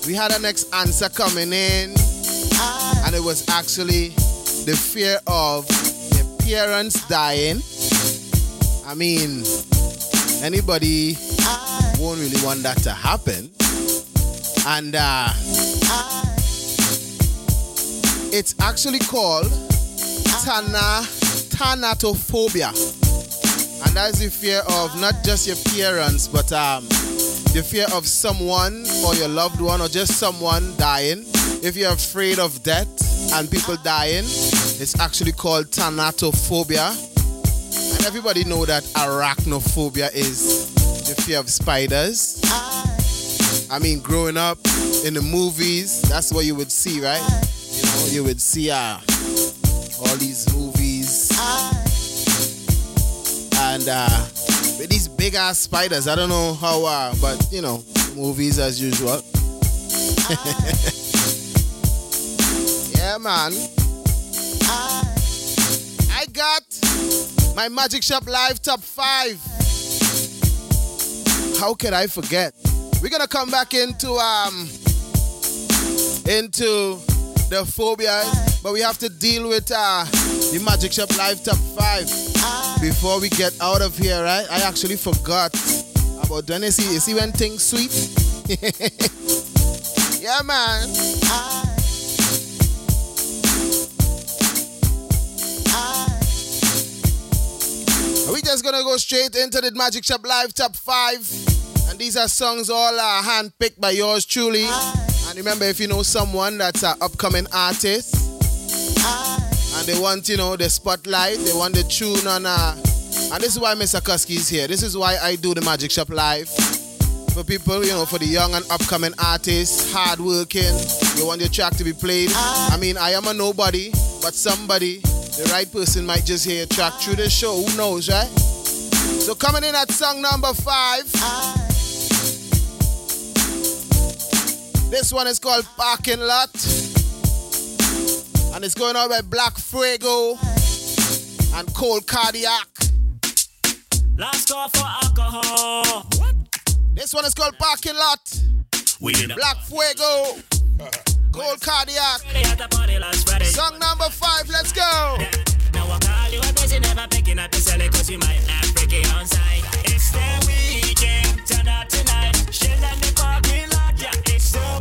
We had a next answer coming in. And it was actually the fear of the parents dying. I mean, anybody won't really want that to happen. And uh, it's actually called Tana. And that's the fear of not just your parents, but um, the fear of someone or your loved one or just someone dying. If you're afraid of death and people dying, it's actually called thanatophobia. And everybody know that arachnophobia is the fear of spiders. I mean, growing up in the movies, that's what you would see, right? You would see uh, all these movies. And uh, with these big ass spiders, I don't know how, uh, but you know, movies as usual. yeah, man. I got my Magic Shop Live Top 5. How could I forget? We're gonna come back into um into the phobias, but we have to deal with uh the Magic Shop Live Top 5 before we get out of here, right? I actually forgot about when you see you see when things sweet. yeah man. Are we just gonna go straight into the Magic Shop Live Top 5? And these are songs all uh, handpicked by yours truly. And remember, if you know someone that's an upcoming artist and they want, you know, the spotlight, they want the tune on. Uh, and this is why Mr. Kusky is here. This is why I do the Magic Shop Live. For people, you know, for the young and upcoming artists, hardworking, you want your track to be played. I mean, I am a nobody, but somebody, the right person might just hear your track through the show. Who knows, right? So coming in at song number five. This one is called Parking Lot. And it's going on by Black Fuego and Cold Cardiac. Last call for alcohol. This one is called Parking Lot. We did a Black Fuego. Cold Cardiac. Song number five, let's go. Now I call you a busy, never picking up the celly cause you might have freaky on site. It's the weekend, turn up tonight. Shell on the parking lot, yeah. It's the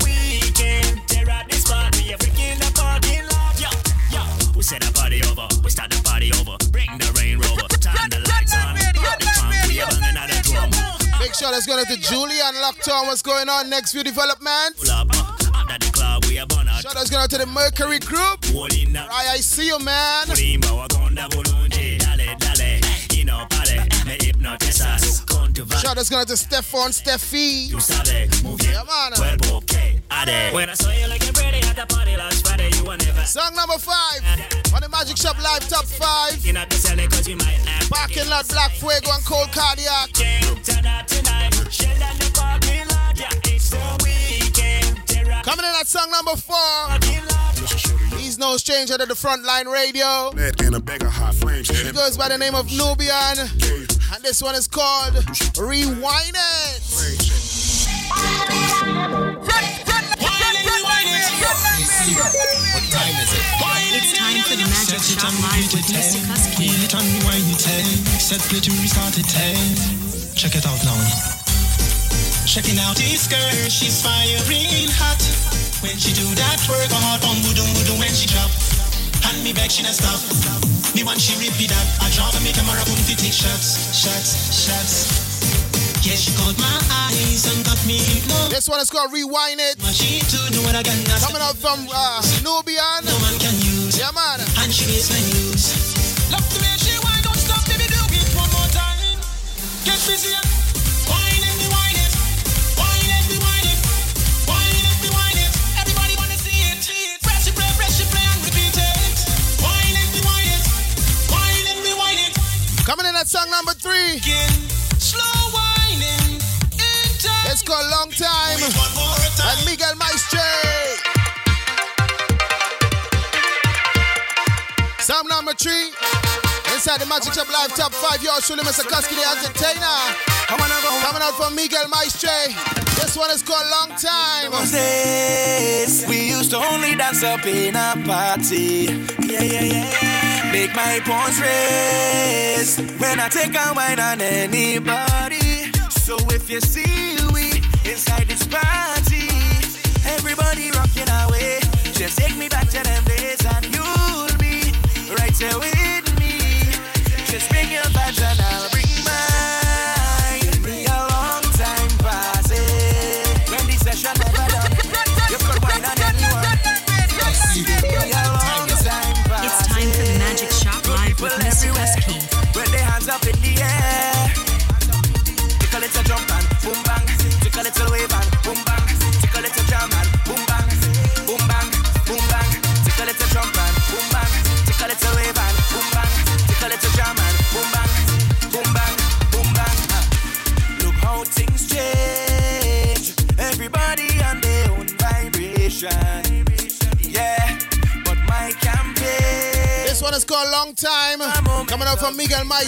set the party over, we start the party over. Bring the rain rover, turn the lights on. Put the trunk, we are banging out the drum. Make sure let's go to Julian Lockton. What's going on? Next few development. Pull up, uh, under the club, we are burn out. Shout outs going out to the Mercury Group. Holding up. Right, I see you, man. Kulimba wakonda bulungi dale dale ino pale me hypnotize us come to Shout outs going out to Stefan Steffi. You sabe move your Yeah, man. cuerpo que ade When I saw you looking pretty at the party last Friday you were never Song number five on the Magic Shop Live Top 5. in at the celly cause you might have Parking lot, Black Fuego, and Cold Cardiac. Turn up tonight shell down the parking lot yeah it's the weekend tear up Coming in at song number four. He's no stranger to the Frontline Radio. He goes by the name of Nubian. And this one is called Rewind It. What time is it? It's time for the Magic Shop Live with Mr. Eh? Set play to restart it, eh? Check it out now. Checking out his skirt, she's firing hot. When she do that work, my heart on boom boom when she drop. Hand me back, she not stop. Me want she repeat that. I drop and make camera boom to take shots, shots, shots. Yeah, she caught my eyes and got me hypnotized. This one is called Rewind It. She too know what I got now. Coming out from uh, Nubian. No man can use. Yeah, man. And she baseline use. Love Coming in at song number three. It's called Long Time. And Miguel Maestre. Song number three. Inside the Magic Shop Live Top 5, yours truly, Mr. Koski, the entertainer. Coming out from Miguel Maestre. This one is called Long Time. We used to only dance up in a party. Yeah, yeah, yeah. Make my pawns raise when I take a wine on anybody. So if you see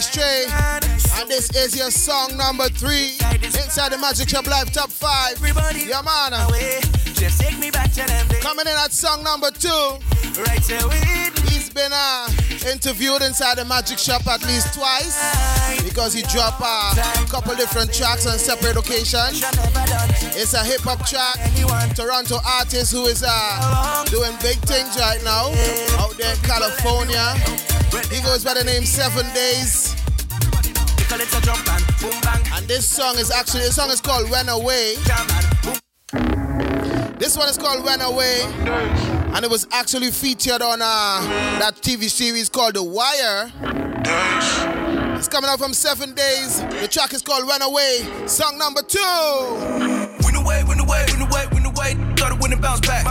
Maestre. And this is your song number three. Inside the Magic Shop Live Top 5. Yeah, man. Just take me back to them days. Coming in at song number two. Right He's been uh, interviewed inside the Magic Shop at least twice because he dropped uh, a couple different tracks on separate occasions. It's a hip hop track. Toronto artist who is uh, doing big things right now out there in California. He goes by the name Seven Days. Take a jump and boom bang. And this song is actually, this song is called When Away. This one is called When Away. And it was actually featured on uh, that TV series called The Wire. It's coming out from Seven Days. The track is called When Away. Song number two. Win away, win away, win away, win away. Thought it win and bounce back.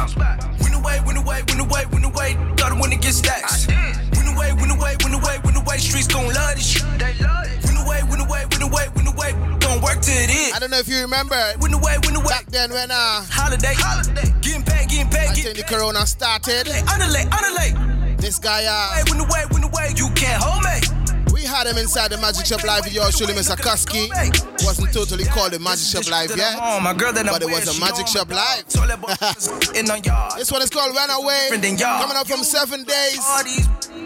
Win away, win away, win away, win away. Thought it win and get stacks. Win away, win away, win away, win away. Streets gon' love this shit. Win away, win win away, win away. Don't work till it is. I don't know if you remember. Win away, win away. Back then when uh, Holiday, holiday. Getting paid, getting paid, I getting think the corona started. Underlay, underlay. This guy, uh, Win away, win away. You can't hold me. We had him inside the Magic Shop Live with yours truly, Mr. Koski. Wasn't totally called the Magic Shop Live yet, Oh, but it was a Magic Shop Live. Toilet bowl in on yard. This one is called Runaway. Coming up from Seven Days.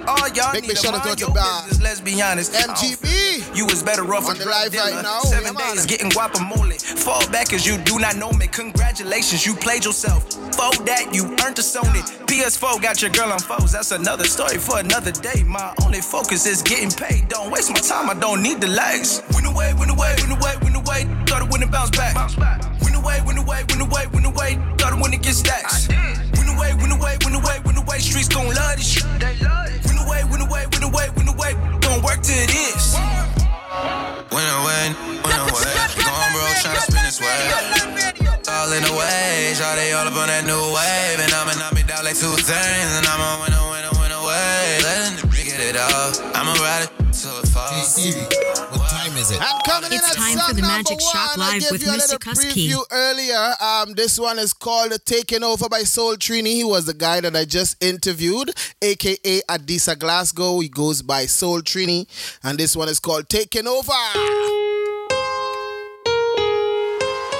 All y'all Big, big to shout out to Bar. Let's be honest. MGB. You was better off On the live right now. Seven Yeah, days getting guacamole. Fall back as you do not know me. Congratulations, you played yourself. For that, you earned a Sony. PS4 got your girl on foes. That's another story for another day. My only focus is getting paid. Don't waste my time. I don't need delays. Win away, win away, win away, win away. Thought it win and bounce back. Win away, win away, win away, win away. Thought it win and get stacks. Win away, win away, win away, win away. Streets gon' love this shit. Win away, win away, win away, win away. Don't work till it is. Win away, win away. Going broke, tryna spin this way. All in the way, shot they all up on that new wave. And I'ma knock me down like two things. And I'ma win a win a win away. Letting the get it off. I'ma ride it till it falls. What time is it? And coming in It's at time song for the Magic Shop one, I Live gave with you a Mr. little preview earlier. Um, this one is called "Taken Over" by Soul Trini. He was the guy that I just interviewed, aka Adisa Glasgow. He goes by Soul Trini, and this one is called "Taken Over."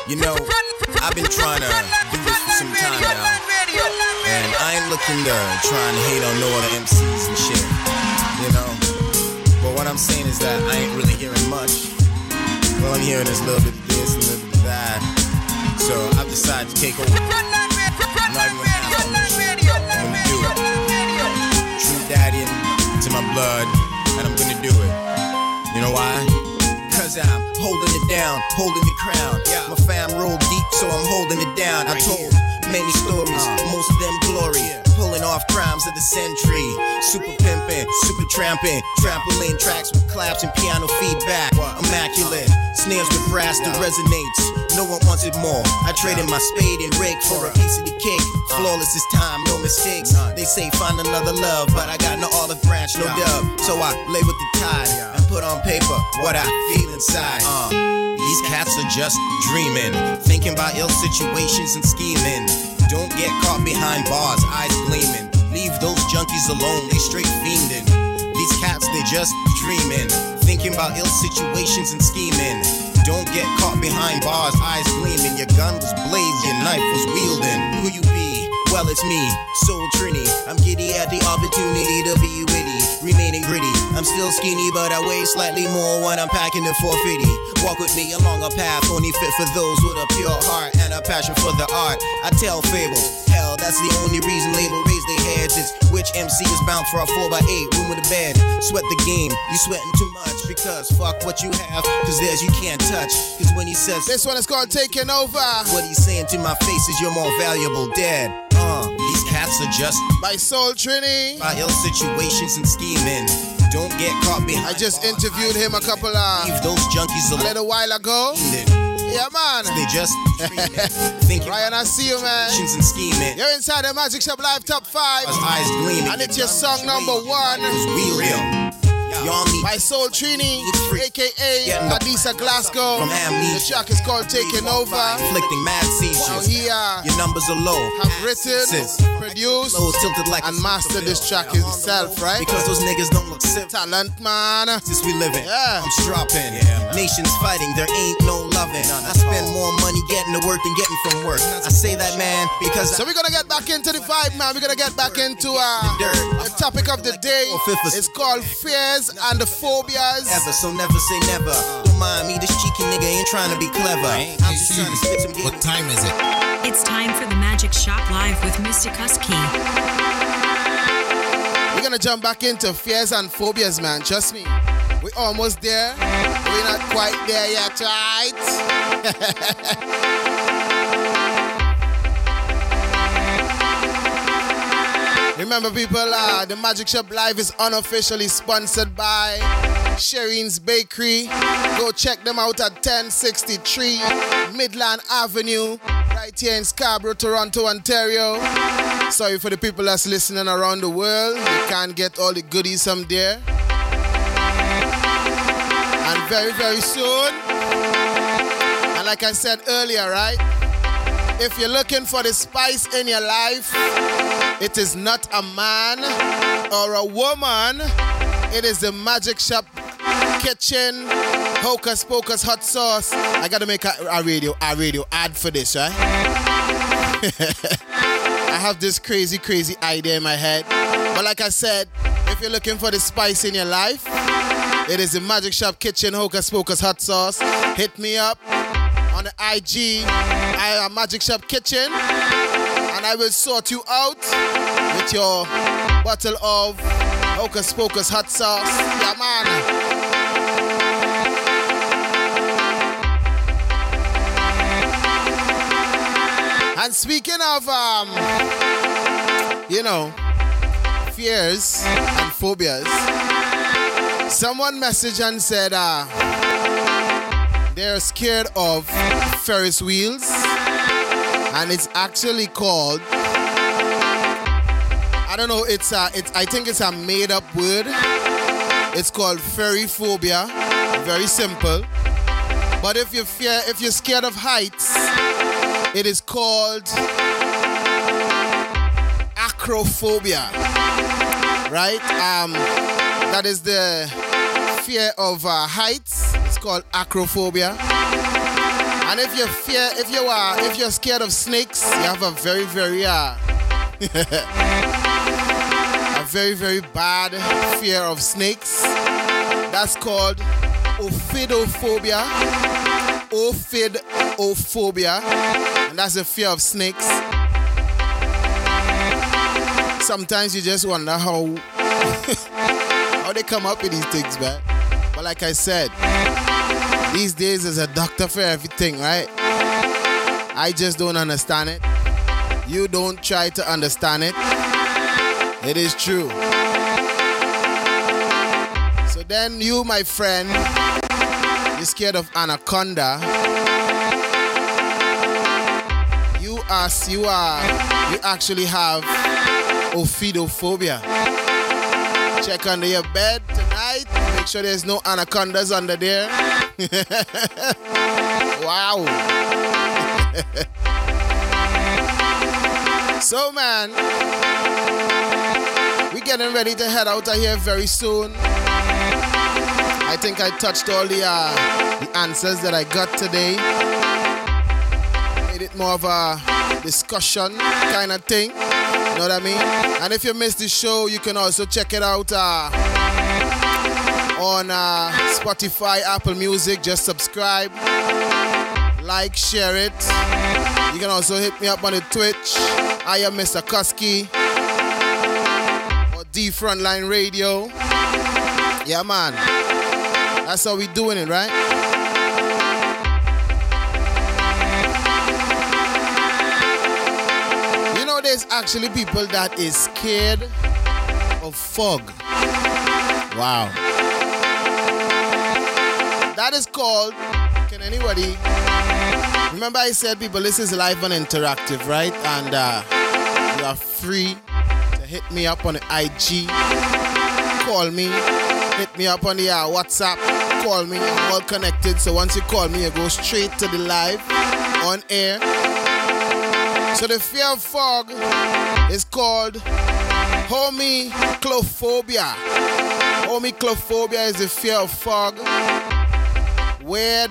You know, I've been trying to do this for some time now. And I ain't looking to try and hate on no other MCs and shit. You know? But what I'm saying is that I ain't really hearing much. All I'm hearing is a little bit of this and a little bit of that. So I've decided to take over. I'm not even gonna. I'm gonna do it. True daddy to my blood, and I'm gonna do it. You know why? Cause I'm holding it down, holding the crown. My fam rolled deep, so I'm holding it down. I told many stories, most of them glory. Pulling off crimes of the century. Super pimping, super tramping. Trampoline tracks with claps and piano feedback. Immaculate. Snares with brass that resonates. No one wants it more. I traded my spade and rake for a piece of the cake. Flawless this time, no mistakes. They say find another love, but I got no olive branch, no dove. So I lay with the tide and put on paper what I feel inside. Uh, these cats are just dreaming, thinking about ill situations and scheming. Don't get caught behind bars, eyes gleaming. Leave those junkies alone, they straight fiending. These cats, they just dreaming, thinking about ill situations and scheming. Don't get caught behind bars, eyes gleaming. Your gun was blazed, your knife was wielding. Who you be? Well, it's me, Soul Trini. I'm giddy at the opportunity to be witty, remaining gritty. I'm still skinny, but I weigh slightly more when I'm packing the 450. Walk with me along a path only fit for those with a pure heart and a passion for the art. I tell fables, hell, that's the only reason label raise their heads. It's which MC is bound for a 4x8 room with a bed. Sweat the game, you sweating too much because fuck what you have, cause there's you can't touch. Cause when he says this one is called Taking Over, what he's saying to my face is you're more valuable dead. Uh, cats are just by Soul Trini, My ill situations and scheming. Don't get caught behind. I just interviewed him a couple of Leave those junkies a little while ago. Yeah, man. They just thinking Ryan, I see you, man. and scheming. You're inside the Magic Shop Live Top 5. Eyes gleaming. And it's your song number one. Real, real. By Soul Trini, aka Adisa Glasgow. From Amnesia. The track is called Taking Over. Inflicting mad seizures. he uh, Your numbers are low. have written, produced, Low tilted like and mastered this track himself, right? Because those niggas don't look sick. Talent, man. Since we living, Yeah. I'm stropping. Nations fighting, there ain't no loving. I spend more money getting to work than getting from work. I say that, man, because So we're gonna get back into the vibe, man. We're gonna get back into uh, the topic of the day. It's called fears and the phobias. ever, so never say never. Uh. Don't mind me, this cheeky nigga ain't trying to be clever. I'm just trying to spit some What time is it? It's time for the Magic Shop Live with Mr. Kusky. We're gonna jump back into fears and phobias, man. Trust me. We're almost there. We're not quite there yet, right? Remember, people, uh, the Magic Shop Live is unofficially sponsored by Shireen's Bakery. Go check them out at 1063 Midland Avenue, right here in Scarborough, Toronto, Ontario. Sorry for the people that's listening around the world. You can't get all the goodies from there. And very, very soon, and like I said earlier, right? If you're looking for the spice in your life, it is not a man or a woman. It is the Magic Shop Kitchen Hocus Pocus Hot Sauce. I gotta make a, a radio, a radio ad for this, right? I have this crazy, crazy idea in my head. But like I said, if you're looking for the spice in your life, it is the Magic Shop Kitchen Hocus Pocus Hot Sauce. Hit me up on the IG, I am Magic Shop Kitchen, and I will sort you out with your bottle of Hocus Pocus Hot Sauce. Yeah, man. And speaking of, um, you know, fears and phobias, someone messaged and said uh, they're scared of Ferris wheels, and it's actually called. I don't know. It's a. It's. I think it's a made-up word. It's called ferry phobia. Very simple. But if you fear, if you're scared of heights, it is called acrophobia. Right? Um, that is the fear of uh, heights. Called acrophobia. And if you fear, if you are, if you're scared of snakes, you have a very, very uh, a very, very bad fear of snakes. That's called ophidophobia. Ophidophobia, and that's the fear of snakes. Sometimes you just wonder how how they come up with these things, man. But like I said, these days there's a doctor for everything, right? I just don't understand it. You don't try to understand it. It is true. So then you, my friend, you're scared of anaconda. You are you are you actually have ophidophobia. Check under your bed tonight. Make sure there's no anacondas under there. wow. so man, we're getting ready to head out of here very soon. I think I touched all the uh, the answers that I got today. Made it more of a discussion kind of thing. You know what I mean? And if you missed the show, you can also check it out uh, on uh, Spotify, Apple Music. Just subscribe, like, share it. You can also hit me up on the Twitch. I am Mr. Kusky or D Frontline Radio. Yeah, man. That's how we doing it, right? You know, there's actually people that is scared of fog. Wow. That is called. Can anybody? Remember, I said people, this is live and interactive, right? And uh, you are free to hit me up on the IG, call me, hit me up on the uh, WhatsApp, call me. I'm all connected. So once you call me, you go straight to the live on air. So the fear of fog is called homichlophobia. Homichlophobia is the fear of fog. Weird,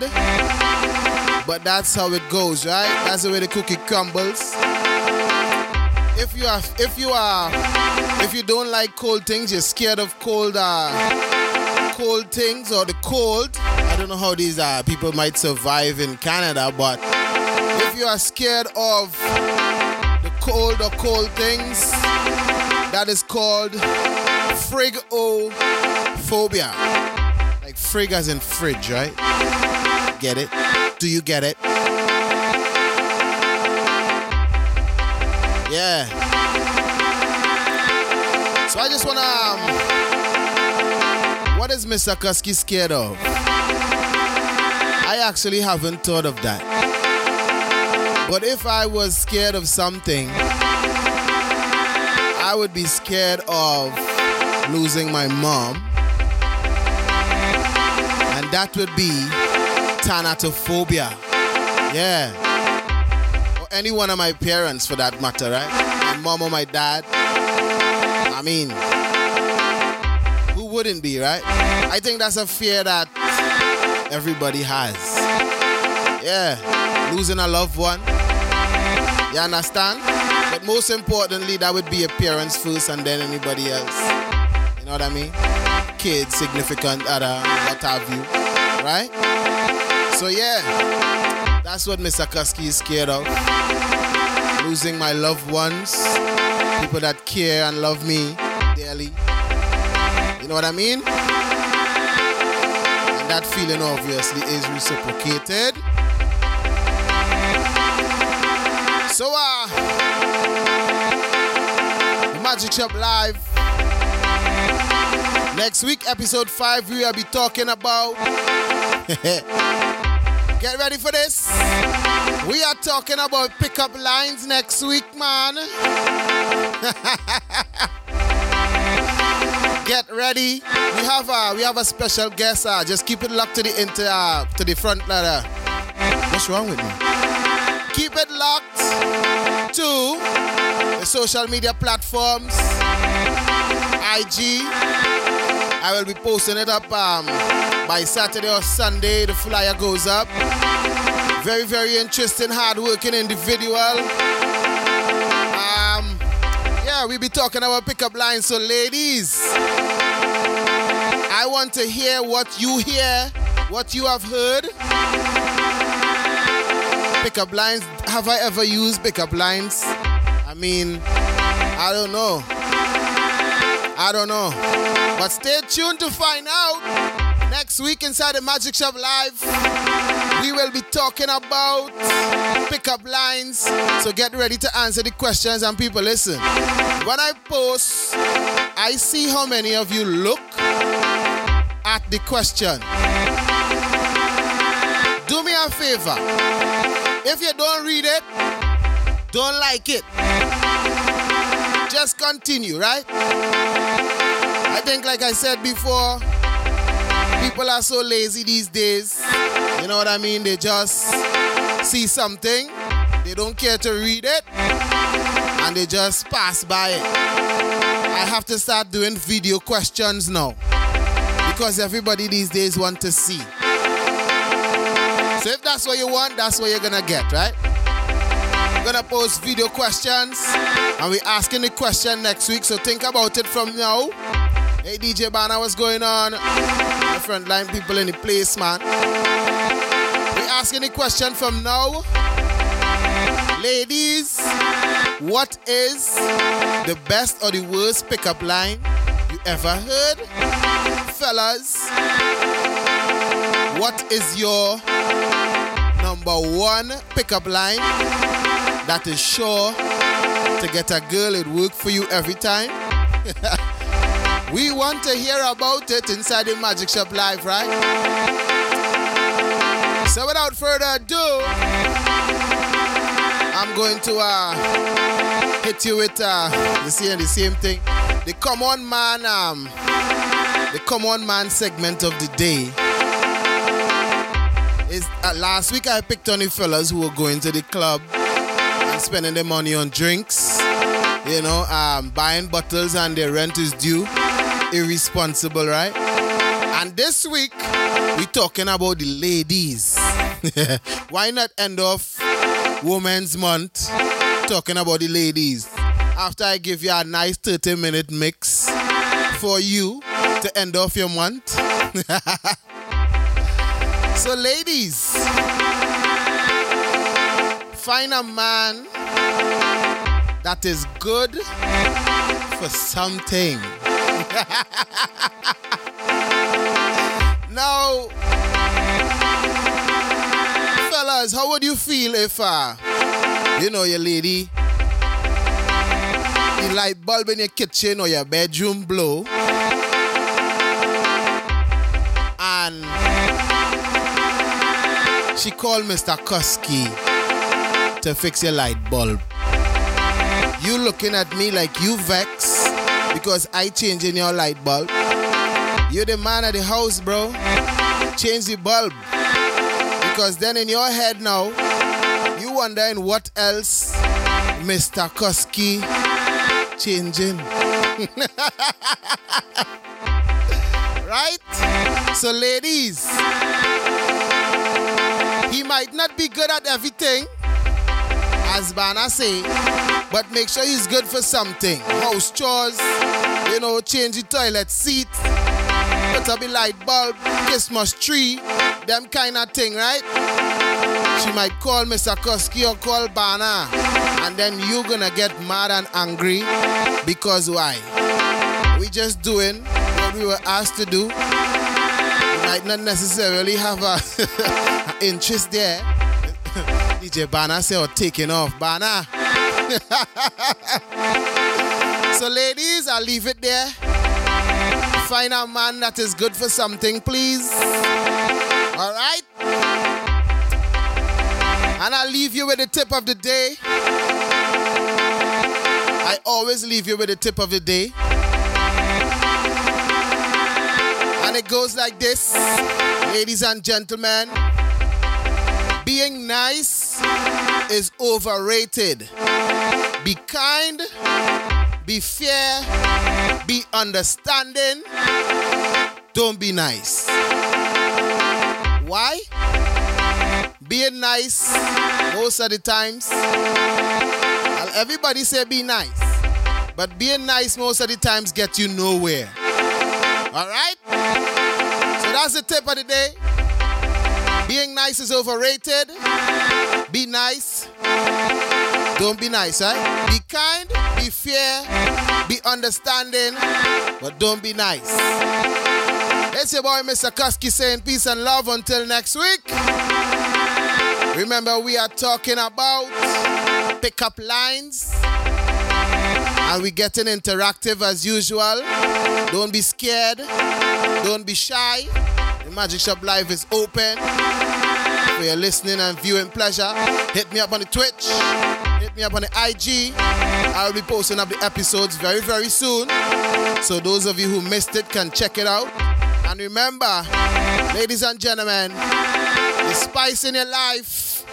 but that's how it goes, right? That's the way the cookie crumbles. If you are, if you are, if you don't like cold things, you're scared of cold, uh, cold things or the cold. I don't know how these uh, people might survive in Canada, but if you are scared of the cold or cold things, that is called frigophobia. Like frig as in fridge, right? Get it? Do you get it? Yeah. So I just wanna. Um, what is Mr. Kusky scared of? I actually haven't thought of that. But if I was scared of something, I would be scared of losing my mom. That would be thanatophobia. Yeah. Or any one of my parents for that matter, right? My mom or my dad. I mean, who wouldn't be, right? I think that's a fear that everybody has. Yeah. Losing a loved one. You understand? But most importantly, that would be your parents first and then anybody else. You know what I mean? Kids, significant other, what have you. Right? So yeah, that's what Mr. Kusky is scared of. Losing my loved ones, people that care and love me dearly. You know what I mean? And that feeling obviously is reciprocated. So uh Magic Shop Live. Next week, episode 5, we will be talking about Get ready for this. We are talking about pickup lines next week, man. Get ready. We have a we have a special guest. Uh, just keep it locked to the inter uh, to the front ladder. What's wrong with me? Keep it locked to the social media platforms. IG. I will be posting it up um, by Saturday or Sunday. The flyer goes up. Very, very interesting, hard-working individual. Um, yeah, we'll be talking about pickup lines. So, ladies, I want to hear what you hear, what you have heard. Pickup lines. Have I ever used pickup lines? I mean, I don't know. I don't know. But stay tuned to find out. Next week inside the Magic Shop Live, we will be talking about pickup lines. So get ready to answer the questions and people listen. When I post, I see how many of you look at the question. Do me a favor. If you don't read it, don't like it. Just continue, right? I think, like I said before, people are so lazy these days. You know what I mean? They just see something, they don't care to read it, and they just pass by it. I have to start doing video questions now because everybody these days want to see. So if that's what you want, that's what you're gonna get, right? We're gonna post video questions and we're asking the question next week. So think about it from now. Hey DJ Banner, what's going on? My frontline people in the place, man. We're asking the question from now. Ladies, what is the best or the worst pickup line you ever heard? Fellas, what is your number one pickup line that is sure to get a girl it work for you every time? we want to hear about it inside the Magic Shop Live, right? So without further ado, I'm going to uh, hit you with uh, the same the same thing. The come on man, um, the come on man segment of the day. Is uh, last week I picked on the fellas who were going to the club spending their money on drinks, you know, um, buying bottles and their rent is due. Irresponsible, right? And this week we're talking about the ladies. Why not end off Women's Month talking about the ladies? After I give you a nice 30 minute mix for you to end off your month. so, ladies, find a man that is good for something. now, fellas, how would you feel if, uh, you know, your lady, the light bulb in your kitchen or your bedroom blow, and she called Mr. Kusky to fix your light bulb. You looking at me like you vex because I changing your light bulb. You're the man of the house, bro. Change the bulb. Because then in your head now, you wondering what else Mr. Kusky changing. right? So ladies, he might not be good at everything, as Bana say, but make sure he's good for something. House chores, you know, change the toilet seat, put up a light bulb, Christmas tree, them kind of thing, right? She might call Mr. Kusky or call Bana, and then you're gonna get mad and angry because why? We just doing what we were asked to do. We might not necessarily have a interest there. DJ Bana say, or taking off. Bana. so, ladies, I'll leave it there. Find a man that is good for something, please. All right? And I'll leave you with the tip of the day. I always leave you with the tip of the day. And it goes like this, ladies and gentlemen. Being nice is overrated. Be kind, be fair, be understanding. Don't be nice. Why? Being nice most of the times. Well, everybody say be nice. But being nice most of the times get you nowhere. All right? So that's the tip of the day. Being nice is overrated. Be nice. Don't be nice, right? Be kind, be fair, be understanding, but don't be nice. It's your boy, Mr. Kusky, saying peace and love until next week. Remember, we are talking about pickup lines. And we getting interactive as usual. Don't be scared. Don't be shy. The Magic Shop Live is open for your listening and viewing pleasure. Hit me up on the Twitch. Hit me up on the IG. I'll be posting up the episodes very, very soon. So those of you who missed it can check it out. And remember, ladies and gentlemen, the spice in your life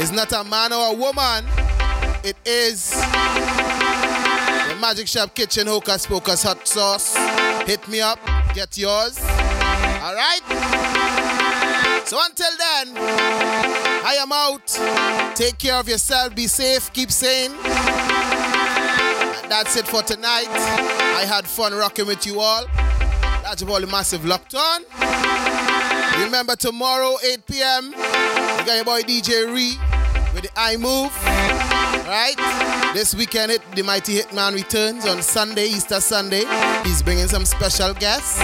is not a man or a woman. It is the Magic Shop Kitchen Hocus Pocus Hot Sauce. Hit me up. Get yours. All right? So until then, I am out. Take care of yourself. Be safe. Keep sane. That's it for tonight. I had fun rocking with you all. That's boy, the Massive Locked On. Remember, tomorrow, 8 p.m., you got your boy DJ Ree with the I Move. Right? This weekend, hit, the Mighty Hitman returns on Sunday, Easter Sunday. He's bringing some special guests.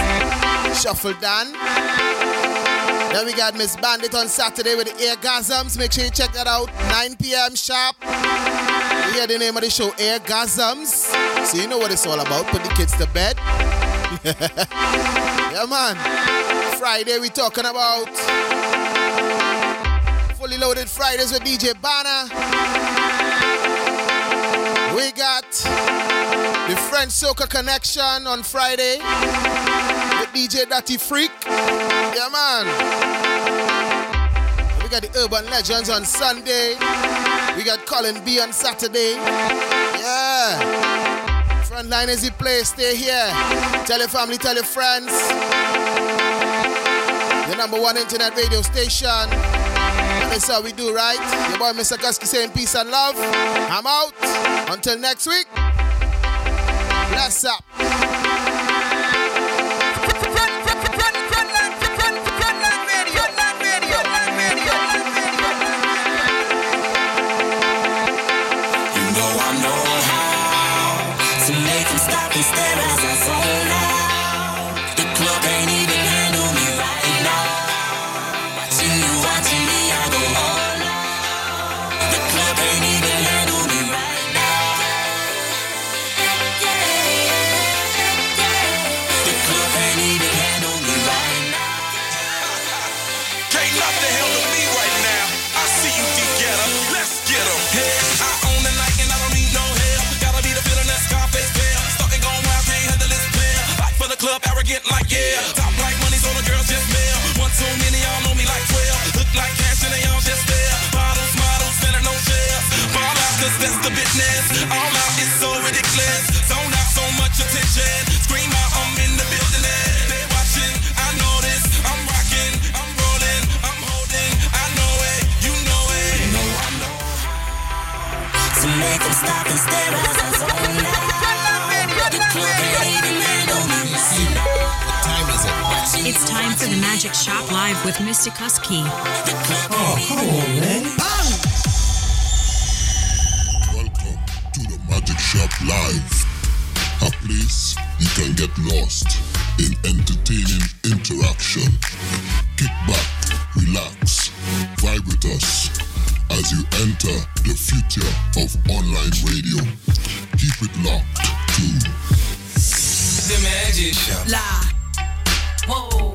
Shuffle Dan. Then we got Miss Bandit on Saturday with the Airgasms. Make sure you check that out. 9 p.m. sharp. You hear the name of the show, Airgasms. So you know what it's all about. Put the kids to bed. yeah, man. Friday, we talking about fully loaded Fridays with DJ Banner. We got the French Soca Connection on Friday DJ Datty Freak. Yeah, man. We got the Urban Legends on Sunday. We got Colin B on Saturday. Yeah. Frontline is the place. Stay here. Tell your family, tell your friends. The number one internet radio station. That's how we do, right? Your boy Mr. Kusky saying peace and love. I'm out. Until next week. Bless up. The business. All out is so ridiculous. Zone out, so much attention. Scream out, I'm in the building. They watching, I know this. I'm rocking, I'm rolling, I'm holding. I know it, you know it. You know I know. To make them stop and stare as I zone out. The club ain't even handle me right now. What time is it? It's time for the Magic Shop Live with Mr. Husky. Oh, come on, man. Magic Shop Live, ah, a place you can get lost in entertaining interaction. Kick back, relax, vibe with us as you enter the future of online radio. Keep it locked to The magic shop. La. Whoa.